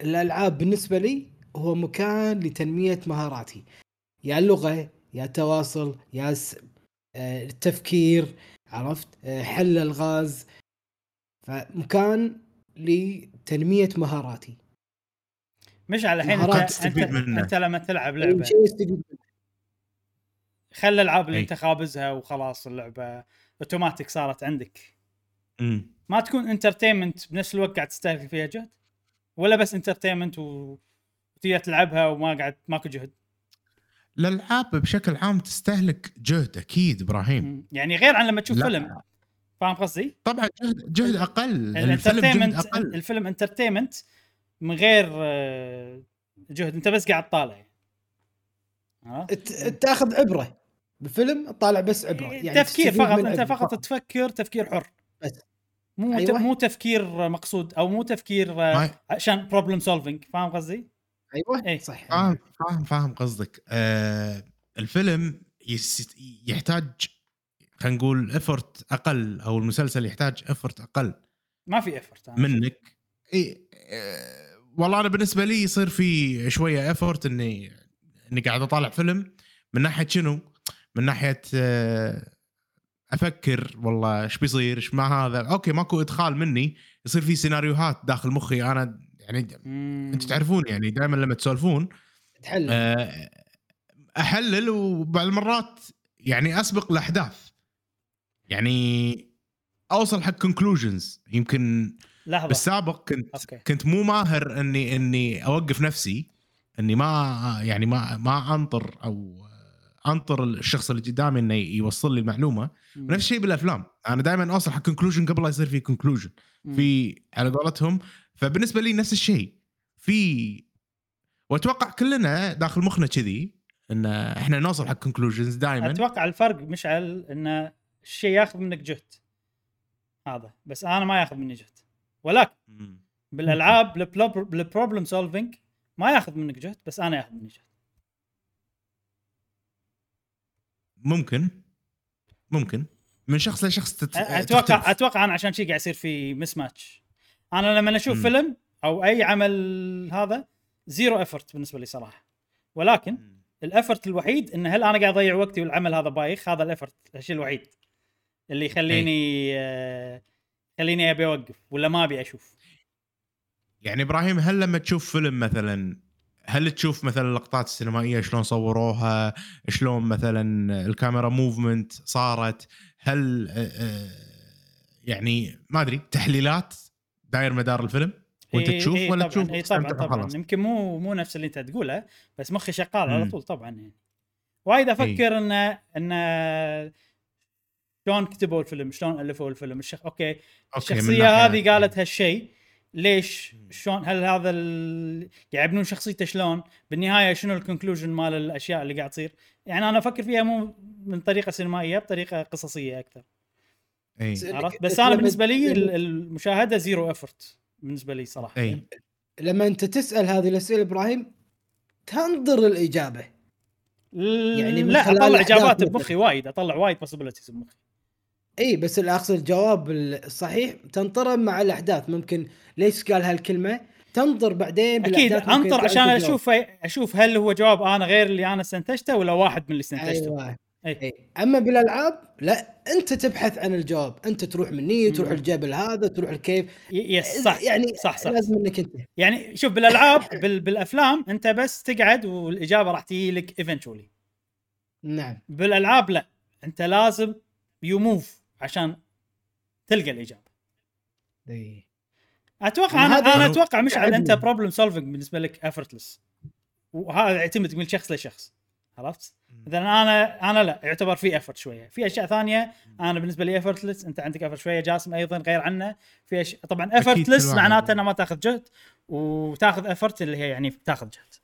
الألعاب بالنسبة لي هو مكان لتنمية مهاراتي. يا اللغة يا التواصل يا س... آه، التفكير عرفت؟ آه، حل الغاز. فمكان لتنمية مهاراتي. مشعل الحين مهارات انت انت, منه. انت لما تلعب لعبة يستفيد منه. خلى الالعاب اللي أي. انت خابزها وخلاص اللعبة اوتوماتيك صارت عندك امم ما تكون entertainment بنفس الوقت قاعد تستهلك فيها جهد ولا بس entertainment و وتقدر تلعبها وما قاعد ماكو جهد الألعاب بشكل عام تستهلك جهد أكيد إبراهيم مم. يعني غير عن لما تشوف لا. فيلم فاهم قصدي؟ طبعا جهد جهد أقل الفيلم جهد ال entertainment أقل الفيلم entertainment من غير آه، جهد انت بس قاعد طالع تاخذ عبرة. بفيلم تطالع بس عبرة. يعني إيه، تفكير تستفيد فقط انت فقط تفكر تفكير حر. بس. مو أيوة. مو تفكير مقصود أو مو تفكير آه، عشان problem solving فاهم قصدي؟ أيوه إيه. صح فاهم فاهم فاهم قصدك. آه الفيلم yes يحتاج خلينا نقول effort أقل أو المسلسل يحتاج effort أقل. ما في effort منك. إي آه والله أنا بالنسبة لي يصير في شوية effort اني إني قاعد أطالع فيلم. من ناحية شنو؟ من ناحية آه أفكر والله إيش بيصير؟ إيش مع هذا؟ okay ماكو إدخال مني. يصير في سيناريوهات داخل مخي. أنا يعني أنتم تعرفون يعني دائما لما تسولفون تحل آه، أحلل وبعض المرات يعني أسبق الأحداث. يعني أوصل حق conclusions يمكن لحظة. بالسابق كنت okay. كنت مو ماهر اني إني أوقف نفسي إني ما يعني ما ما أنطر أو أنطر الشخص اللي قدامي إنه يوصل لي المعلومة. مم. نفس الشيء بالأفلام. أنا دائما أوصل حق conclusion قبل لا يصير في conclusion. في على قولتهم. فبالنسبة لي نفس الشيء. في وأتوقع كلنا داخل مخنا كذي إن إحنا نوصل حق conclusions دائما أتوقع الفرق مشعل إن الشيء ياخذ منك جهد. هذا. بس أنا ما ياخذ مني جهد. ولكن بالألعاب ال problem solving ما ياخذ منك جهد بس أنا ياخذ مني جهد. ممكن. ممكن. من شخص لشخص تت... أتوقع تختلف. أتوقع أنا عشان شي قاعد يصير في mismatch أنا لما أشوف مم. فيلم أو أي عمل هذا zero effort بالنسبة لي صراحة. ولكن ال effort الوحيد إن هل أنا قاعد أضيع وقتي والعمل هذا بايخ؟ هذا ال effort الشيء الوحيد. اللي يخليني آه، يخليني أبي أوقف ولا ما أبي أشوف؟ يعني إبراهيم هل لما تشوف فيلم مثلا هل تشوف مثلا اللقطات السينمائية شلون صوروها؟ شلون مثلا ال camera movement صارت؟ هل آه، آه، يعني ما أدري تحليلات داير مدار الفيلم؟ وأنت إيه تشوف إيه ولا طبعاً تشوف؟ اي طبعا طبعا. وخلاص؟ يمكن مو مو نفس اللي أنت تقوله بس مخي شغال على. طول طبعا يعني. وايد أفكر إن إن شلون كتبوا الفيلم؟ شلون ألفوا الفيلم؟ الشخ... okay. Okay، الشخصية هذه قالت هالشيء. ليش؟ شلون؟ هل هذا ال... يبنون شخصيته شلون؟ بالنهاية شنو ال conclusion مال الأشياء اللي قاعد تصير؟ يعني أنا أفكر فيها مو من طريقة سينمائية بطريقة قصصية أكثر. اي س- عرفت؟ بس أنا بالنسبة لي ال- المشاهدة zero effort بالنسبة لي صراحة. اي لما أنت تسأل هذه الأسئلة إبراهيم تنظر الاجابه يعني لا أطلع إجابات. بمخي وايد أطلع وايد possibilities بمخي. إي بس اقصد الجواب الصحيح تنطره مع الأحداث. ممكن ليش قال هالكلمة؟ تنطر بعدين أكيد أنطر عشان. أشوف أشوف هل هو جواب أنا غير اللي أنا استنتجته ولا واحد من اللي استنتجته. أيوه. أي. أما بالألعاب لا أنت تبحث عن الجواب. أنت تروح مني تروح. الجبل هذا تروح ال cave. Yes صح يعني صح صح. لازم إنك أنت. يعني شوف بالألعاب بال بالأفلام أنت بس تقعد والإجابة راح تجي لك eventually نعم. بالألعاب لا. أنت لازم you move عشان تلقى الإجابة. اي أتوقع أنا أنا أتوقع مشعل أنت. problem solving بالنسبة لك effortless وهذا يعتمد من شخص لشخص. عرفت؟ اذا أنا أنا لا يعتبر في effort شوية. في أشياء ثانية أنا بالنسبة لي effortless أنت عندك effort شوية جاسم أيضا غير عنه. في أشياء طبعا effortless. معناته أنه ما تاخذ جهد وتاخذ effort اللي هي يعني تاخذ جهد.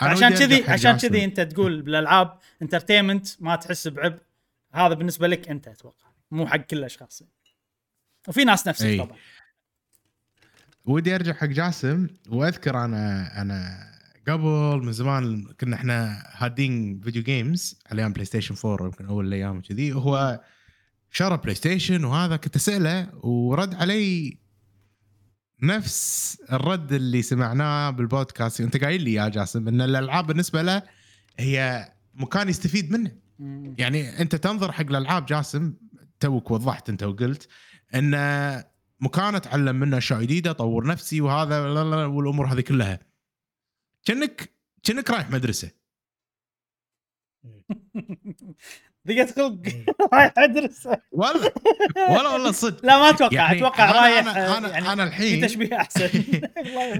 عشان كذي عشان. كذي أنت تقول بالألعاب entertainment ما تحس بعبء هذا بالنسبة لك أنت أتوقع. مو حق كل الأشخاص. وفي ناس نفسك أي. طبعا ودي أرجع حق جاسم وأذكر أنا أنا قبل من زمان كنا إحنا هادين video games على أيام بلاي ستيشن 4 يمكن أول الأيام كذي هو شرى بلاي ستيشن وهذا كنت أسأله ورد علي نفس الرد اللي سمعناه بالبودكاست. أنت قايل لي يا جاسم إن الألعاب بالنسبة له هي مكان يستفيد منه. يعني أنت تنظر حق الألعاب جاسم توك وضحت انت وقلت ان مكان اتعلم منه أشياء جديدة اطور نفسي وهذا لا لا والأمور هذه كلها. كأنك كأنك رايح مدرسة. ضيقت خلق رايح ادرس ولا ولا والله صدق. لا ما أتوقع يعني أتوقع أنا- رايح آه، أنا- يعني أنا الحين- في تشبيه أحسن.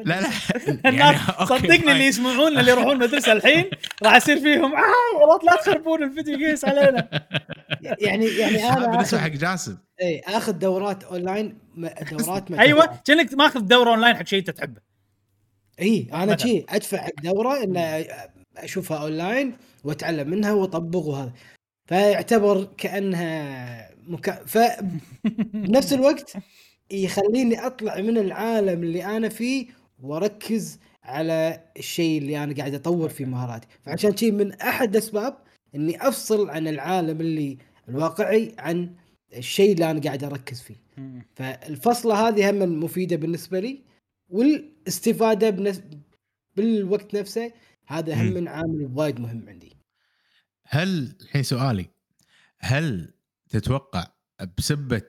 لا لا الناس يعني okay، صدقني. اللي يسمعون اللي يروحون المدرسة الحين راح يصير فيهم آه والله لا تخربون ال video games علينا. يعني يعني أنا بالنسبة اخذ حق جاسم. اي آخذ دورات أونلاين دورات مدفوعة. أيوه كأنك ماخذ دورة أونلاين حق شيء أنت تحبه. اي أنا مثلاً. شي أدفع حق دورة إنه أشوفها أونلاين وأتعلم منها واطبق وهذا. فيعتبر كأنها مكا... ف بنفس الوقت يخليني أطلع من العالم اللي أنا فيه وأركز على الشيء اللي أنا قاعد أطور فيه مهاراتي. فعشان شيء من أحد الاسباب إني أفصل عن العالم اللي الواقعي عن الشيء اللي أنا قاعد أركز فيه. فالفصلة هذه هم مفيده بالنسبة لي والاستفادة بنس... بالوقت نفسه هذا هم. من عامل وايد مهم عندي هل الحين سؤالي هل تتوقع بسبة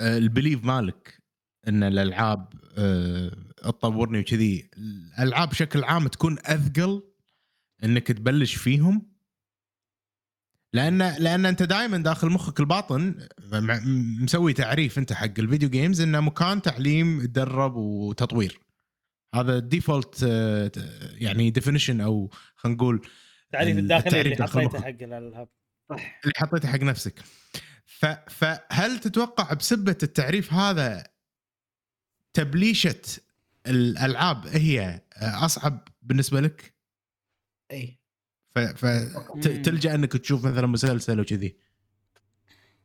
آه، ال belief مالك إن الألعاب آه، تطورني وكذي الألعاب بشكل عام تكون أثقل إنك تبلش فيهم لأن لأن أنت دائما داخل مخك الباطن مسوي تعريف أنت حق ال video games إنه مكان تعليم تدرب وتطوير. هذا ال default يعني definition أو خلينا نقول التعريف الداخلي اللي حطيته. حق الالعاب صح. اللي حطيته حق نفسك. ف... فهل تتوقع بسبة التعريف هذا تبليشة الألعاب هي أصعب بالنسبة لك؟ اي. فتلجا انك تشوف مثلا مسلسل وكذي.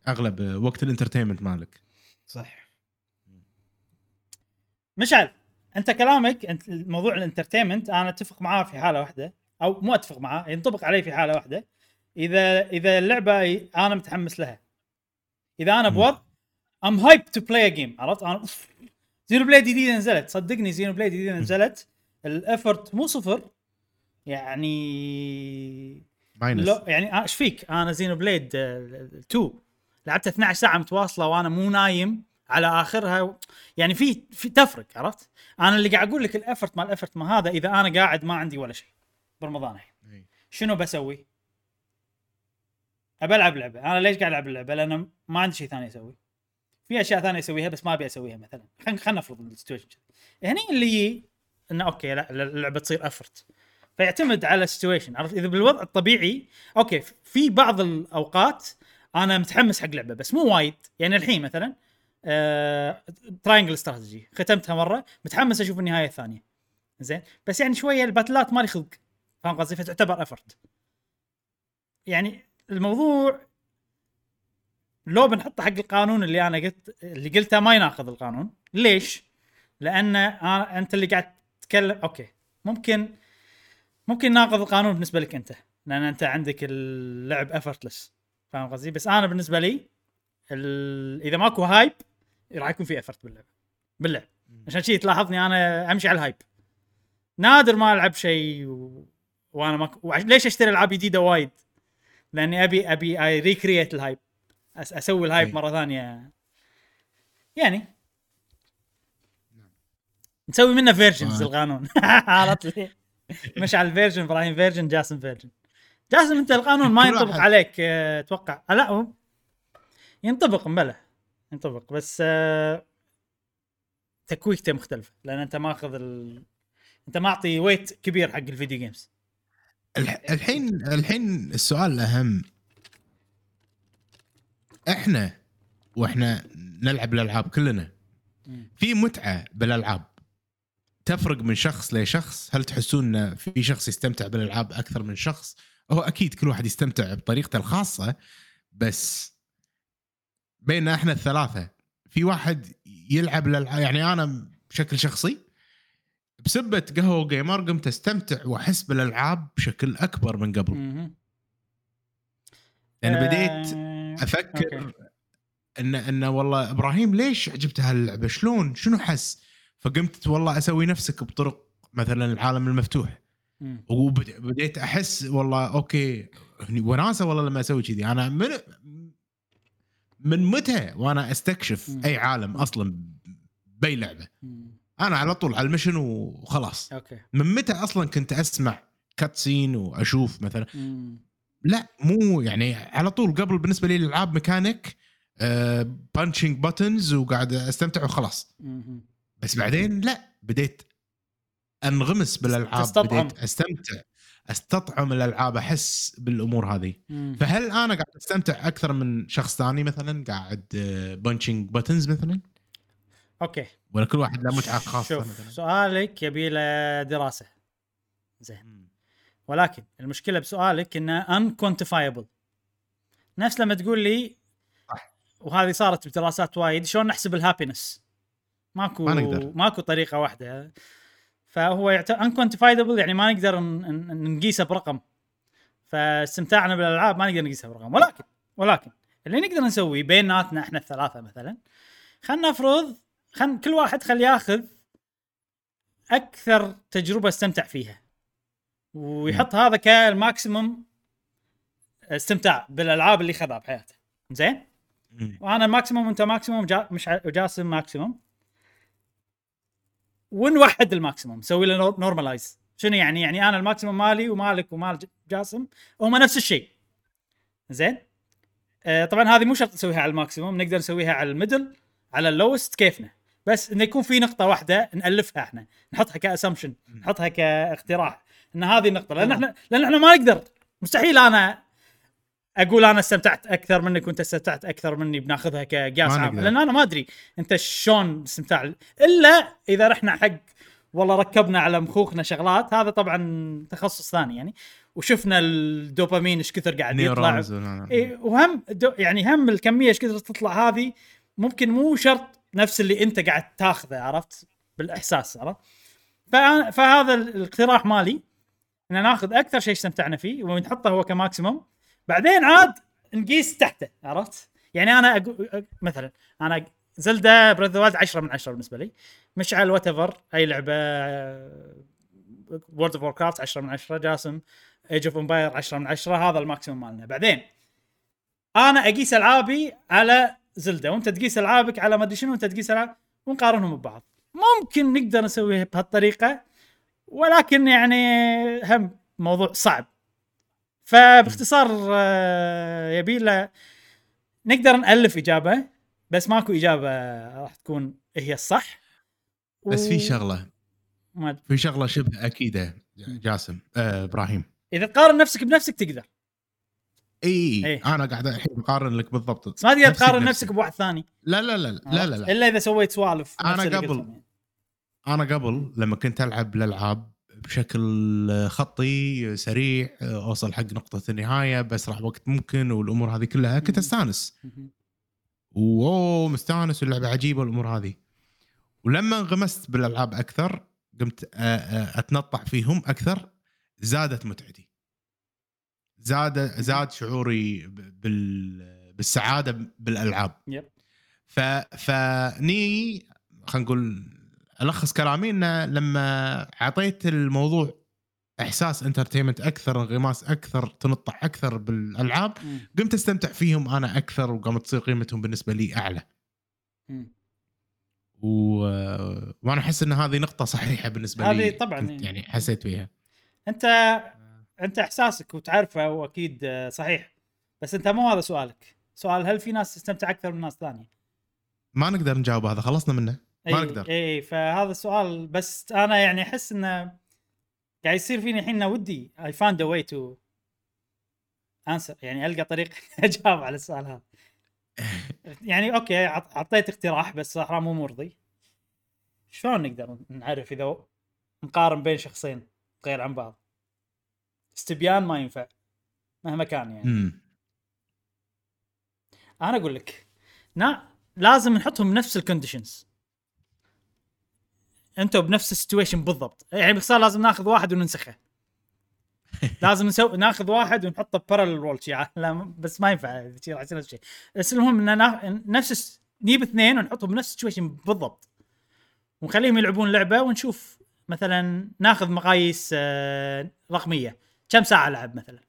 أغلب وقت ال entertainment مالك. صح. مشعل أنت كلامك أنت موضوع ال entertainment أنا أتفق معاه في حالة واحدة أو مو أتفق معاه ينطبق علي في حالة واحدة. إذا إذا اللعبة أنا متحمس لها. إذا أنا. بوضع I'm hyped to play a game عرفت؟ أنا أوف. Xenoblade جديدة نزلت. صدقني Xenoblade جديده نزلت. ال effort مو صفر. يعني minus لا يعني آه، إيش فيك؟ أنا Xenoblade آه، 2 لعبت 12 ساعة متواصلة وأنا مو نايم على آخرها و... يعني في في تفرق عرفت؟ أنا اللي قاعد أقول لك ال effort مال ال effort ما هذا إذا أنا قاعد ما عندي ولا شيء برمضان الحين. شنو بسوي؟ ابى ألعب لعبة. أنا ليش قاعد ألعب اللعبة؟ لأن ما عندي شيء ثاني أسوي في أشياء ثانية أسويها بس ما أبي أسويها مثلا. خلينا خلينا نفرض ال situation هني اللي يجي إنه أوكي لا اللعبة تصير effort فيعتمد على ال situation عرفت؟ إذا بالوضع الطبيعي أوكي في بعض الأوقات أنا متحمس حق لعبة بس مو وايد. يعني الحين مثلا آه... Triangle Strategy ختمتها مرة متحمس أشوف النهاية الثانية. زين؟ بس يعني شوية ال battleات مالي خلق فاهم قصدي؟ فتعتبر effort يعني الموضوع لو بنحطه حق القانون اللي أنا قلت اللي قلته ما يناقض القانون. ليش؟ لأن أنت اللي قاعد تتكلم أوكي. ممكن ممكن ناقض القانون بالنسبة لك أنت لأن أنت عندك اللعب effortless فاهم قصدي؟ بس أنا بالنسبة لي. إذا ماكو hype راح يكون في effort باللعب باللعب عشان شي تلاحظني أنا أمشي على ال hype نادر ما ألعب شيء و... وأنا ما وعش... ليش أشتري ألعاب جديدة وايد؟ لأني أبي أبي I recreate ال hype أس... أسوي ال hype أي. مرة ثانية يعني نسوي منه versions آه. القانون عرفت لي؟ مشعل version إبراهيم version جاسم version. جاسم أنت القانون ما ينطبق. عليك آه، أتوقع آه، لا هو ينطبق مبلا ينطبق. بس آه، تكويكته مختلفة لأن أنت ماخذ ال... أنت معطي weight كبير حق ال video games الح- الحين الحين السؤال الأهم. إحنا وإحنا نلعب الألعاب كلنا في متعة بالألعاب. تفرق من شخص لشخص؟ هل تحسون إن في شخص يستمتع بالألعاب أكثر من شخص؟ هو أكيد كل واحد يستمتع بطريقته الخاصة بس بيننا إحنا الثلاثة في واحد يلعب الالعاب يعني أنا بشكل شخصي بسبة قهوة جيمر قمت أستمتع وأحس بالألعاب بشكل أكبر من قبل. مهم. يعني بديت آه، أفكر. ان إن والله إبراهيم ليش عجبته هاللعبة؟ شلون؟ شنو حس؟ فقمت والله أسوي نفسك بطرق مثلا العالم المفتوح. وبديت أحس والله أوكي وناسة والله لما أسوي كذي أنا من من متى وأنا أستكشف مم. أي عالم أصلا بأي لعبة مم. أنا على طول على ال mission وخلاص أوكي من متى أصلا كنت أسمع cutscene وأشوف مثلا مم. لا مو يعني على طول قبل بالنسبة لي الألعاب mechanic punching buttons وقاعد أستمتع وخلاص مم. بس بعدين لا بديت أنغمس بالألعاب أستطعم. بديت أستمتع أستطعم الألعاب أحس بالأمور هذه. مم. فهل أنا قاعد أستمتع أكثر من شخص ثاني مثلا؟ قاعد punching buttons مثلا؟ أوكي. ولا كل واحد له متعة خاصة شوف مثلا؟ سؤالك يبي له دراسة. زين. ولكن المشكلة بسؤالك إنه unquantifiable. نفس لما تقول لي. وهذه صارت بدراسات وايد شلون نحسب الهابينس ماكو ما نقدر. ماكو طريقة واحدة. فهو يعتبر unquantifiable يعني ما نقدر نقيسه برقم. فاستمتاعنا بالألعاب ما نقدر نقيسها برقم. ولكن ولكن اللي نقدر نسويه بيناتنا إحنا الثلاثة مثلا خلينا نفرض خل كل واحد خل ياخذ أكثر تجربة استمتع فيها. ويحط هذا كال maximum استمتاع بالألعاب اللي خذها بحياته. زين. وأنا maximum وأنت maximum جا مش وجاسم maximum. ونوحد ال maximum؟ نسوي له normalize شنو يعني؟ يعني أنا ال maximum مالي ومالك ومال جاسم هم نفس الشيء. زين؟ آه طبعا هذه مو شرط نسويها على ال maximum نقدر نسويها على ال middle على ال lowest كيفنا. بس انه يكون في نقطة واحدة نألفها إحنا نحطها ك assumption نحطها كاقتراح. إن هذه النقطة لأن إحنا لأن إحنا ما نقدر. مستحيل أنا أقول أنا استمتعت أكثر منك وأنت استمتعت أكثر مني بناخذها كقياس عام. لأن أنا ما أدري أنت شلون استمتاع إلا إذا رحنا حق والله ركبنا على مخوخنا شغلات هذا طبعا تخصص ثاني يعني. وشفنا الدوبامين إيش كثر قاعد يطلع. إيه وهم يعني هم الكمية إيش كثر تطلع هذه ممكن مو شرط نفس اللي أنت قاعد تاخذه عرفت؟ بالإحساس عرفت؟ فهذا الاقتراح مالي إن ناخذ أكثر شيء استمتعنا فيه ونحطه هو ك maximum. بعدين عاد نقيس تحته عرفت؟ يعني أنا أقول مثلا أنا Zelda Breath Wild 10 من 10 بالنسبة لي. مشعل whatever أي لعبة World of Warcraft 10 من 10 جاسم Age of Empires 10 من 10 هذا ال maximum مالنا. بعدين أنا أقيس ألعابي على Zelda وأنت تقيس ألعابك على ما أدري شنو وأنت تقيس ألعاب ونقارنهم ببعض. ممكن نقدر نسويها بهالطريقة ولكن يعني هم موضوع صعب. فباختصار آه، يبي له نقدر نألف إجابة بس ماكو إجابة راح تكون هي الصح بس و- في شغلة ما. في شغلة شبه أكيدة جاسم آه إبراهيم إذا تقارن نفسك بنفسك تقدر إي إيه. أنا قاعد الحين أقارن لك بالضبط بس ما تقدر تقارن بنفسي. نفسك بواحد ثاني لا لا لا لا لا, لا. إلا إذا سويت سوالف اللي قبل. أنا قبل لما كنت ألعب الالعاب بشكل خطي سريع أوصل حق نقطة النهاية باسرع وقت ممكن والأمور هذه كلها كنت أستانس. واوه مستانس واللعبة عجيبة والأمور هذه. ولما انغمست بالألعاب أكثر قمت أ- أ- أتنطع فيهم أكثر زادت متعتي. زاد زاد شعوري بال بالسعادة بالألعاب. ف فني خلينا نقول ألخص كلامي انه لما أعطيت الموضوع إحساس انترتينمنت أكثر انغماس أكثر تنطع أكثر بالألعاب. قمت أستمتع فيهم أنا أكثر وقامت تصير قيمتهم بالنسبة لي أعلى. و... وأنا أحس إن هذه نقطة صحيحة بالنسبة لي هذه طبعاً يعني. حسيت فيها أنت أنت إحساسك وتعرفه واكيد صحيح بس أنت مو هذا سؤالك سؤال هل في ناس تستمتع أكثر من ناس ثانية ما نقدر نجاوب هذا خلصنا منه ما إي نقدر. إي فهذا السؤال بس أنا يعني أحس إنه قاعد يصير فيني الحين ودي I find a way to answer يعني ألقى طريقه أجاوب على السؤال هذا. يعني أوكي عط- عطيت اقتراح بس صراحة مو مرضي. شلون نقدر نعرف إذا نقارن بين شخصين غير عن بعض؟ استبيان ما ينفع مهما كان يعني. أنا أقول لك نا لازم نحطهم بنفس ال conditions أنتم بنفس ال situation بالضبط. يعني باختصار لازم ناخذ واحد وننسخه. لازم نسوي ناخذ واحد ونحطه parallel world شي لا بس ما ينفع. شي راح يصير نفس الشيء بس المهم إن نفس نجيب اثنين ونحطهم بنفس ال situation بالضبط. ونخليهم يلعبون لعبة ونشوف. مثلا ناخذ مقاييس آه، رقمية. كم ساعة لعب مثلا؟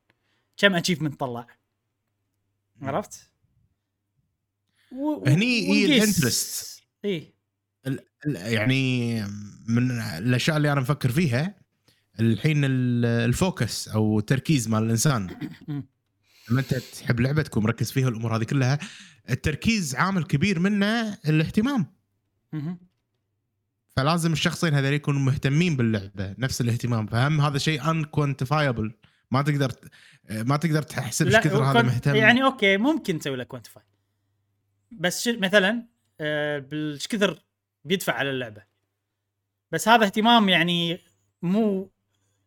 كم achievement طلع؟ عرفت؟ و... هني هي ال interest. اي ال- يعني من الأشياء اللي أنا مفكر فيها الحين ال- ال focus أو التركيز مال الإنسان. لما أنت تحب لعبة تكون مركز فيها الأمور هذه كلها التركيز عامل كبير منه الاهتمام. فلازم الشخصين هذول يكونوا مهتمين باللعبة نفس الاهتمام فهم هذا شيء unquantifiable ما تقدر ما تقدر تحسب إيش كثر هذا مهتم يعني okay ممكن تسوي له quantify بس. مثلا آه، بالش كثر بيدفع على اللعبة. بس هذا اهتمام يعني مو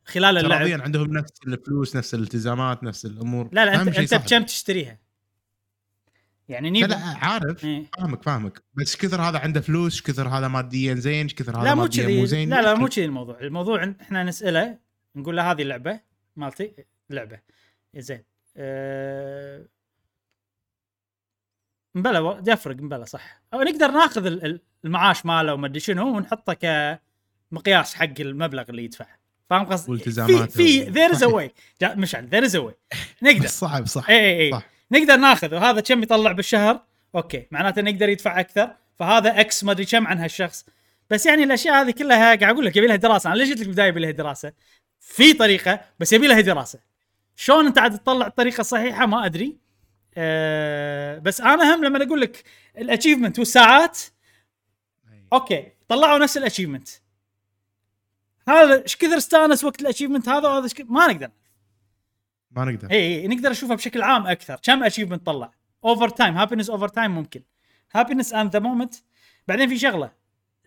خلال اللعب. عندهم نفس الفلوس نفس الالتزامات نفس الأمور. لا لا انت أنت. بكم تشتريها؟ يعني لا نيبو. لا عارف إيه. فاهمك فاهمك. بس كثر هذا عنده فلوس كثر هذا ماديا زين كثر هذا لا مو ماديا مو زين لا لا. مو كذي الموضوع. الموضوع إحنا نسأله نقول له هذه اللعبة مالتي لعبة. زين. أه... مبلا يفرق مبلا صح. أو نقدر ناخذ ال- ال- المعاش ماله وما أدري شنو ونحطه كمقياس حق المبلغ اللي يدفعه فاهم قصدي؟ والتزاماته في there is صحيح. way مشعل there is way نقدر. صعب صح. اي اي اي صح. نقدر ناخذ وهذا كم يطلع بالشهر؟ okay. معناته نقدر يدفع أكثر. فهذا X ما أدري كم عن هالشخص. بس يعني الأشياء هذه كلها قاعد أقول لك يبي لها دراسة. أنا ليش قلت لك بالبدايه يبي لها دراسة؟ في طريقة بس يبي لها دراسة. شلون أنت عاد تطلع الطريقة الصحيحه ما أدري. أه بس أنا هم لما أقول لك ال achievement والساعات okay طلعوا نفس ال achievement هذا إيش كثر استانس وقت ال achievement هذا وهذا ك- ما نقدر. ما نقدر. إي إي نقدر نشوفها بشكل عام أكثر. كم achievement طلع؟ over time happiness over time ممكن. happiness in the moment بعدين في شغلة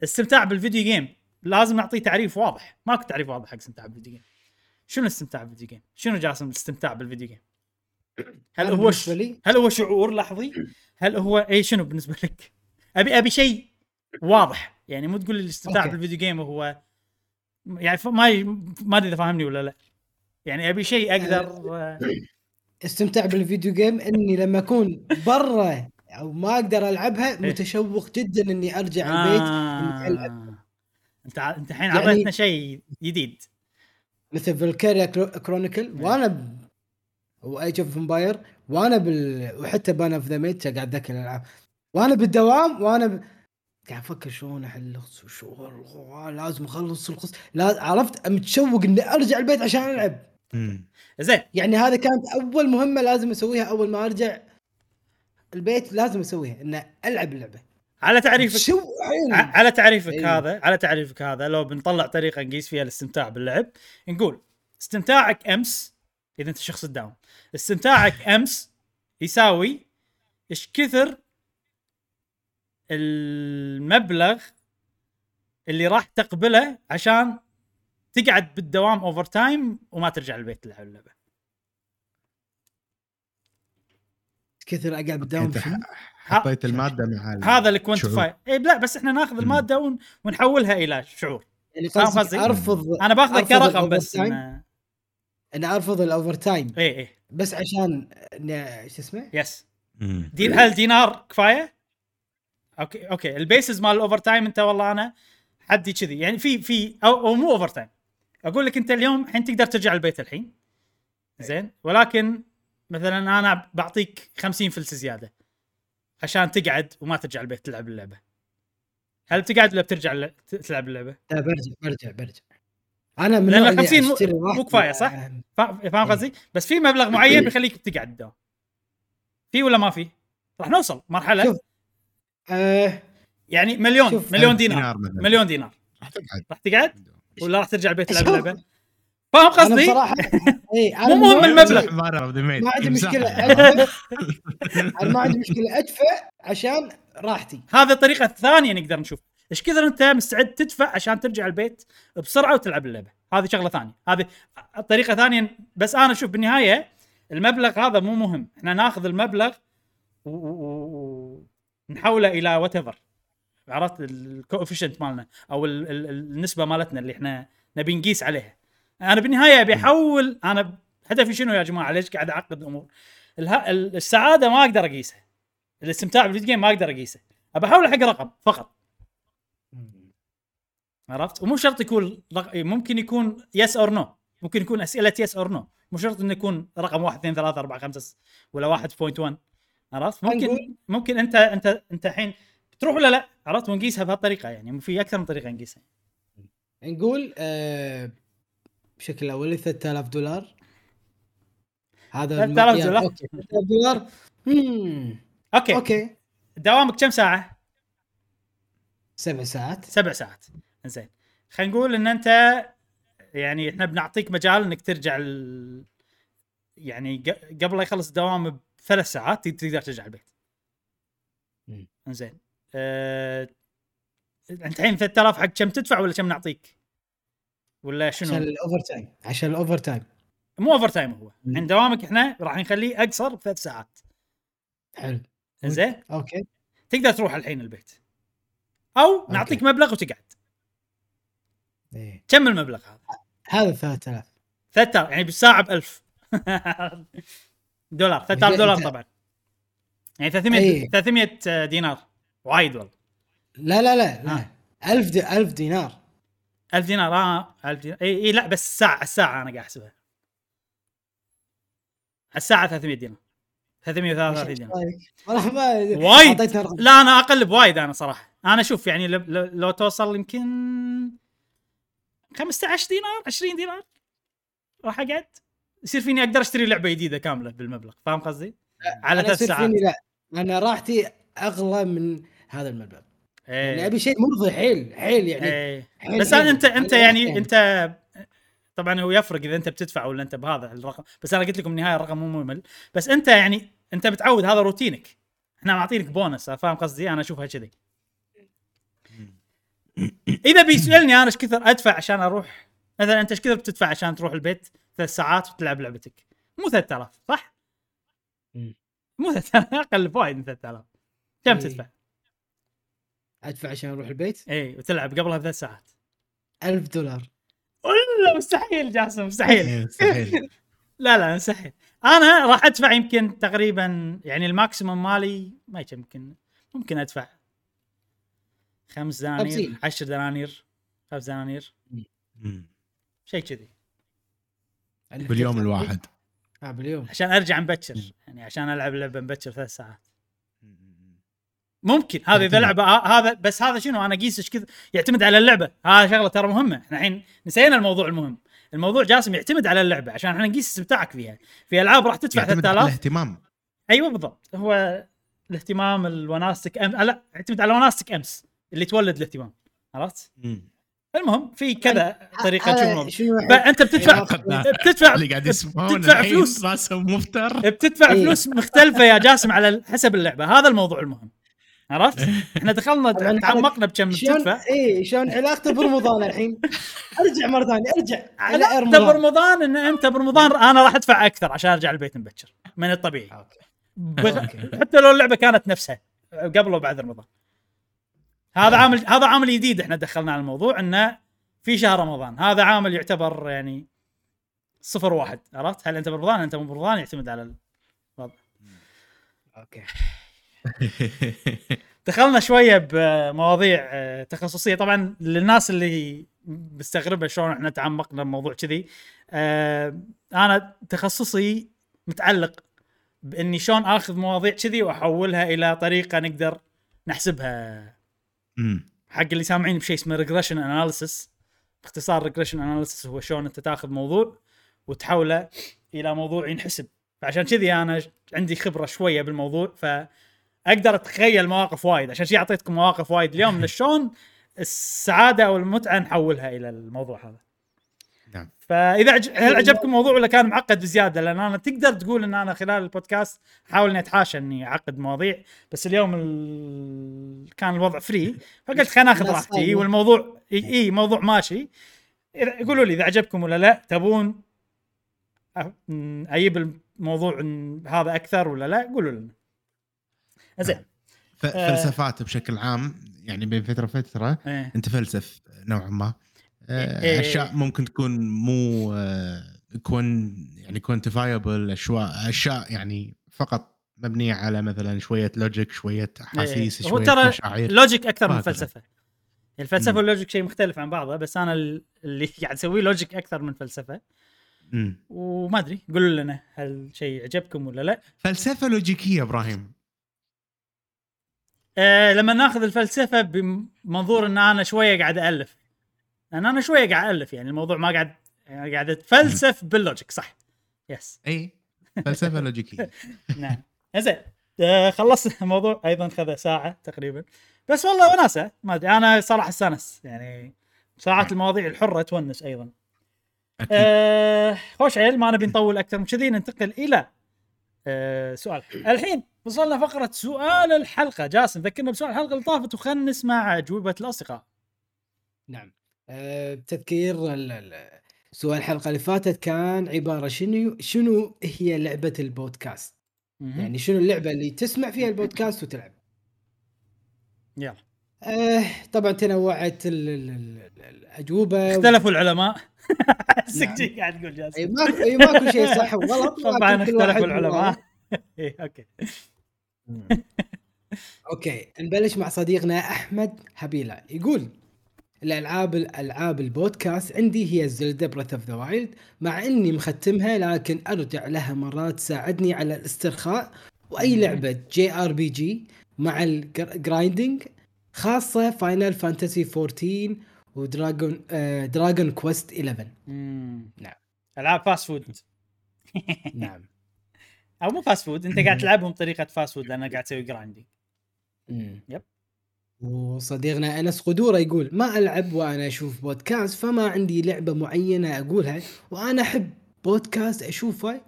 استمتاع بال video game لازم نعطيه تعريف واضح. ماكو تعريف واضح حق استمتاع بال video game شنو الاستمتاع بال video game شنو جاسم الاستمتاع بال video game هل هو ش... لي هل هو شعور لحظي؟ هل هو اي شنو بالنسبة لك؟ ابي أبي شيء واضح. يعني مو تقول الاستمتاع. بال video game هو يعني ما. ما أدري إذا فاهمني ولا لا. يعني أبي شيء أقدر آه، استمتع بال video game إني لما أكون برا أو ما أقدر ألعبها متشوق جدا إني أرجع البيت إني ألعب. آه. انت أنت الحين يعني- عطيتنا شيء جديد. مثل Valkyria Chronicle وأنا ب... و Age of Empire وأنا بال وحتى بان اوف ذا ميت قاعد ذاكر الألعاب. وأنا بالدوام وأنا ب... قاعد أفكر شلون احل شو لازم أخلص القصة لا عرفت؟ متشوق إني أرجع البيت عشان ألعب. زين. يعني هذا كانت أول مهمة لازم أسويها أول ما أرجع البيت لازم أسويها إن ألعب اللعبة. على تعريفك شو على تعريفك أيوه. هذا على تعريفك هذا لو بنطلع طريقة نقيس فيها الاستمتاع باللعب نقول استمتاعك أمس إذا أنت شخص تداوم استمتاعك أمس يساوي إيش كثر المبلغ اللي راح تقبله عشان تقعد بالدوام overtime وما ترجع البيت تلعب اللعبة كثر أقعد بالدوام؟ حطيت المادة مع هذا. ال quantify اي لا بس إحنا ناخذ المادة ون... ونحولها إلى شعور يعني فاهم قصدي قصدي؟ ارفض أنا باخذه كرقم بس. أنا أرفض ال overtime اي اي بس عشان شو اسمه؟ yes. then هل دينار كفاية؟ okay okay. ال basis مال ال overtime أنت والله أنا حدي كذي. يعني في في أو, أو مو overtime أقول لك أنت اليوم الحين تقدر ترجع البيت الحين. زين؟ ولكن مثلا أنا بعطيك 50 فلس زيادة عشان تقعد وما ترجع البيت تلعب اللعبة. هل بتقعد ولا بترجع تلعب اللعبة؟ لا برجع برجع برجع. أنا من اللي 50 مو-. كفاية، صح؟ فا- فاهم قصدي؟ بس في مبلغ معين بيخليك بتقعد الدوام في ولا ما في؟ راح نوصل مرحلة شوف. آه يعني مليون شوف. مليون دينار مثلاً. مليون دينار راح تقعد راح تقعد ولا راح ترجع البيت تلعب. اللعبه؟ فاهم أنا قصدي؟ أنا مو مهم المبلغ. ما عندي مشكلة أنا ما عندي مشكلة أدفع عشان راحتي هذه الطريقة الثانية نقدر نشوف إيش كثر انت مستعد تدفع عشان ترجع البيت بسرعة وتلعب اللعبة؟ هذه شغلة ثانية. هذه طريقة ثانية بس أنا أشوف بالنهاية المبلغ هذا مو مهم. إحنا ناخذ المبلغ ونحوله إلى whatever عرفت؟ ال coefficient مالنا أو ال- ال- النسبة مالتنا اللي إحنا نبي نقيس عليها. أنا بالنهاية أبي أحول أنا هدفي شنو يا جماعة؟ ليش قاعد أعقد الأمور؟ السعادة ما أقدر أقيسها. الاستمتاع بال video game ما أقدر أقيسه. ابي احوله حق رقم فقط. عرفت؟ ومو شرط يكون رق... ممكن يكون yes or no ممكن يكون أسئلة yes or no مو شرط إنه يكون رقم 1 2 3 4 5 ولا 1.1 عرفت؟ ممكن ممكن انت انت أنت الحين تروح ولا لا؟ عرفت؟ ونقيسها بهالطريقة يعني. في أكثر من طريقة نقيسها. نقول آه بشكل اولي 3000 دولار. هذا 3000 المعيار. دولار. okay 3000 دولار. مم. okay. okay. دوامك كم ساعة؟ سبع ساعات. سبع ساعات. زين. خلينا نقول إن أنت يعني إحنا بنعطيك مجال إنك ترجع ال... يعني قبل لا يخلص الدوام بثلاث ساعات تقدر ترجع البيت. زين أه... انت الحين 3000 حق كم تدفع ولا كم نعطيك؟ ولا عشان شنو؟ ال over time عشان ال overtime مو overtime هو. مم. عند دوامك إحنا راح نخليه أقصر بثلاث ساعات. حلو. زين okay تقدر تروح الحين البيت. أو نعطيك مبلغ وتقعد. إيه. كم المبلغ هذا؟ هذا 3000 3000 يعني بالساعة ب 1000 دولار 3000 زين، دولار طبعا. يعني 300 أي. 300 دينار. وايد والله. لا لا لا لا. آه. 1000 دي 1000 دينار. 1000 دينار آه 1000 دينار. اي اي لا بس الساعة الساعة أنا قاعد أحسبها. الساعة 300 دينار. 333 دينار. والله ما وايد. لا أنا أقل بوايد أنا صراحة. أنا أشوف يعني لو توصل يمكن 15 دينار؟ 20 دينار؟ راح اقعد يصير فيني أقدر أشتري لعبة جديدة كاملة بالمبلغ فاهم قصدي؟ على ثلاث ساعات. لا أنا راحتي أغلى من هذا المبلغ. يعني إيه أبي شيء مرضي حيل حيل يعني. إيه. حيل بس حيل. أنت أنت يعني يعني. أنت طبعا هو يفرق إذا أنت بتدفع ولا أنت بهذا الرقم بس أنا قلت لكم النهاية الرقم مو مهم. بس أنت يعني أنت متعود هذا روتينك. إحنا معطينك بونس فاهم قصدي؟ أنا أشوفها كذي. إذا بيسألني أنا إيش كثر أدفع عشان أروح؟ مثلا أنت إيش كثر بتدفع عشان تروح البيت ثلاث ساعات وتلعب لعبتك؟ مو 3000 صح؟ مو 3000 أقل بوايد من 3000 كم إيه. تدفع؟ أدفع عشان أروح البيت؟ اي وتلعب قبلها بثلاث ساعات. 1000 دولار. ولا مستحيل جاسم مستحيل. إيه، مستحيل. لا لا مستحيل. أنا راح أدفع يمكن تقريبا يعني ال maximum مالي ما يمكن ممكن ممكن أدفع خمس دنانير خمسين. عشر دنانير خمس دنانير. شيء كذي. باليوم الواحد. آه باليوم. عشان أرجع مبكر يعني عشان ألعب لعبة مبكر ثلاث ساعات. ممكن. هذا إذا. لعبة آه، هذا بس هذا شنو أنا اقيس إيش كذا يعتمد على اللعبة. هذا شغلة ترى مهمة. إحنا الحين نسينا الموضوع المهم. الموضوع جاسم يعتمد على اللعبة عشان إحنا نقيس استمتاعك فيها. في ألعاب راح تدفع يعتمد على 3000 الاهتمام. أيوه بالضبط. هو الاهتمام الوناستك أم... لا يعتمد على وناستك أمس. اللي تولد الاهتمام عرفت؟ المهم في كذا طريقة هذا تشوف أنت بتدفع بتدفع اللي قاعد يسمعون تدفع الحين فلوس. راسهم مفتر. بتدفع إيه. فلوس مختلفة يا جاسم على حسب اللعبة. هذا الموضوع المهم. عرفت؟ إحنا دخلنا تعمقنا بكم شلون بتدفع اي شلون علاقته برمضان الحين؟ أرجع مرة ثانية أرجع على علاقته برمضان إن أنت برمضان أنا راح أدفع أكثر عشان أرجع البيت مبكر. من الطبيعي. بغ... حتى لو اللعبة كانت نفسها قبل وبعد رمضان. هذا عامل هذا عامل جديد إحنا دخلنا على الموضوع إنه في شهر رمضان. هذا عامل يعتبر يعني صفر واحد عرفت؟ هل أنت برمضان؟ أنت مو برمضان يعتمد على الوضع أوكي. دخلنا شوية بمواضيع آه، تخصصية. طبعا للناس اللي مستغربة شلون إحنا تعمقنا بموضوع كذي آه، أنا تخصصي متعلق بإني شلون آخذ مواضيع كذي وأحولها إلى طريقة نقدر نحسبها. حق اللي سامعين بشيء اسمه regression analysis باختصار regression analysis هو شلون أنت تاخذ موضوع وتحوله إلى موضوع ينحسب. فعشان كذي أنا عندي خبرة شوية بالموضوع فأقدر أتخيل مواقف وايد. عشان شي أعطيتكم مواقف وايد. اليوم لشلون السعادة أو المتعة نحولها إلى الموضوع هذا. نعم فإذا عج... هل عجبكم الموضوع ولا كان معقد بزيادة لأن أنا تقدر تقول إن أنا خلال البودكاست احاول إني أتحاشى إني أعقد مواضيع بس اليوم ال... كان الوضع فري فقلت خلينا ناخذ راحتي. والموضوع اي موضوع ماشي إذا- قولوا لي إذا عجبكم ولا لا تبون أجيب الموضوع هذا أكثر ولا لا قولوا لنا زين آه. فلسفات بشكل عام يعني بين فترة وفترة إيه. أنت فلسف نوعا ما إيه. اشياء ممكن تكون مو آه، كون يعني quantifiable اشياء أشياء يعني فقط مبنية على مثلا شوية logic شوية أحاسيس إيه. هو شوية ترى مشاعر logic أكثر من. فلسفة الفلسفة. وال logic شيء مختلف عن بعضه بس أنا ال- اللي قاعد أسويه logic أكثر من فلسفة. وما أدري قولوا لنا هل شيء عجبكم ولا لا فلسفة لوجيكية إبراهيم أه لما ناخذ الفلسفة بمنظور إن أنا شوية قاعد الف لأن أنا شوية قاعد ألف يعني الموضوع ما قاعد يعني قاعد أتفلسف بال logic صح؟ yes إي فلسفة لوجيكية. نعم. زين. أه خلصنا الموضوع. أيضا خذ ساعة تقريبا. بس والله وناسة ما أدري. أنا صراحة استانس يعني. ساعات المواضيع الحرة تونس أيضا. أكيد. آه خوش عيل ما نبي نطول أكثر. من كذي ننتقل إلى آه سؤال. الحين وصلنا فقرة سؤال الحلقة. جاسم ذكرنا بسؤال الحلقة اللي طافت وخلنا نسمع أجوبة الأصدقاء. نعم. آه، بتذكير ال- ال- سؤال الحلقة اللي فاتت كان عبارة شنو شنو هي لعبة البودكاست؟ يعني شنو اللعبة اللي تسمع فيها البودكاست وتلعب؟ يلا. آه طبعا تنوعت ال- ال- ال- الأجوبة اختلفوا العلماء. احسك نعم. قاعد تقول جاسم. أي ماكو أي ماكو شيء صح وغلط طبعا لكن كل واحد اختلفوا العلماء إيه أوكي. أوكي نبلش مع صديقنا أحمد حبيلة. يقول الألعاب الالعاب البودكاست عندي هي Zelda Breath of the Wild مع إني مختمها لكن أرجع لها مرات تساعدني على الاسترخاء وأي. لعبة JRPG مع ال grinding خاصة Final Fantasy 14 و Dragon آه Dragon Quest 11 مم. نعم. ألعاب fast food نعم أو مو fast food أنت قاعد تلعبهم بطريقة fast food لانك قاعد تسوي grinding. yep. وصديقنا انس قدورة يقول ما ألعب وأنا أشوف بودكاست فما عندي لعبة معينة أقولها وأنا أحب بودكاست أشوفه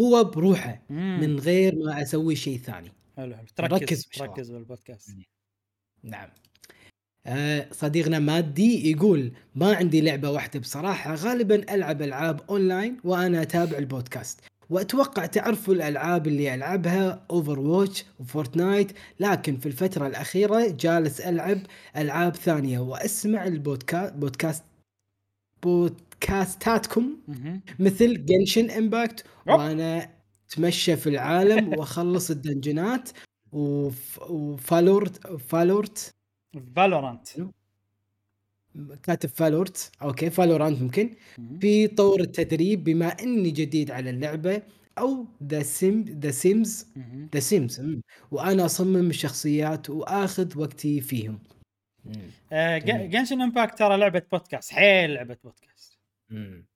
هو بروحه من غير ما أسوي شيء ثاني. حلو حلو. ركز تركز. تركز بالبودكاست. نعم. آه صديقنا مادي يقول ما عندي لعبة واحدة بصراحة غالبا ألعب ألعاب أونلاين وأنا أتابع البودكاست. وأتوقع تعرفوا الألعاب اللي ألعبها Overwatch و Fortnite لكن في الفترة الأخيرة جالس ألعب ألعاب ثانية وأسمع ال podcast podcast بودكاستاتكم. مثل Genshin Impact. وأنا أتمشى في العالم وأخلص الدنجنات وف... و Valort Valort Valorant كاتب Valort. okay Valorant ممكن. في طور التدريب بما إني جديد على اللعبة أو The Sim The Sims. The Sims وأنا أصمم الشخصيات وآخذ وقتي فيهم. آه،. Genshin Impact ترى لعبة بودكاست. حيل لعبة بودكاست. مم.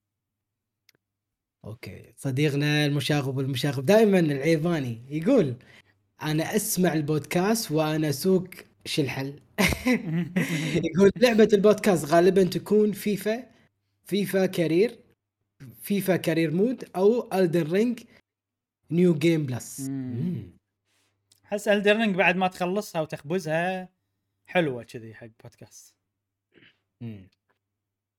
okay. صديقنا المشاغب المشاغب دائما العيباني يقول أنا أسمع البودكاست وأنا أسوق شو الحل؟ يقول لعبة البودكاست غالبا تكون FIFA FIFA career FIFA career mode أو Elden Ring new game plus. أحس Elden Ring بعد ما تخلصها وتخبزها حلوة كذي حق بودكاست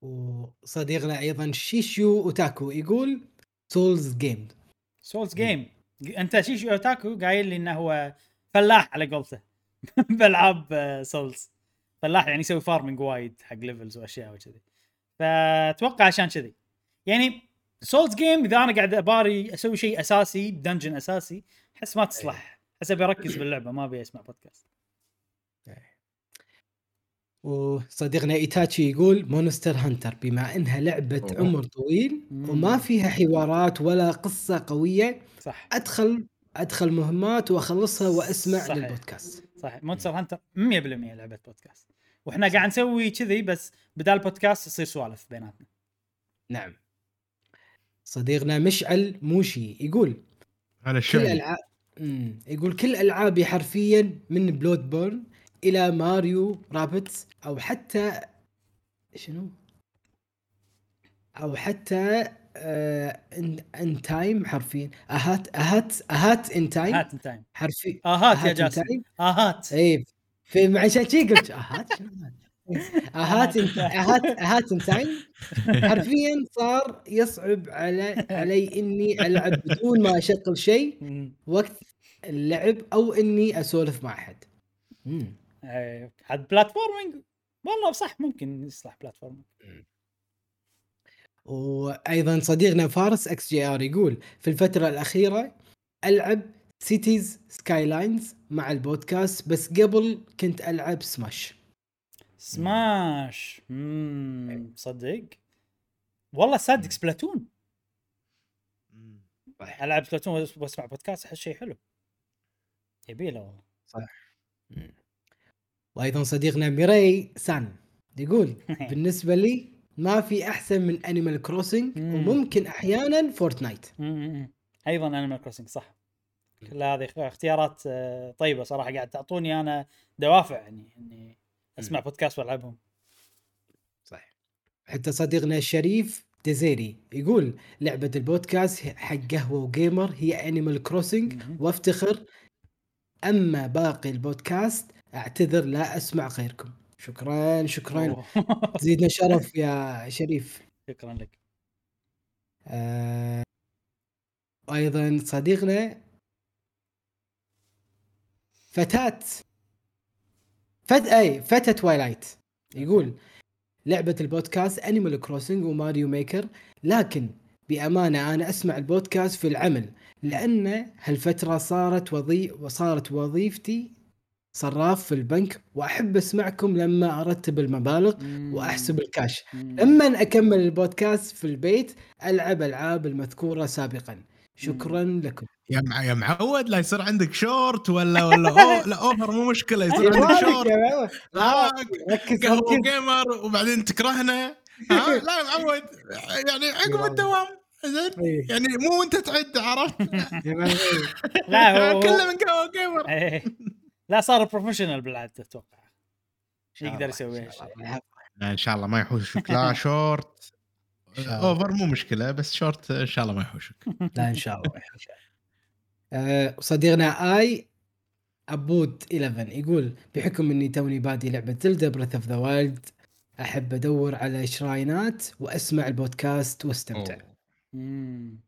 وصديقنا أيضا شيشيو أوتاكو يقول souls game souls game أنت شيشو أوتاكو قايل لي إنه هو فلاح على قولته. بالعاب آه، souls فلاح يعني يسوي farming وايد حق levels وأشياء وكذي. فأتوقع عشان كذي. يعني souls game إذا أنا قاعد أباري أسوي شيء أساسي ب dungeon أساسي أحس ما تصلح. أحس أبي أركز باللعبة ما أبي أسمع بودكاست وصديقنا ايتاتشي يقول Monster Hunter بما إنها لعبة أوه. عمر طويل. وما فيها حوارات ولا قصة قوية صح. أدخل أدخل مهمات وأخلصها وأسمع صحيح. للبودكاست. صح Monster Hunter 100% لعبة بودكاست. وإحنا قاعد نسوي كذي بس بدال بودكاست يصير سوالف بيناتنا. نعم. صديقنا مشعل موشي يقول كل الشعر. العاب مم. يقول كل ألعابي حرفيا من Bloodborne إلى ماريو رابتس أو حتى شنو؟ أو حتى ان, ان تايم حرفيا. اهات اهات اهات ان تايم هات ان تايم حرفيا. اهات يا إن جاسم. تايم. اهات اي في عشان شي قلت اهات هذا؟ اهات إن- اهات اهات ان تايم حرفيا صار يصعب على علي إني ألعب بدون ما أشغل شيء. وقت اللعب أو إني أسولف مع أحد. مم. إيه، عاد platforming والله صح ممكن يصلح platforming وأيضا صديقنا فارس XGR يقول في الفترة الأخيرة ألعب Cities Skylines مع البودكاست بس قبل كنت ألعب Smash Smash امم صدق؟ والله صدق Splatoon ألعب Splatoon وأسمع بودكاست أحس شيء حلو. يبيله والله. وأيضا صديقنا ميري سان يقول بالنسبة لي ما في أحسن من Animal Crossing مم. وممكن أحيانا Fortnite مم. أيضا Animal Crossing صح. كل هذه اختيارات آه، طيبة صراحة. قاعد تعطوني أنا دوافع يعني إني أسمع بودكاست وألعبهم. صح حتى صديقنا الشريف ديزيري يقول لعبة البودكاست حق قهوة وجيمر هي Animal Crossing. وافتخر. أما باقي البودكاست أعتذر لا أسمع غيركم. شكرا شكرا. تزيدنا شرف يا شريف. شكرا لك. آه، أيضا صديقنا فتاة فت أي فتى Twilight يقول لعبة البودكاست Animal Crossing و Mario Maker لكن بأمانة أنا أسمع البودكاست في العمل لأن هالفترة صارت وظي وصارت وظيفتي صراف في البنك وأحب أسمعكم لما أرتب المبالغ وأحسب الكاش. لما أكمل البودكاست في البيت ألعب ألعاب المذكورة سابقا. شكرا لكم. يا مع يا معود لا يصير عندك شورت ولا ولا أو لا over مو مشكلة يصير عندك شورت. لا ركز قهوة جيمر وبعدين تكرهنا. لا يا معود يعني عقب الدوام زين؟ إيه. يعني مو انت تعد عرفت؟ لا هو كله من قهوة جيمر إيه. لا صار professional بالعادة أتوقع. يقدر يسوي؟ هالشيء. إن شاء الله ما يحوشك. لا short. over مو مشكلة بس شورت إن شاء الله ما يحوشك. لا إن شاء الله آه، صديقنا آي ابود 11 يقول بحكم إني توني بادي لعبة Zelda Breath of the Wild أحب أدور على shrine ات وأسمع البودكاست وأستمتع. نعم.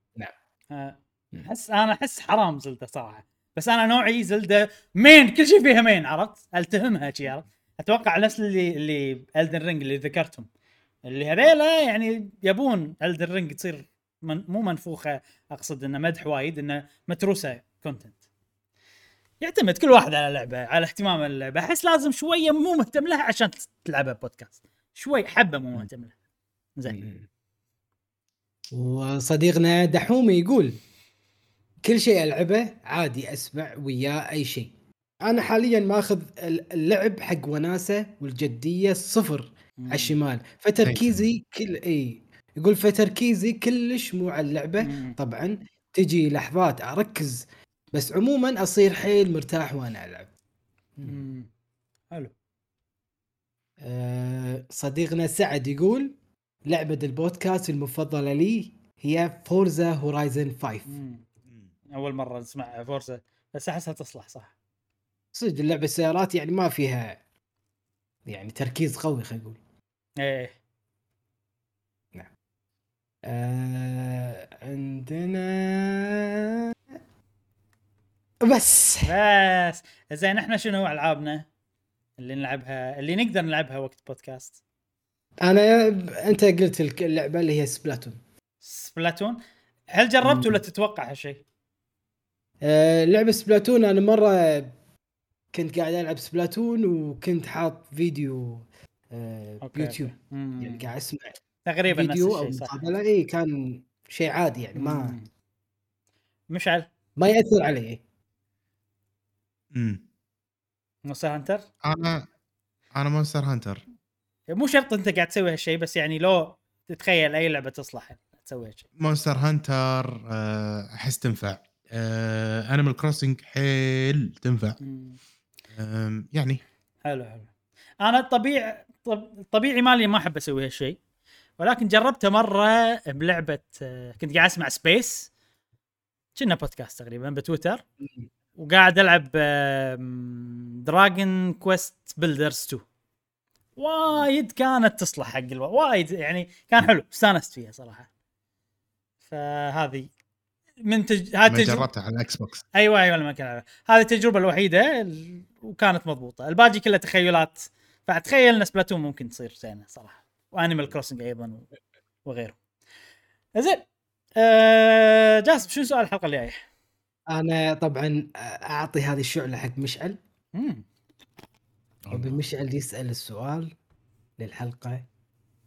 آه، أحس أنا أحس حرام Zelda صراحة. بس أنا نوعي Zelda main؟ كل شيء فيها main عرفت؟ ألتهمها شي عرفت؟ أتوقع نفس اللي اللي Elden Ring اللي ذكرتهم. اللي هذيلا يعني يبون Elden Ring تصير من مو منفوخة أقصد إنه مدح وايد إنه متروسة content يعتمد كل واحد على لعبة على اهتمام اللعبة. أحس لازم شوية مو مهتم لها عشان تلعبها بودكاست شوي حبة مو مهتم لها. زين. وصديقنا دحومي يقول كل شيء ألعبه عادي اسمع وياه أي شيء. أنا حاليا ماخذ اللعب حق وناسة والجدية صفر على الشمال. فتركيزي كل إي. يقول فتركيزي كلش مو على اللعبة. مم. طبعا تجي لحظات أركز بس عموما أصير حيل مرتاح وأنا ألعب. مم. حلو. أه صديقنا سعد يقول لعبة البودكاست المفضلة لي هي Forza Horizon 5 مم. أول مرة نسمع Forza بس أحسها تصلح صح. صدق اللعبة السيارات يعني ما فيها يعني تركيز قوي خلينا نقول. إيه. آه عندنا بس. بس. زين إحنا شنو ألعابنا اللي نلعبها اللي نقدر نلعبها وقت بودكاست؟ أنا أنت قلت اللعبة اللي هي Splatoon Splatoon هل جربت. ولا تتوقع هالشيء؟ آه لعبة Splatoon أنا مرة كنت قاعد ألعب Splatoon وكنت حاط فيديو آه okay، بيوتيوب. okay. يعني قاعد أسمع تقريبا نفس فيديو أو مقابلة. اي كان شيء عادي يعني ما. مشعل؟ ما يأثر علي. امم Monster Hunter؟ أنا أنا Monster Hunter. مو شرط أنت قاعد تسوي هالشيء بس يعني لو تتخيل أي لعبة تصلح تسوي هالشيء. Monster Hunter آه، أحس تنفع. Animal Crossing حيل تنفع. يعني. حلو حلو. أنا الطبيعي طب- الطبيعي مالي ما أحب أسوي هالشيء ولكن جربته مرة بلعبة آه، كنت قاعد أسمع Space كنا بودكاست تقريبا بتويتر. وقاعد ألعب Dragon Quest Builders 2 وايد كانت تصلح حق ألو... وايد يعني كان حلو استانست فيها صراحة. فهذه من تج... هذه تجربة- جربتها على ال Xbox أيوه أيوه لما كان. هذه التجربة الوحيدة ال- وكانت مضبوطة. الباقي كله تخيلات. فاتخيل إن Splatoon ممكن تصير زينة صراحة. و Animal Crossing أيضا و- وغيره. زين. آه جاسم شنو سؤال الحلقة الجاية؟ أنا طبعا أعطي هذه الشعلة حق مشعل. مم. وبمشعل يسأل السؤال للحلقة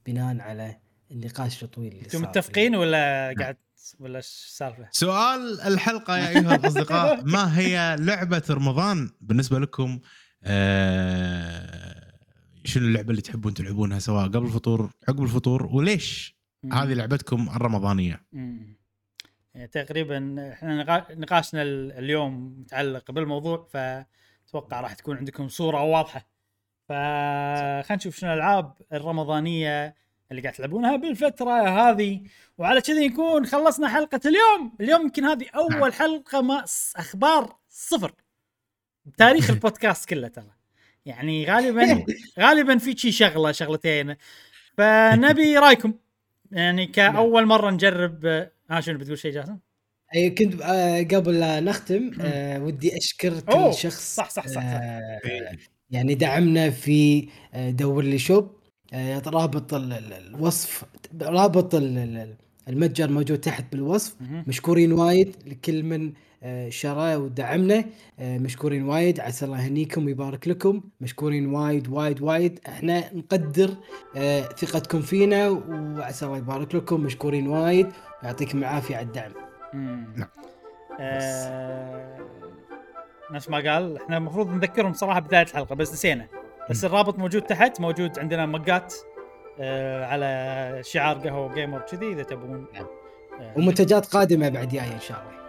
بناء على النقاش الطويل اللي أنتم متفقين ولا قاعد ولا إيش السالفه؟ سؤال الحلقة يا أيها الأصدقاء ما هي لعبة رمضان بالنسبة لكم آه، شنو اللعبة اللي تحبون تلعبونها سواء قبل الفطور عقب الفطور وليش هذه لعبتكم الرمضانية. يعني تقريبا إحنا نقا- نقاشنا ال- اليوم متعلق بالموضوع فأتوقع راح تكون عندكم صورة واضحة فخلينا نشوف شنو الألعاب الرمضانية اللي قاعد تلعبونها بالفترة هذه. وعلى كذا يكون خلصنا حلقة اليوم. اليوم يمكن هذه نعم. أول حلقة ما أخبار صفر. بتاريخ البودكاست كله ترى. يعني غالبا غالبا في شي شغلة شغلتين. فنبي رأيكم. يعني كأول مرة نجرب ها آه شنو بتقول شيء جاسم؟ اي كنت آه قبل لا نختم آه ودي اشكر كل شخص صح صح صح, صح. آه يعني دعمنا في دور لي شوب رابط ال- ال- الوصف رابط ال- ال- المتجر موجود تحت بالوصف. مشكورين وايد لكل من آه، شرى ودعمنا. آه، مشكورين وايد. عسى الله يهنيكم ويبارك لكم. مشكورين وايد وايد وايد. إحنا نقدر آه، ثقتكم فينا وعسى الله يبارك لكم. مشكورين وايد. ويعطيكم العافية على الدعم. نعم. آه... نفس ما قال. إحنا المفروض نذكرهم صراحة بداية الحلقة بس نسينا. بس الرابط موجود تحت موجود عندنا مقات آه على شعار قهوة جيمر كذي إذا تبون. نعم. آه ومنتجات قادمة بعد جاية إن شاء الله.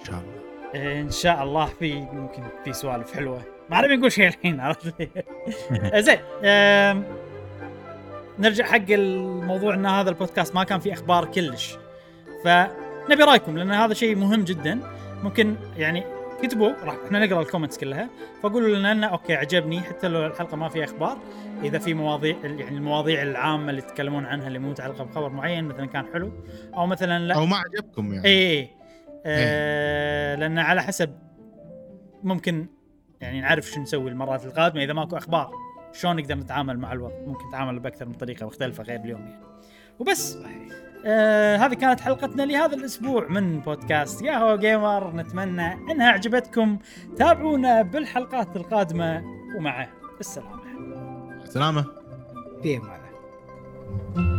إن شاء الله. آه، إن شاء الله في ممكن في سوالف حلوة. ما نبي نقول شيء الحين عرفت؟ لي؟ زين نرجع حق الموضوع إن هذا البودكاست ما كان فيه أخبار كلش. فنبي رأيكم لأن هذا شيء مهم جدا. ممكن يعني كتبوا راح إحنا نقرأ ال comments كلها. فقولوا لنا إنه okay عجبني حتى لو الحلقة ما فيها أخبار. إذا في مواضيع يعني المواضيع العامة اللي يتكلمون عنها اللي مو متعلقة بخبر معين مثلا كان حلو. أو مثلا لا. أو ما عجبكم يعني. اي آه لأن على حسب ممكن يعني نعرف شو نسوي المرات القادمة. إذا ماكو أخبار شلون نقدر نتعامل مع الوضع؟ ممكن نتعامل بأكثر من طريقة مختلفة غير اليوم يعني. وبس. آه هذه كانت حلقتنا لهذا الأسبوع من بودكاست ياهو جيمر. نتمنى انها عجبتكم تابعونا بالحلقات القادمة ومع السلامة. سلامة. في أمان